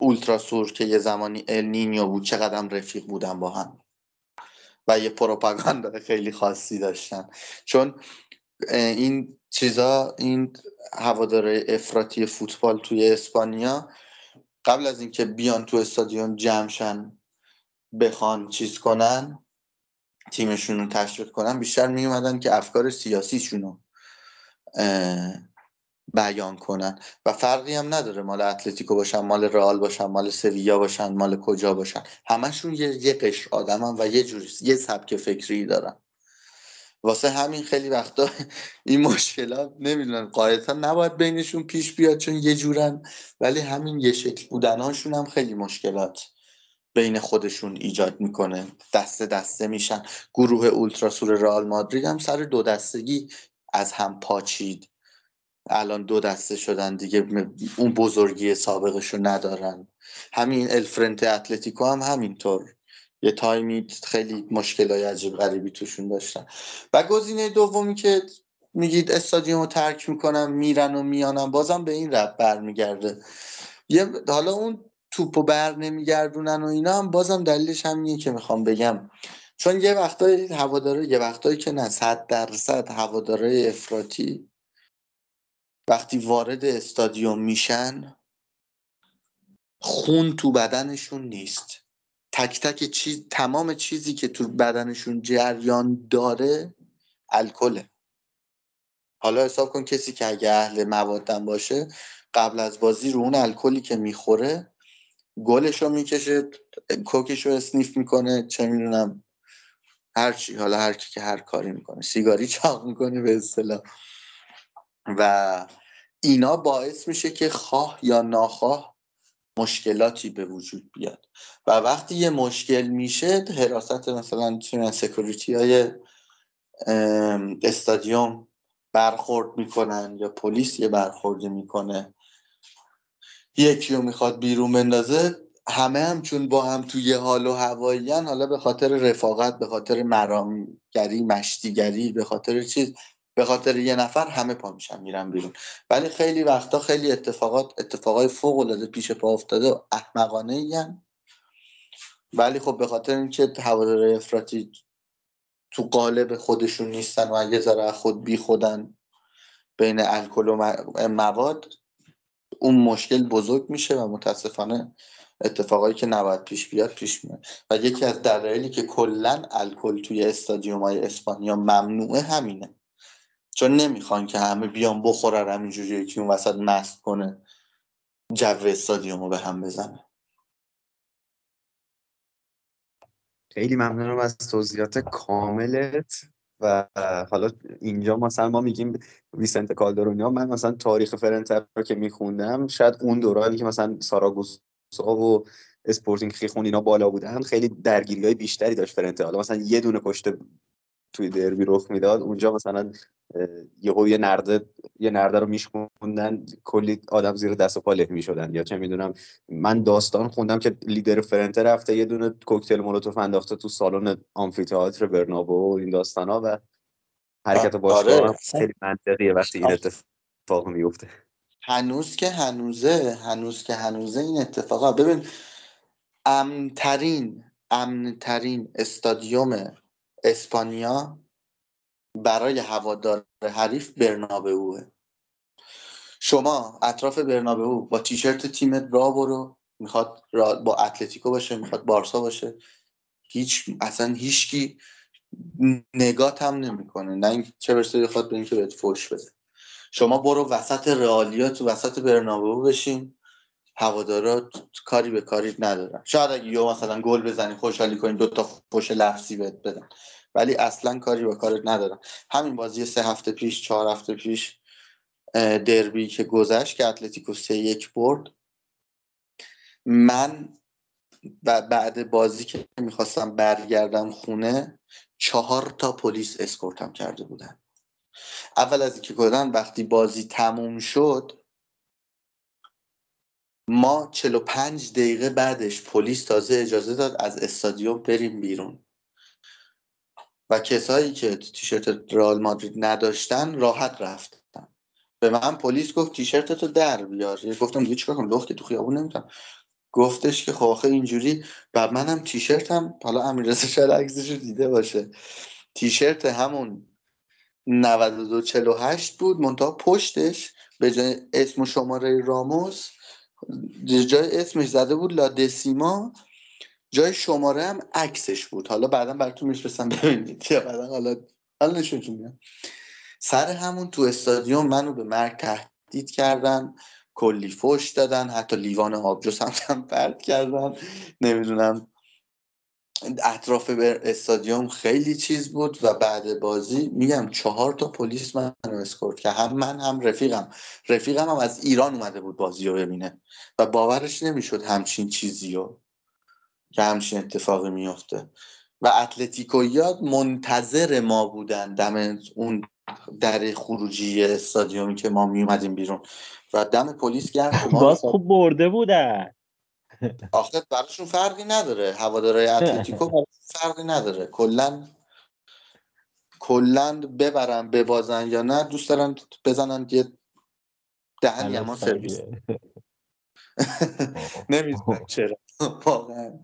اولتراسور که یه زمانی ال نینیو بود چقدر رفیق بودن با هم. و یه پروپاگاندا خیلی خاصی داشتن. چون این چیزا این هواداره افراطی فوتبال توی اسپانیا قبل از اینکه بیان تو استادیوم جمشن بخوان چیز کنن تیمشون رو تشویق کنن بیشتر می اومدن که افکار سیاسیشون رو بیان کنن. و فرقی هم نداره مال اتلتیکو باشن مال رئال باشن مال سویا باشن مال کجا باشن. همشون یه, یه قشر آدمن و یه جوری یه سبک فکری دارن. واسه همین خیلی وقتا این مشکلات نمی‌دونن. قاعدتا نباید بینشون پیش بیاد چون یه جورن ولی همین یه شکل بودنهاشون هم خیلی مشکلات بین خودشون ایجاد می‌کنه. دسته دسته میشن. گروه اولتراسور رئال مادرید هم سر دو دستگی از هم پاچید. الان دو دسته شدن دیگه اون بزرگی سابقشو ندارن. همین الفرنت اتلتیکو هم همینطور. یه تایمی خیلی مشکل های عجیب غریبی توشون داشتن. و گزینه دومی که میگید استادیوم رو ترک می‌کنن میرن و میانن بازم به این رب برمیگرده. یه حالا اون توپ و بر نمیگردونن و اینا هم بازم دلیلش همینیه که می‌خوام بگم. چون یه وقتایی هواداره یه وقتایی که نه صد درصد هواداره افراطی وقتی وارد استادیوم میشن خون تو بدنشون نیست. تک تک چیز تمام چیزی که تو بدنشون جریان داره الکله. حالا حساب کن کسی که اگه اهل موادم باشه قبل از بازی رو اون الکلی که می‌خوره گلش رو می‌کشه کوکش رو اسنیف می‌کنه چه می‌دونم هرچی حالا هر کی که هر کاری می‌کنه. سیگاری چاق می‌کنه به اصطلاح. و اینا باعث میشه که خواه یا ناخواه مشکلاتی به وجود بیاد. و وقتی یه مشکل میشه حراست مثلا سکوریتی های استادیوم برخورد می‌کنن یا پلیس یه برخوردی می‌کنه. یکی رو می‌خواد بیرون بندازه همه هم چون با هم توی حال و هواییان حالا به خاطر رفاقت به خاطر مرامگری مشتیگری به خاطر چیز به خاطر یه نفر همه پا میشن میرن بیرون. ولی خیلی وقتا خیلی اتفاقات اتفاقای فوق العاده پیش پا افتاده و احمقانه این ولی خب به خاطر اینکه هواداره افراطی تو قالب خودشون نیستن و یه ذره خود بی خودن بین الکل و مواد اون مشکل بزرگ میشه و متاسفانه اتفاقایی که نباید پیش بیاد پیش میاد. و یکی از دلایلی که کلا الکل توی استادیوم های اسپانیا ممنوعه همینه. چون نمی‌خوان که همه بیان بخورن همینجوری یکی اون وسط مست کنه جو استادیوم رو به هم بزنه. خیلی ممنونم از توضیحات کاملت و حالا اینجا مثلا ما میگیم ویسنت کالدرونیا من مثلا تاریخ فرنته رو که میخوندم شاید اون دورانی که مثلا ساراگوسا و اسپورتینگ خیخون اینا بالا بودن خیلی درگیری های بیشتری داشت فرنته حالا مثلا یه دونه کشته توی دربی رخ می‌داد. اونجا مثلا یهو یه نرده یه نرده رو میشکوندن کلی آدم زیر دست و پا له می‌شدن. یا چه می‌دونم من داستان خوندم که لیدر فرنته رفته یه دونه کوکتل مولوتوف انداخته تو سالن آمفیتئاتر برنابو و این داستانا و حرکت باشگاه آره. خیلی منطقیه وقتی این اتفاق میفته هنوز که هنوزه هنوز که هنوزه این اتفاقا. ببین امنترین امنترین استادیوم اسپانیا برای هوادار حریف برنابهوه شما اطراف برنابهو با تیشرت تیمت را برو می‌خواد با اتلتیکو باشه می‌خواد بارسا باشه. هیچ اصلا هیچکی نگات هم نمی‌کنه. نه این چه برسه بخواد به اینکه بهت فوش بده. شما برو وسط رئالیا تو وسط برنابهو بشین. هوادارا کاری به کاری ندارن. شاید اگه یو مثلا گل بزنی خوشحالی کنی دو تا فوش لفظی بهت بدن. ولی اصلا کاری به کارت ندارن. همین بازی سه هفته پیش چهار هفته پیش دربی که گذشت که اتلتیکو سه یک برد. من بعد بازی که می‌خواستم برگردم خونه چهار تا پلیس اسکورتم کرده بودن. اول از اینکه گفتن وقتی بازی تموم شد ما 45 دقیقه بعدش پلیس تازه اجازه داد از استادیوم بریم بیرون. و کسایی که تیشرت رئال مادرید نداشتن راحت رفتن. به من پلیس گفت تیشرت تو در بیار. گفتم دیگه چیکار کنم؟ لخت تو خیابون نمی‌تونم. گفتش که خب اینجوری. و منم تیشرتم. حالا امیررضا شاید عکسش دیده باشه. تیشرت همون 9248 بود. منتها پشتش به جای اسم و شماره راموس جای اسمش زده بود لادسیما جای شماره هم عکسش بود. حالا بعدا براتون میفرستم ببینید. یا بعدا حالا حالا نشونتون میاد. سر همون تو استادیوم منو به مرگ تهدید کردن کلی فش دادن حتی لیوان آبجو سمتم پرد کردن. نمی‌دونم اطراف استادیوم خیلی چیز بود و بعد بازی میگم چهار تا پلیس منو اسکورت که هم من هم رفیقم. رفیقم هم از ایران اومده بود بازی رو ببینه و باورش نمی‌شد همچین چیزی رو که همچین اتفاقی میفته و اتلتیکویات منتظر ما بودن دم اون در خروجی استادیومی که ما می اومدیم بیرون. و دم پلیس گرم باز خوب برده بودن. آخه براشون فرقی نداره. هوادارهای [laughs] اتلتیکو فرقی نداره. کلا کلا ببرن ببازن یا نه دوست دارن بزنن یه دهن ما سرویس. [laughs] نمی‌دونم [laughs] چرا. واقعا.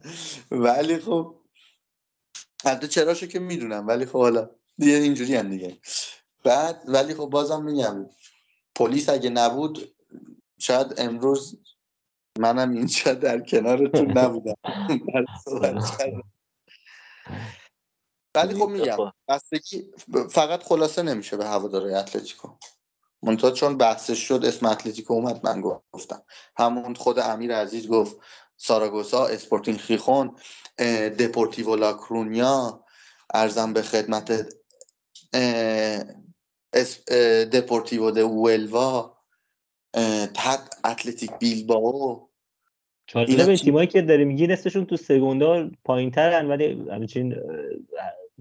ولی خب البته چراشو که می‌دونم ولی خب حالا دیگه اینجوری هم دیگه. بعد ولی خب بازم میگم پلیس اگه نبود شاید امروز منم اینجا در کنارتون نبودم. [laughs] ولی خب میگم بستگی فقط خلاصه نمیشه به هوادارهای اتلتیکو. منتها چون بحثش شد اسم اتلتیکو اومد من گفتم. همون خود امیر عزیز گفت ساراگوسا اسپورتینگ خیخون دپورتیو لاکرونیا عرضم به خدمت دپورتیو د ولوا. اتلتیک بیلباو به تیمایی که داری میگی نصفشون تو سگوندا پایین ترن ولی همچین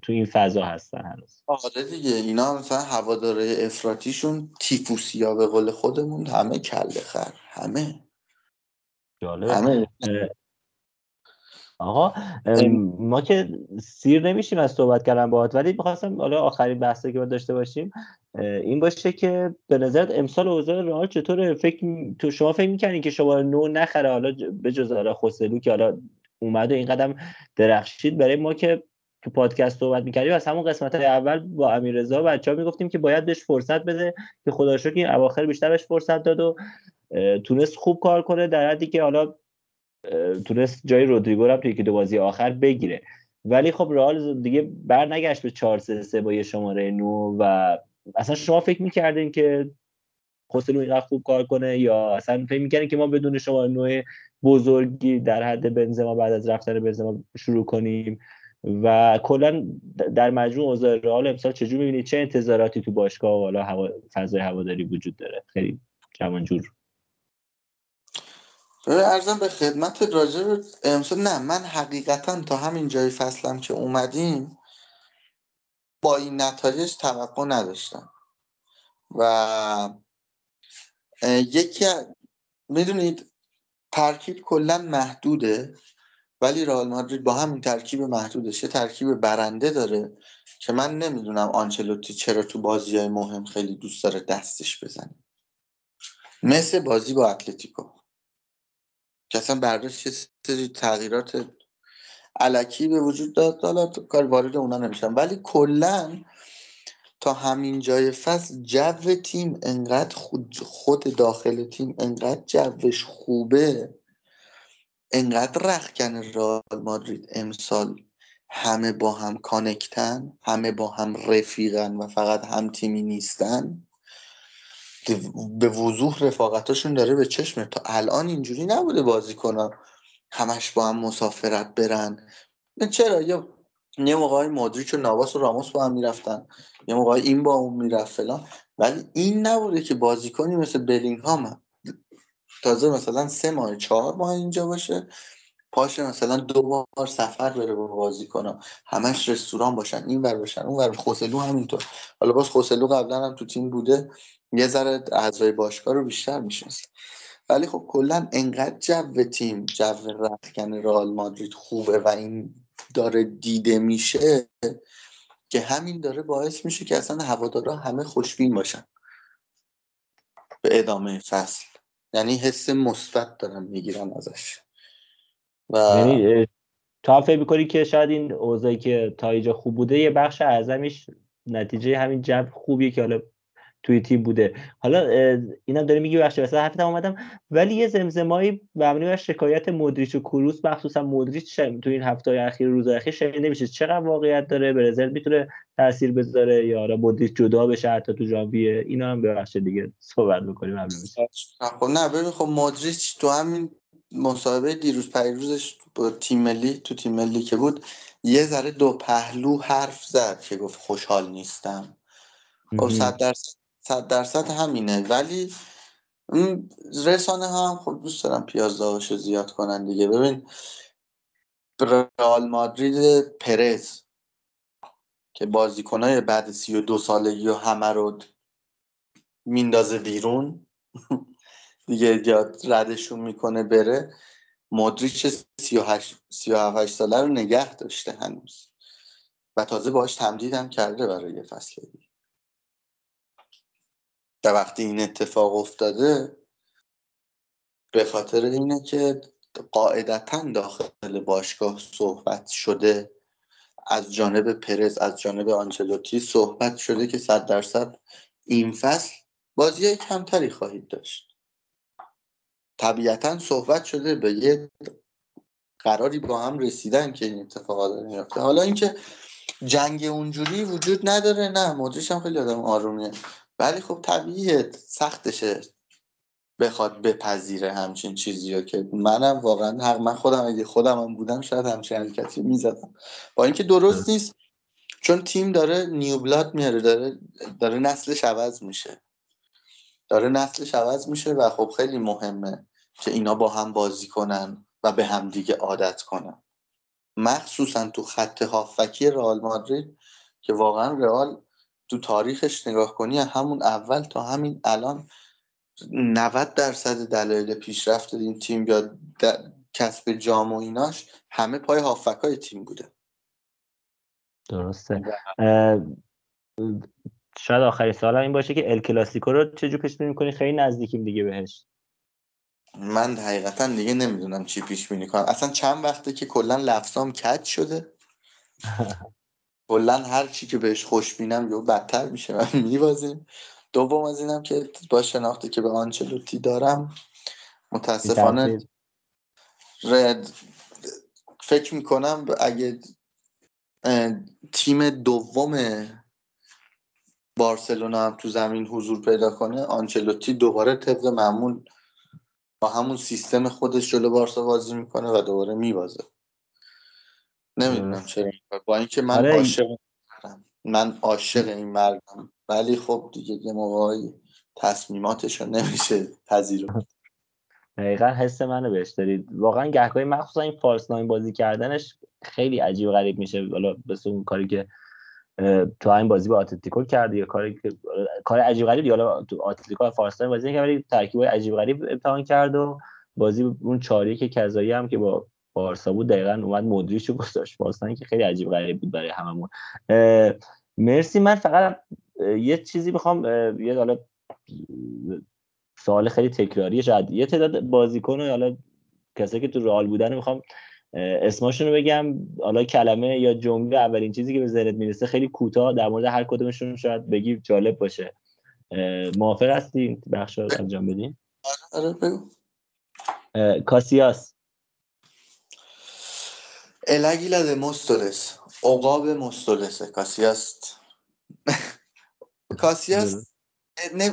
تو این فضا هستن هنوز. آره دیگه اینا مثلا هواداره افراتیشون تیفوسیا به قول خودمون همه کله خر همه. جالبه. همه. آقا ما که سیر نمیشیم از صحبت کردن باهات ولی می‌خواستم حالا آخرین بحثی که ما داشته باشیم این باشه که به نظرت امسال اوضاع رئال چطوره؟ فکر تو شما فکر می‌کنین که شما نو نخره حالا به جز حالا خوسلو که حالا اومد و این قدم درخشید برای ما که تو پادکست صحبت می‌کردیم از همون قسمت اول با امیررضا بچه‌ها می‌گفتیم که باید بهش فرصت بده که خدا شکر این اواخر بیشتر بهش فرصت داد و تونست خوب کار کنه در حدی که حالا تونست جای رودریگو رو توی که دو بازی آخر بگیره. ولی خب رئال دیگه بر نگشت به 4 3 با یه شماره نو و اصلا شما فکر می‌کردین که خوسلو اینقدر خوب کار کنه یا اصلا فکر می‌کردین که ما بدون شماره نو بزرگی در حد بنزما بعد از رفتن بنزما شروع کنیم؟ و کلا در مجموع اوضاع رئال امسال چجور می‌بینید؟ چه انتظاراتی تو باشگاه و حالا هوا... فضای هواداری وجود داره؟ خیلی جوان جور ارزم به خدمت راجع امسال نه من حقیقتا تا همین جای فصلم که اومدیم با این نتایج توقع نداشتم. و یکی می‌دونید ترکیب کلا محدوده ولی رئال مادرید با همین ترکیب محدودش یه ترکیب برنده داره که من نمی‌دونم آنچلوتی چرا تو بازی های مهم خیلی دوست داره دستش بزنه. مثل بازی با اتلتیکو که اصلا برداشت سری تغییرات علکی به وجود داد. حالا کار وارد اونا نمیشم. ولی کلا تا همین جای فصل جو تیم انقدر خود, خود داخل تیم انقدر جوش خوبه انقدر رخکن رئال مادرید امسال همه با هم کانکتن همه با هم رفیقن و فقط هم تیمی نیستن. به وضوح رفاقتاشون داره به چشم. تا الان اینجوری نبوده بازی کنن همش با هم مسافرت برن. چرا؟ یه یه موقع مادریچ و نواس و راموس با هم می‌رفتن. یه موقع این با اون می‌رفت فلان. ولی این نبوده که بازیکنی مثل بلینگهام تازه مثلا سه ماه چهار ماه اینجا باشه پاشه مثلا دو بار سفر بره با بازی کنم همش رستوران باشن این ور باشن اون ور خوسلو همینطور. حالا باز خوسلو قبلا هم تو تیم بوده یه ذره اعضای باشگاه رو بیشتر می‌شناسه. ولی خب کلا انقدر جو تیم جو رخکن رئال مادرید خوبه و این داره دیده میشه که همین داره باعث میشه که اصلا هوادارا همه خوشبین باشن. به ادامه فصل. یعنی حس مثبت دارن می‌گیرن ازش. و یعنی تو فکر می‌کنی که شاید این اوضاعی که تا اینجا خوب بوده یه بخش اعظمش نتیجه همین جو خوبیه که حالا توی تیم بوده. حالا اینا داره میگی بخش وسط حرفتم اومدم. ولی یه زمزمایی مبنی بر شکایت مودریچ و کروس مخصوصا مودریچ تو این هفته اخیر روز اخیر شنیده میشه چقدر واقعیت داره. به می‌تونه تاثیر بذاره یا حالا مودریچ جدا بشه حتی تو ژانویه. اینا هم ببخشید دیگه صحبت می‌کنیم خب نه ببین خب مودریچ تو همین مصاحبه دیروز پیروزش با تیم ملی تو تیم ملی که بود یه ذره دو پهلو حرف زد که گفت خوشحال نیستم. خب صد درصد صد درصد همینه. ولی رسانه ها هم خب دوست دارم پیاز داغش زیاد کنن دیگه. ببین رئال مادرید پرز که بازیکنای بعد سی و دو سالگی و همه رو میندازه بیرون [laughs] دیگه یاد ردشون می‌کنه بره. مدریچ 37 ساله رو نگه داشته هنوز. و تازه باش تمدیدم کرده برای یه فصل دیگه. و وقتی این اتفاق افتاده به خاطر اینه که قاعدتا داخل باشگاه صحبت شده از جانب پرز از جانب آنچلوتی صحبت شده که صد درصد این فصل بازی کمتری خواهید داشت. طبیعتا صحبت شده به یه قراری با هم رسیدن که این اتفاقات میفته حالا اینکه جنگ اونجوری وجود نداره نه مدرش هم خیلی آدم آرومیه. ولی خب طبیعیه سختشه بخواد بپذیره همچین چیزی رو که منم واقعا حق من خودم اگه خودم هم بودم شاید همچین حرکتی می‌زدم. با اینکه درست نیست چون تیم داره نیوبلاد میاره داره داره نسلش عوض میشه. داره نسلش عوض میشه و خب خیلی مهمه که اینا با هم بازی کنن و به هم دیگه عادت کنن. مخصوصا تو خط هافکی رئال مادرید که واقعا رئال تو تاریخش نگاه کنی همون اول تا همین الان 90 درصد دلایل پیشرفت این تیم یا کسب جام و ایناش همه پای هافکای تیم بوده. درسته. شاید آخری سال این باشه که ال کلاسیکو رو چجور پیش بینی می‌کنی؟ خیلی نزدیکیم دیگه بهش. من حقیقتا دیگه نمی‌دونم چی پیش بینی کنم. اصلا چند وقته که کلا لفظام کج شده. [laughs] کلا هر چی که بهش خوش بینم یا بدتر میشه من [laughs] میبازیم. دوم از اینم که با شناخته که به آنچلوتی دارم متاسفانه رد فکر می‌کنم اگه تیم دوم بارسلونا هم تو زمین حضور پیدا کنه آنچلوتی دوباره طبق معمول با همون سیستم خودش جلو بارسا بازی می‌کنه و دوباره میبازه. نمی‌دونم چرا با اینکه من آره عاشق من عاشق این مردم ولی خب دیگه یه موقعی تصمیماتش رو نمیشه پذیرفت. دقیقا حس منو بهش دارید. واقعا گهگاهی مخصوصا این فالس ناین بازی کردنش خیلی عجیب غریب میشه. حالا به اون کاری که تو این بازی با آتلتیکو کرد یا کاری که کار عجیب غریبی. حالا تو آتلتیکو فارستان بازی کرد ولی ترکیبای عجیب غریب امتحان کرد و بازی اون چاری که کذایی هم که با بارسا بود دقیقا اومد مدریش رو گذاشت. فارستان که خیلی عجیب غریب بود برای هممون. مرسی. من فقط یه چیزی می‌خوام یه حالا سوال خیلی تکراری شاید یه تعداد بازیکن و حالا کسایی که تو رئال بودن می‌خوام اسماشون رو بگم. حالا کلمه یا جمله اولین چیزی که به ذهنت می‌رسه خیلی کوتاه در مورد هر کدومشون شاید بگی جالب باشه. موافق هستی بخش رو انجام بدیم آره بگو. کاسیاس. الاگیلا de موستولس عقاب مستولسه کاسیاس کاسیاس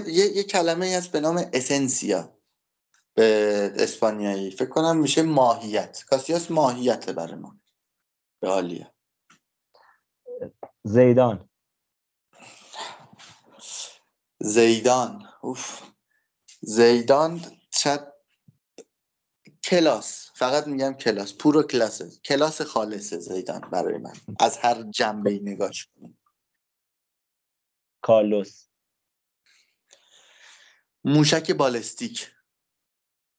یه, کلمه هست به نام اسنسیا به اسپانیایی فکر کنم میشه ماهیت کاسیاس ماهیت برای ما به حالیه زیدان زیدان اوف زیدان شاید کلاس فقط میگم کلاس پورو کلاسه کلاس خالصه زیدان برای من. از هر جنبه نگاش کنیم کارلوس. موشک بالستیک.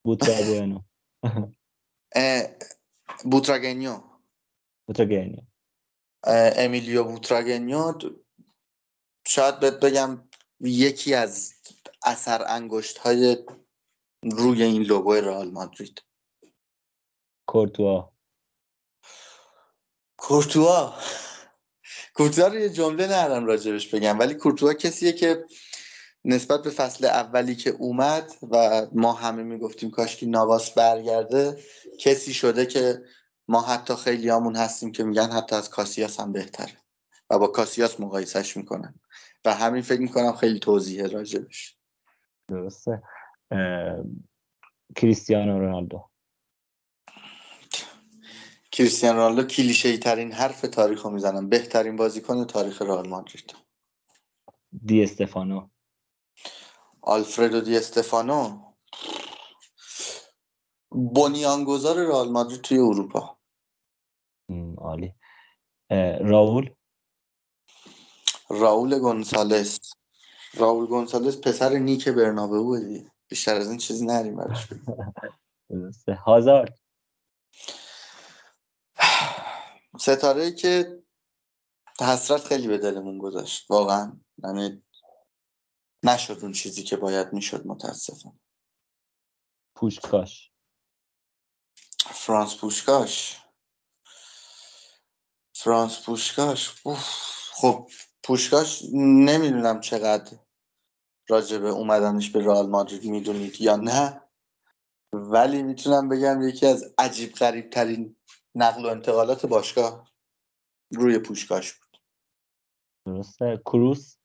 بوتراگونو [laughs] بوتراگنیو. بوتراگنیو امیلیو بوتراگنیو. شاید بهت بگم یکی از اثر انگشت های روی این لوگو رئال مادرید. کورتوا. کورتوا. کورتوا رو یه جمله ندارم راجبش بگم ولی کورتوا کسیه که نسبت به فصل اولی که اومد و ما همه می‌گفتیم کاشکی نواس برگرده کسی شده که ما حتی خیلی همون هستیم که میگن حتی از کاسیاس هم بهتره و با کاسیاس مقایسش می‌کنن. و همین فکر می‌کنم خیلی توضیح راجبش. درسته. کریستیانو رونالدو. کریستیان رونالدو کلیشه ترین حرف تاریخ رو می‌زنم بهترین بازیکن تاریخ رئال مادرید. دی استفانو. آلفردو دی استفانو. بنیانگذار رئال مادرید توی اروپا. عالی. راول؟ راول گونسالس. راول گونسالس پسر نیک برنابه بودی بیشتر از این چیزی نریم براش [laughs] هازارد. ستاره که حسرت خیلی به دلمون گذاشت واقعا. یعنی نشد اون چیزی که باید می‌شد متاسفم پوشکاش. فرانس پوشکاش. فرانس پوشکاش خب پوشکاش نمی‌دونم چقدر راجبه اومدنش به رئال مادرید می‌دونید یا نه ولی می‌تونم بگم یکی از عجیب غریب ترین نقل و انتقالات باشگاه روی پوشکاش بود. درسته. کروس؟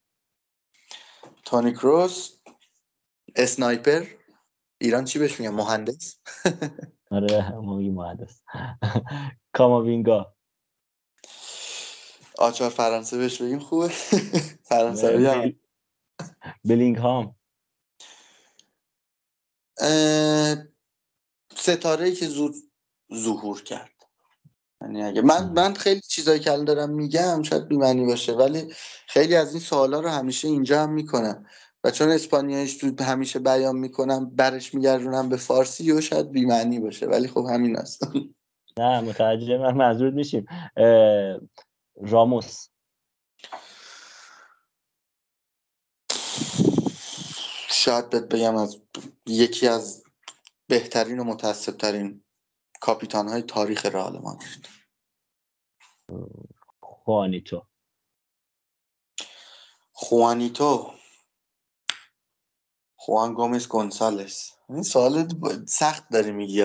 تونی کروس اسنایپر. ایران چی بهش میگن؟ مهندس؟ [laughs] آره مهندس. کاماوینگا. آچار فرانسه بهش بگیم خوبه. [laughs] فرانسوی هم. بلینگ هام ستاره ای که زود ظهور کرد. یعنی اگه من من خیلی چیزایی که الان دارم میگم شاید بیمعنی باشه ولی خیلی از این سوالا رو همیشه اینجا هم می‌کنم و چون اسپانیاییش تو همیشه بیان می‌کنم برش میگردونم به فارسی و شاید بیمعنی باشه ولی خب همین است. نه متوجه من منظور میشیم راموس. شاید بهت بگم از یکی از بهترین و متاسبترین کاپیتان های تاریخ رئال مادرید. خوانیتو. خوانیتو. خوان گومز گونسالس. این سوال سخت داری میگی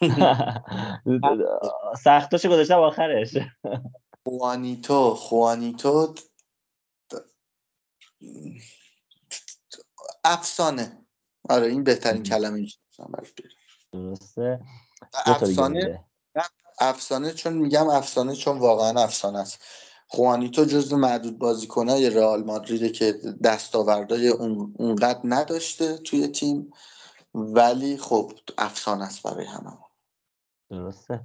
[laughs] سختاشو گذاشتم آخرش. خوانیتو خوانیتو افسانه. آره این بهترین کلمه درسته. افسانه افسانه چون میگم افسانه چون واقعا افسانه است. خوانیتو جزو معدود بازیکنهای رئال مادریده که دستاوردهای اونقدر نداشته توی تیم. ولی خب افسانه است برای همه. درسته.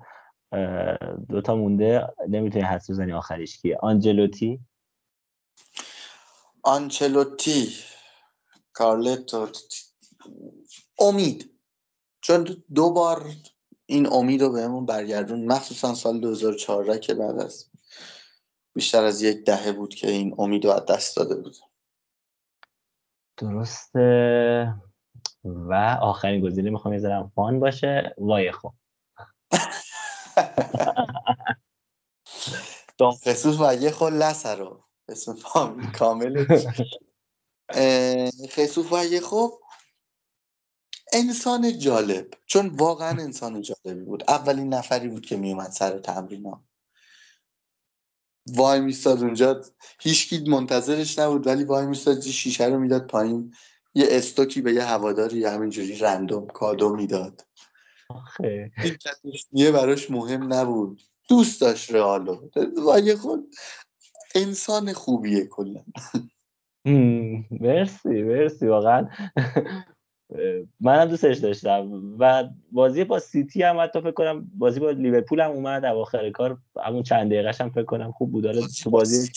دوتا مونده نمی‌تونی حس بزنی آخریش کیه. آنجلوتی؟ آنچلوتی کارلتو امید. چون دو بار این امید رو بهمون برگردون. مخصوصا سال 2014 که بعد از بیشتر از یک دهه بود که این امید رو از دست داده بود. درسته. و آخرین گزینه می‌خوام یه فان باشه. وایخو دون [laughs] خصوص وایخو لسرو اسم فامیل کامل خصوص وایخو انسان جالب. چون واقعا انسان جالبی بود. اولین نفری بود که میومد سر تمرین ها وای میستاد اونجا. هیچکی منتظرش نبود ولی وای میستاد شیشه رو می‌داد پایین. یه استوکی به یه هواداری همینجوری رندوم کادو می‌داد. یه براش مهم نبود. دوست داشت رئالو. وای خود انسان خوبیه کلا. مرسی مرسی. واقعا منم دوستش داشتم و بازی با سیتی هم حتی فکر کنم بازی با لیورپول هم اومد اواخر کار. همون چند دقیقه هم فکر کنم خوب بود. داره تو بازی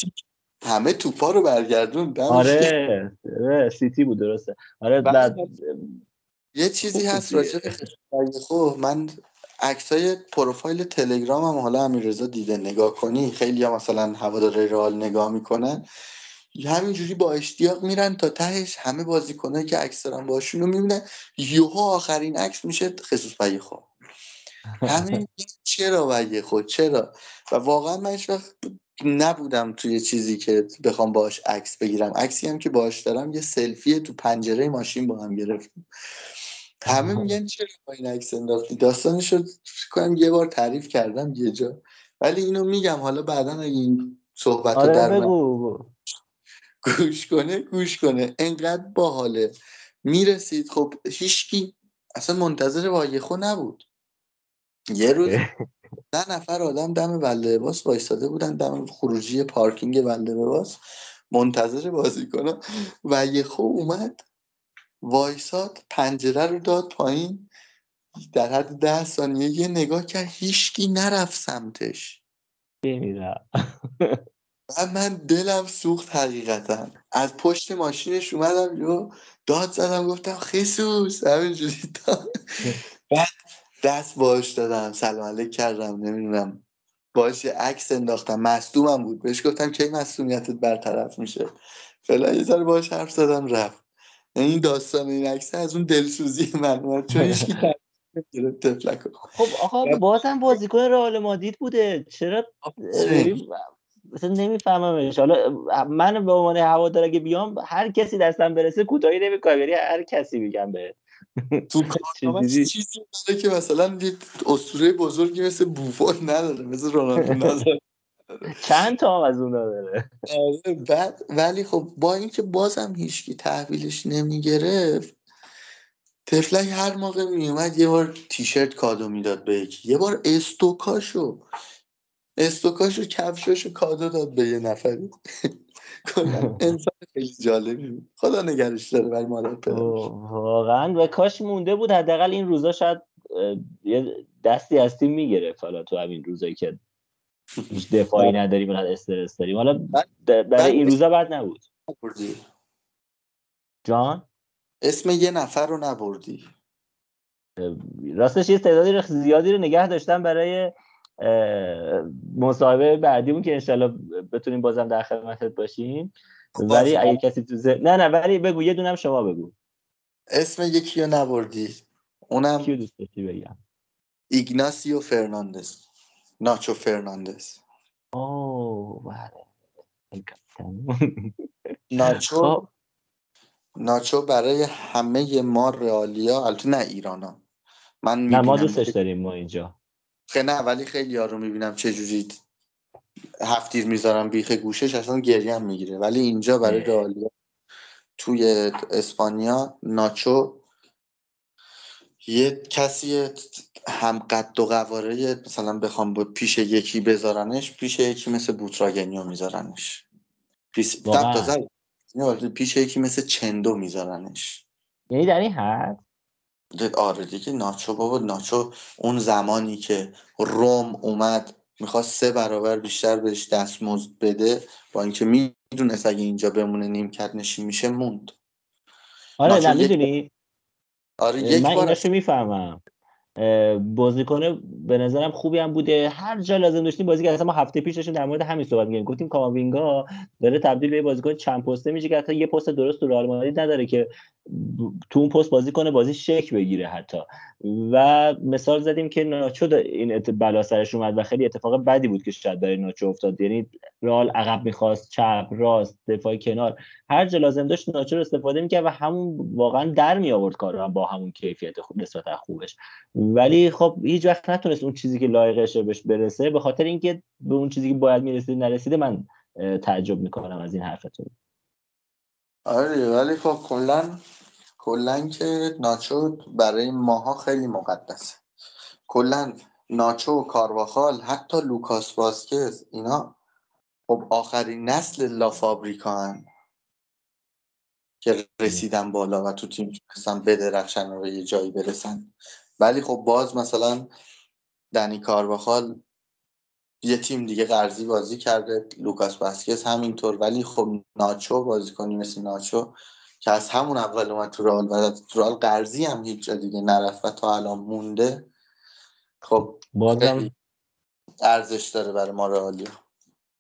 همه توپا رو برگردون آره, آره سیتی بود درسته. آره بعد یه چیزی هست راجع خب من عکسای پروفایل تلگرام هم حالا امیررضا دیده. نگاه کنی خیلی هم مثلا هوادار رئال نگاه می‌کنن. همینجوری با اشتیاق میرن تا تهش همه بازیکنایی که عکس دارن باشون رو می‌بینن. یوها آخرین عکس میشه خصوص بایی همین [laughs] چرا بگه خود چرا؟ و واقعا من وقت نبودم توی چیزی که بخوام باش عکس بگیرم. عکسی هم که باش دارم یه سلفی تو پنجره ماشین با هم گرفتیم همه میگن چرا با این عکس انداختی؟ داستانش رو کنم یه بار تعریف کردم یه جا. ولی اینو میگم حالا بعدا اگه این صحبت آره در گوش کنه گوش کنه. انقدر باحاله. می‌رسید. خب هیچکی اصلا منتظر وایخو نبود. یه روز ده نفر آدم دم بلده باس وایستاده بودن دم خروجی پارکینگ بلده باس منتظر بازی کنم. و یه خو اومد وایساد پنجره رو داد پایین. در حد ده ثانیه یه نگاه کرد هیچکی نرفت سمتش. و من دلم سوخت حقیقتا. از پشت ماشینش اومدم یو داد زدم گفتم خیسوس. همینجوری بعد دست باش دادم سلام علیک کردم نمی‌دونم. باش عکس انداختم. مصدومم بود. بهش گفتم کی مصدومیتت برطرف میشه. فعلا یه ذره باش حرف زدم رفت. این داستان این عکس از اون دلسوزی من اومد. چون هیچکی خب آقا بازم بازیکن رئال مادید بوده. چرا مثلا نمیفهممش. حالا من به عنوان هوادار اگه بیام هر کسی دستم برسه کوتاهی نمی‌کنم. یعنی هر کسی میگم به تو [laughs] چیزی داره که مثلا یه اسطوره بزرگی مثل بوفون نداره مثل رونالدو نداره. چند تا از اونا داره؟ بعد ولی خب با اینکه بازم هیچکی تحویلش نمی‌گرفت تفلک هر موقع میومد یه بار تیشرت کادو می‌داد به یکی. یه بار استوکاشو استوکاشو کفشاشو کادو داد به یه نفری کلا [laughs] انسان خیلی جالبی خدا نگرش داره برای مادر واقعا. و کاش مونده بود. حداقل این روزا شاید یه دستی از تیم می‌گرفت. حالا تو همین روزایی که هیچ [laughs] دفاعی نداریم و استرس داریم. حالا برای این روزا بعد نبود. جان؟ اسم یه نفر رو نبردی. راستش یه تعدادی زیادی رو نگه داشتم برای مصاحبه بعدیمون که انشالله بتونیم بازم در خدمتت باشیم. ولی اگه کسی تو زه... نه نه ولی بگو یه دونم شما بگو. اسم یکی رو نبردی. اونم کیو دوست داشتی بگم؟ ایگناسیو فرناندز. ناچو فرناندز. اوه بله. ناچو ناچو برای همه ما رئالیا البته نه ایرانا من نه ما دوستش داریم ما اینجا. خیلی نه ولی خیلی یارو می‌بینم چه جوری هفتیر می‌ذارم بیخ گوشش اصلا گریه هم می‌گیره. ولی اینجا برای رئالیا توی اسپانیا ناچو یه کسی هم قد و قواره مثلا بخوام پیش یکی بذارنش پیش یکی مثل بوتراگنیو میذارنش. پیش تازه پیش یکی مثل چندو میذارنش. یعنی در این حد؟ آره دیگه ناچو بابا ناچو اون زمانی که روم اومد می‌خواست سه برابر بیشتر بهش دستمزد بده با اینکه می‌دونست اگه اینجا بمونه نیمکت نشین میشه موند. آره نه می‌دونی؟ آره یک من بار می‌فهمم. بازیکن به نظرم خوبی هم بوده. هر جا لازم داشتیم بازی کرد. ما هفته پیش داشتیم در مورد همین صحبت می‌کردیم. گفتیم کاماوینگا داره تبدیل به بازیکن چند پسته میشه که حتی یه پست درست تو رئال مادرید نداره که تو اون پست بازی کنه بازی شک بگیره حتی. و مثال زدیم که ناچو این بلا سرش اومد و خیلی اتفاق بدی بود که شاید برای ناچو افتاد. یعنی رئال عقب می‌خواست چپ راست دفاع کنار هر جا لازم داشت ناچو رو استفاده می‌کرد و همون واقعا در می آورد کار با همون کیفیت خوب نسبتا خوبش. ولی خب هیچ وقت نتونست اون چیزی که لایقش بهش برسه به خاطر اینکه به اون چیزی که باید می‌رسید نرسیده من تعجب می‌کنم از این حرفتون. آره ولی خب کلا کلا که ناچو برای ماها خیلی مقدسه کلا ناچو و کارواخال حتی لوکاس واسکز اینا خب آخرین نسل لافابریکا هن که رسیدن بالا و تو تیم تونستن بدرخشن و به یه جایی برسن. ولی خب باز مثلا دنی کارواخال یه تیم دیگه قرضی بازی کرده لوکاس واسکز همینطور. ولی خب ناچو بازی کنی مثل ناچو که از همون اول اومد تو رئال و تو رئال قرضی هم هیچ جا دیگه نرفت و تا الان مونده. خب بازم ارزش داره برای ما رئالیا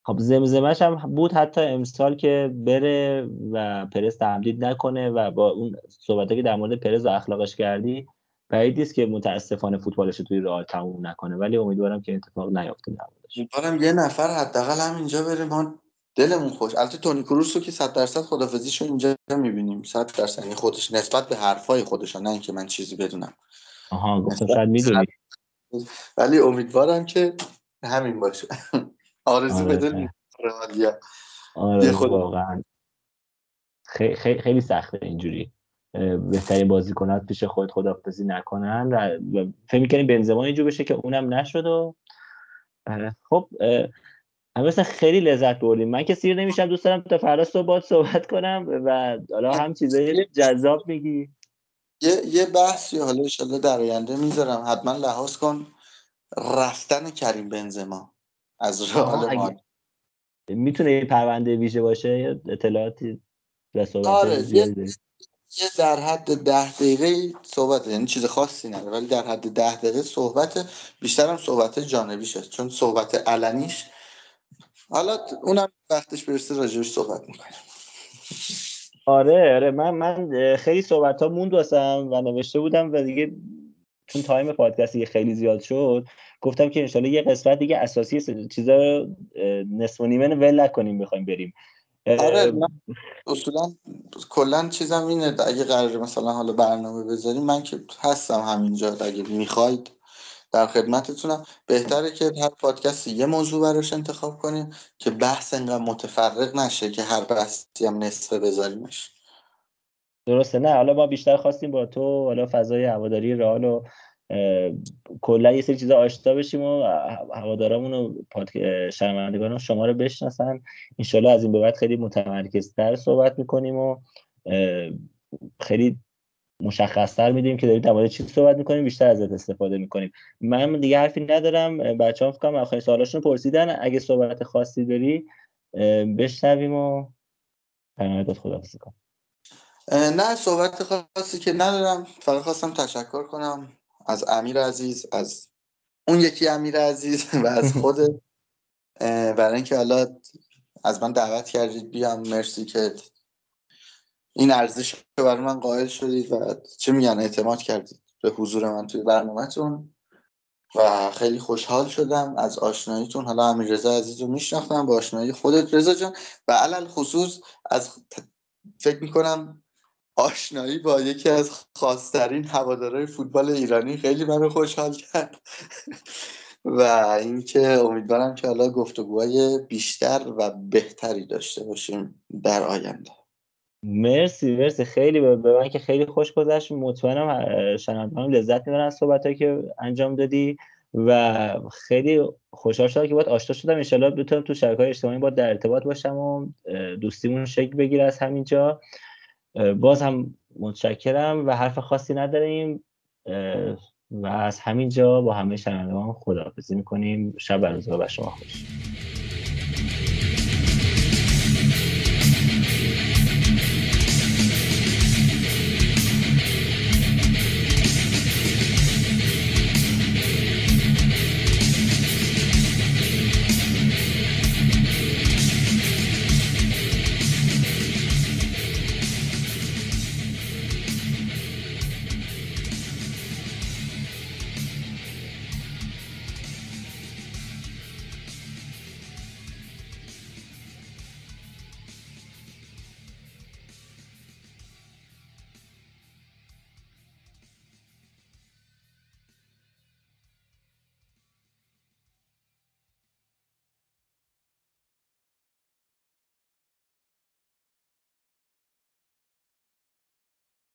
خب زمزمش هم بود حتی امسال که بره و پرس تمدید نکنه و با اون صحبته که در مورد پرز و اخلاقش کردی بعید نیست که متاسفانه فوتبالش توی رئال تموم نکنه. ولی امیدوارم که اتفاق نیفته امیدوارم یه نفر حداقل همینجا بره. ما دلمون خوش. البته تونی کروس رو که 100 درصد خدافظیشو اینجا می‌بینیم. 100 درصد. یعنی خودش نسبت به حرفای خودش نه اینکه من چیزی بدونم. آها گفتم شاید می‌دونی. ولی امیدوارم که همین باشه. [laughs] آرزو آره. بدل آره. واقعا. خیلی خیلی سخته اینجوری. بهترین بازیکنات پیش خود خدافزی نکنن و فکر می‌کنیم بنزما اینجور بشه که اونم نشد و آره. خب مثلا خیلی لذت بردیم. من که سیر نمیشم دوست دارم تا فردا صبح صحبت کنم و حالا هم چیزای جذاب میگی. یه یه بحثی حالا ان در آینده می‌ذارم. حتما لحاظ کن رفتن کریم بنزما از رئال مادرید. می‌تونه یه پرونده ویژه باشه یا اطلاعاتی و صحبت آره یه در حد ده دقیقه صحبت یعنی چیز خاصی نداره ولی در حد ده دقیقه صحبت بیشتر هم صحبت جانبی شد چون صحبت علنیش حالا اونم وقتش برسه راجبش صحبت می‌کنیم. آره آره. من من خیلی صحبت ها موند واسم و نوشته بودم و دیگه چون تایم پادکستی خیلی زیاد شد گفتم که انشالله یه قسمت دیگه اساسی چیزا نصف و نیمه ول نکنیم بخوایم بریم. آره من اصولا کلا چیزم اینه اگه قرار مثلا حالا برنامه بذاریم من که هستم همینجا اگه می‌خواید در خدمتتونم. بهتره که هر پادکستی یه موضوع براش انتخاب کنیم که بحث انقدر متفرق نشه که هر بحثی هم نصفه بذاریمش. درسته. نه حالا ما بیشتر خواستیم با تو حالا فضای هواداری رئال و کلا یه سری چیزا آشنا بشیم و هوادارامون و شرمندگان شما رو بشناسن. انشالله از این به بعد خیلی متمرکزتر صحبت می‌کنیم و خیلی مشخصتر میدیم که داریم در چی صحبت می‌کنیم بیشتر ازت استفاده می‌کنیم. من دیگه حرفی ندارم. بچه هم فکرم آخرین سوالاشون پرسیدن. اگه صحبت خاصی داری بشنویم و پیامدات خدا کنم نه صحبت خاصی که ندارم. فقط خواستم تشکر کنم از امیر عزیز از اون یکی امیر عزیز و از [laughs] خود. برای اینکه حالا از من دعوت کردید بیام. مرسی که این ارزش که برای من قائل شدید و چه میگن اعتماد کردید به حضور من توی برنامهتون. و خیلی خوشحال شدم از آشناییتون. حالا امیر رضا عزیز رو میشناختم با آشنایی خودت رضا جان. و علل خصوص از فکر می‌کنم آشنایی با یکی از خاصترین هوادارهای فوتبال ایرانی خیلی منو خوشحال کرد. [laughs] و اینکه امیدوارم که حالا گفتگوهای بیشتر و بهتری داشته باشیم در آینده. مرسی مرسی. خیلی به من که خیلی خوش گذشت. مطمئنم شنوندگان لذت می‌برن از صحبتایی که انجام دادی و خیلی خوشحال شدم که باید آشنا شدم. ان بتونم تو شبکه‌های اجتماعی با در ارتباط باشم و دوستیمون شکل بگیره از همینجا. باز هم متشکرم و حرف خاصی نداریم. و از همینجا با همه شنوندگان خداحافظی می‌کنیم. شب روز به شما خوش.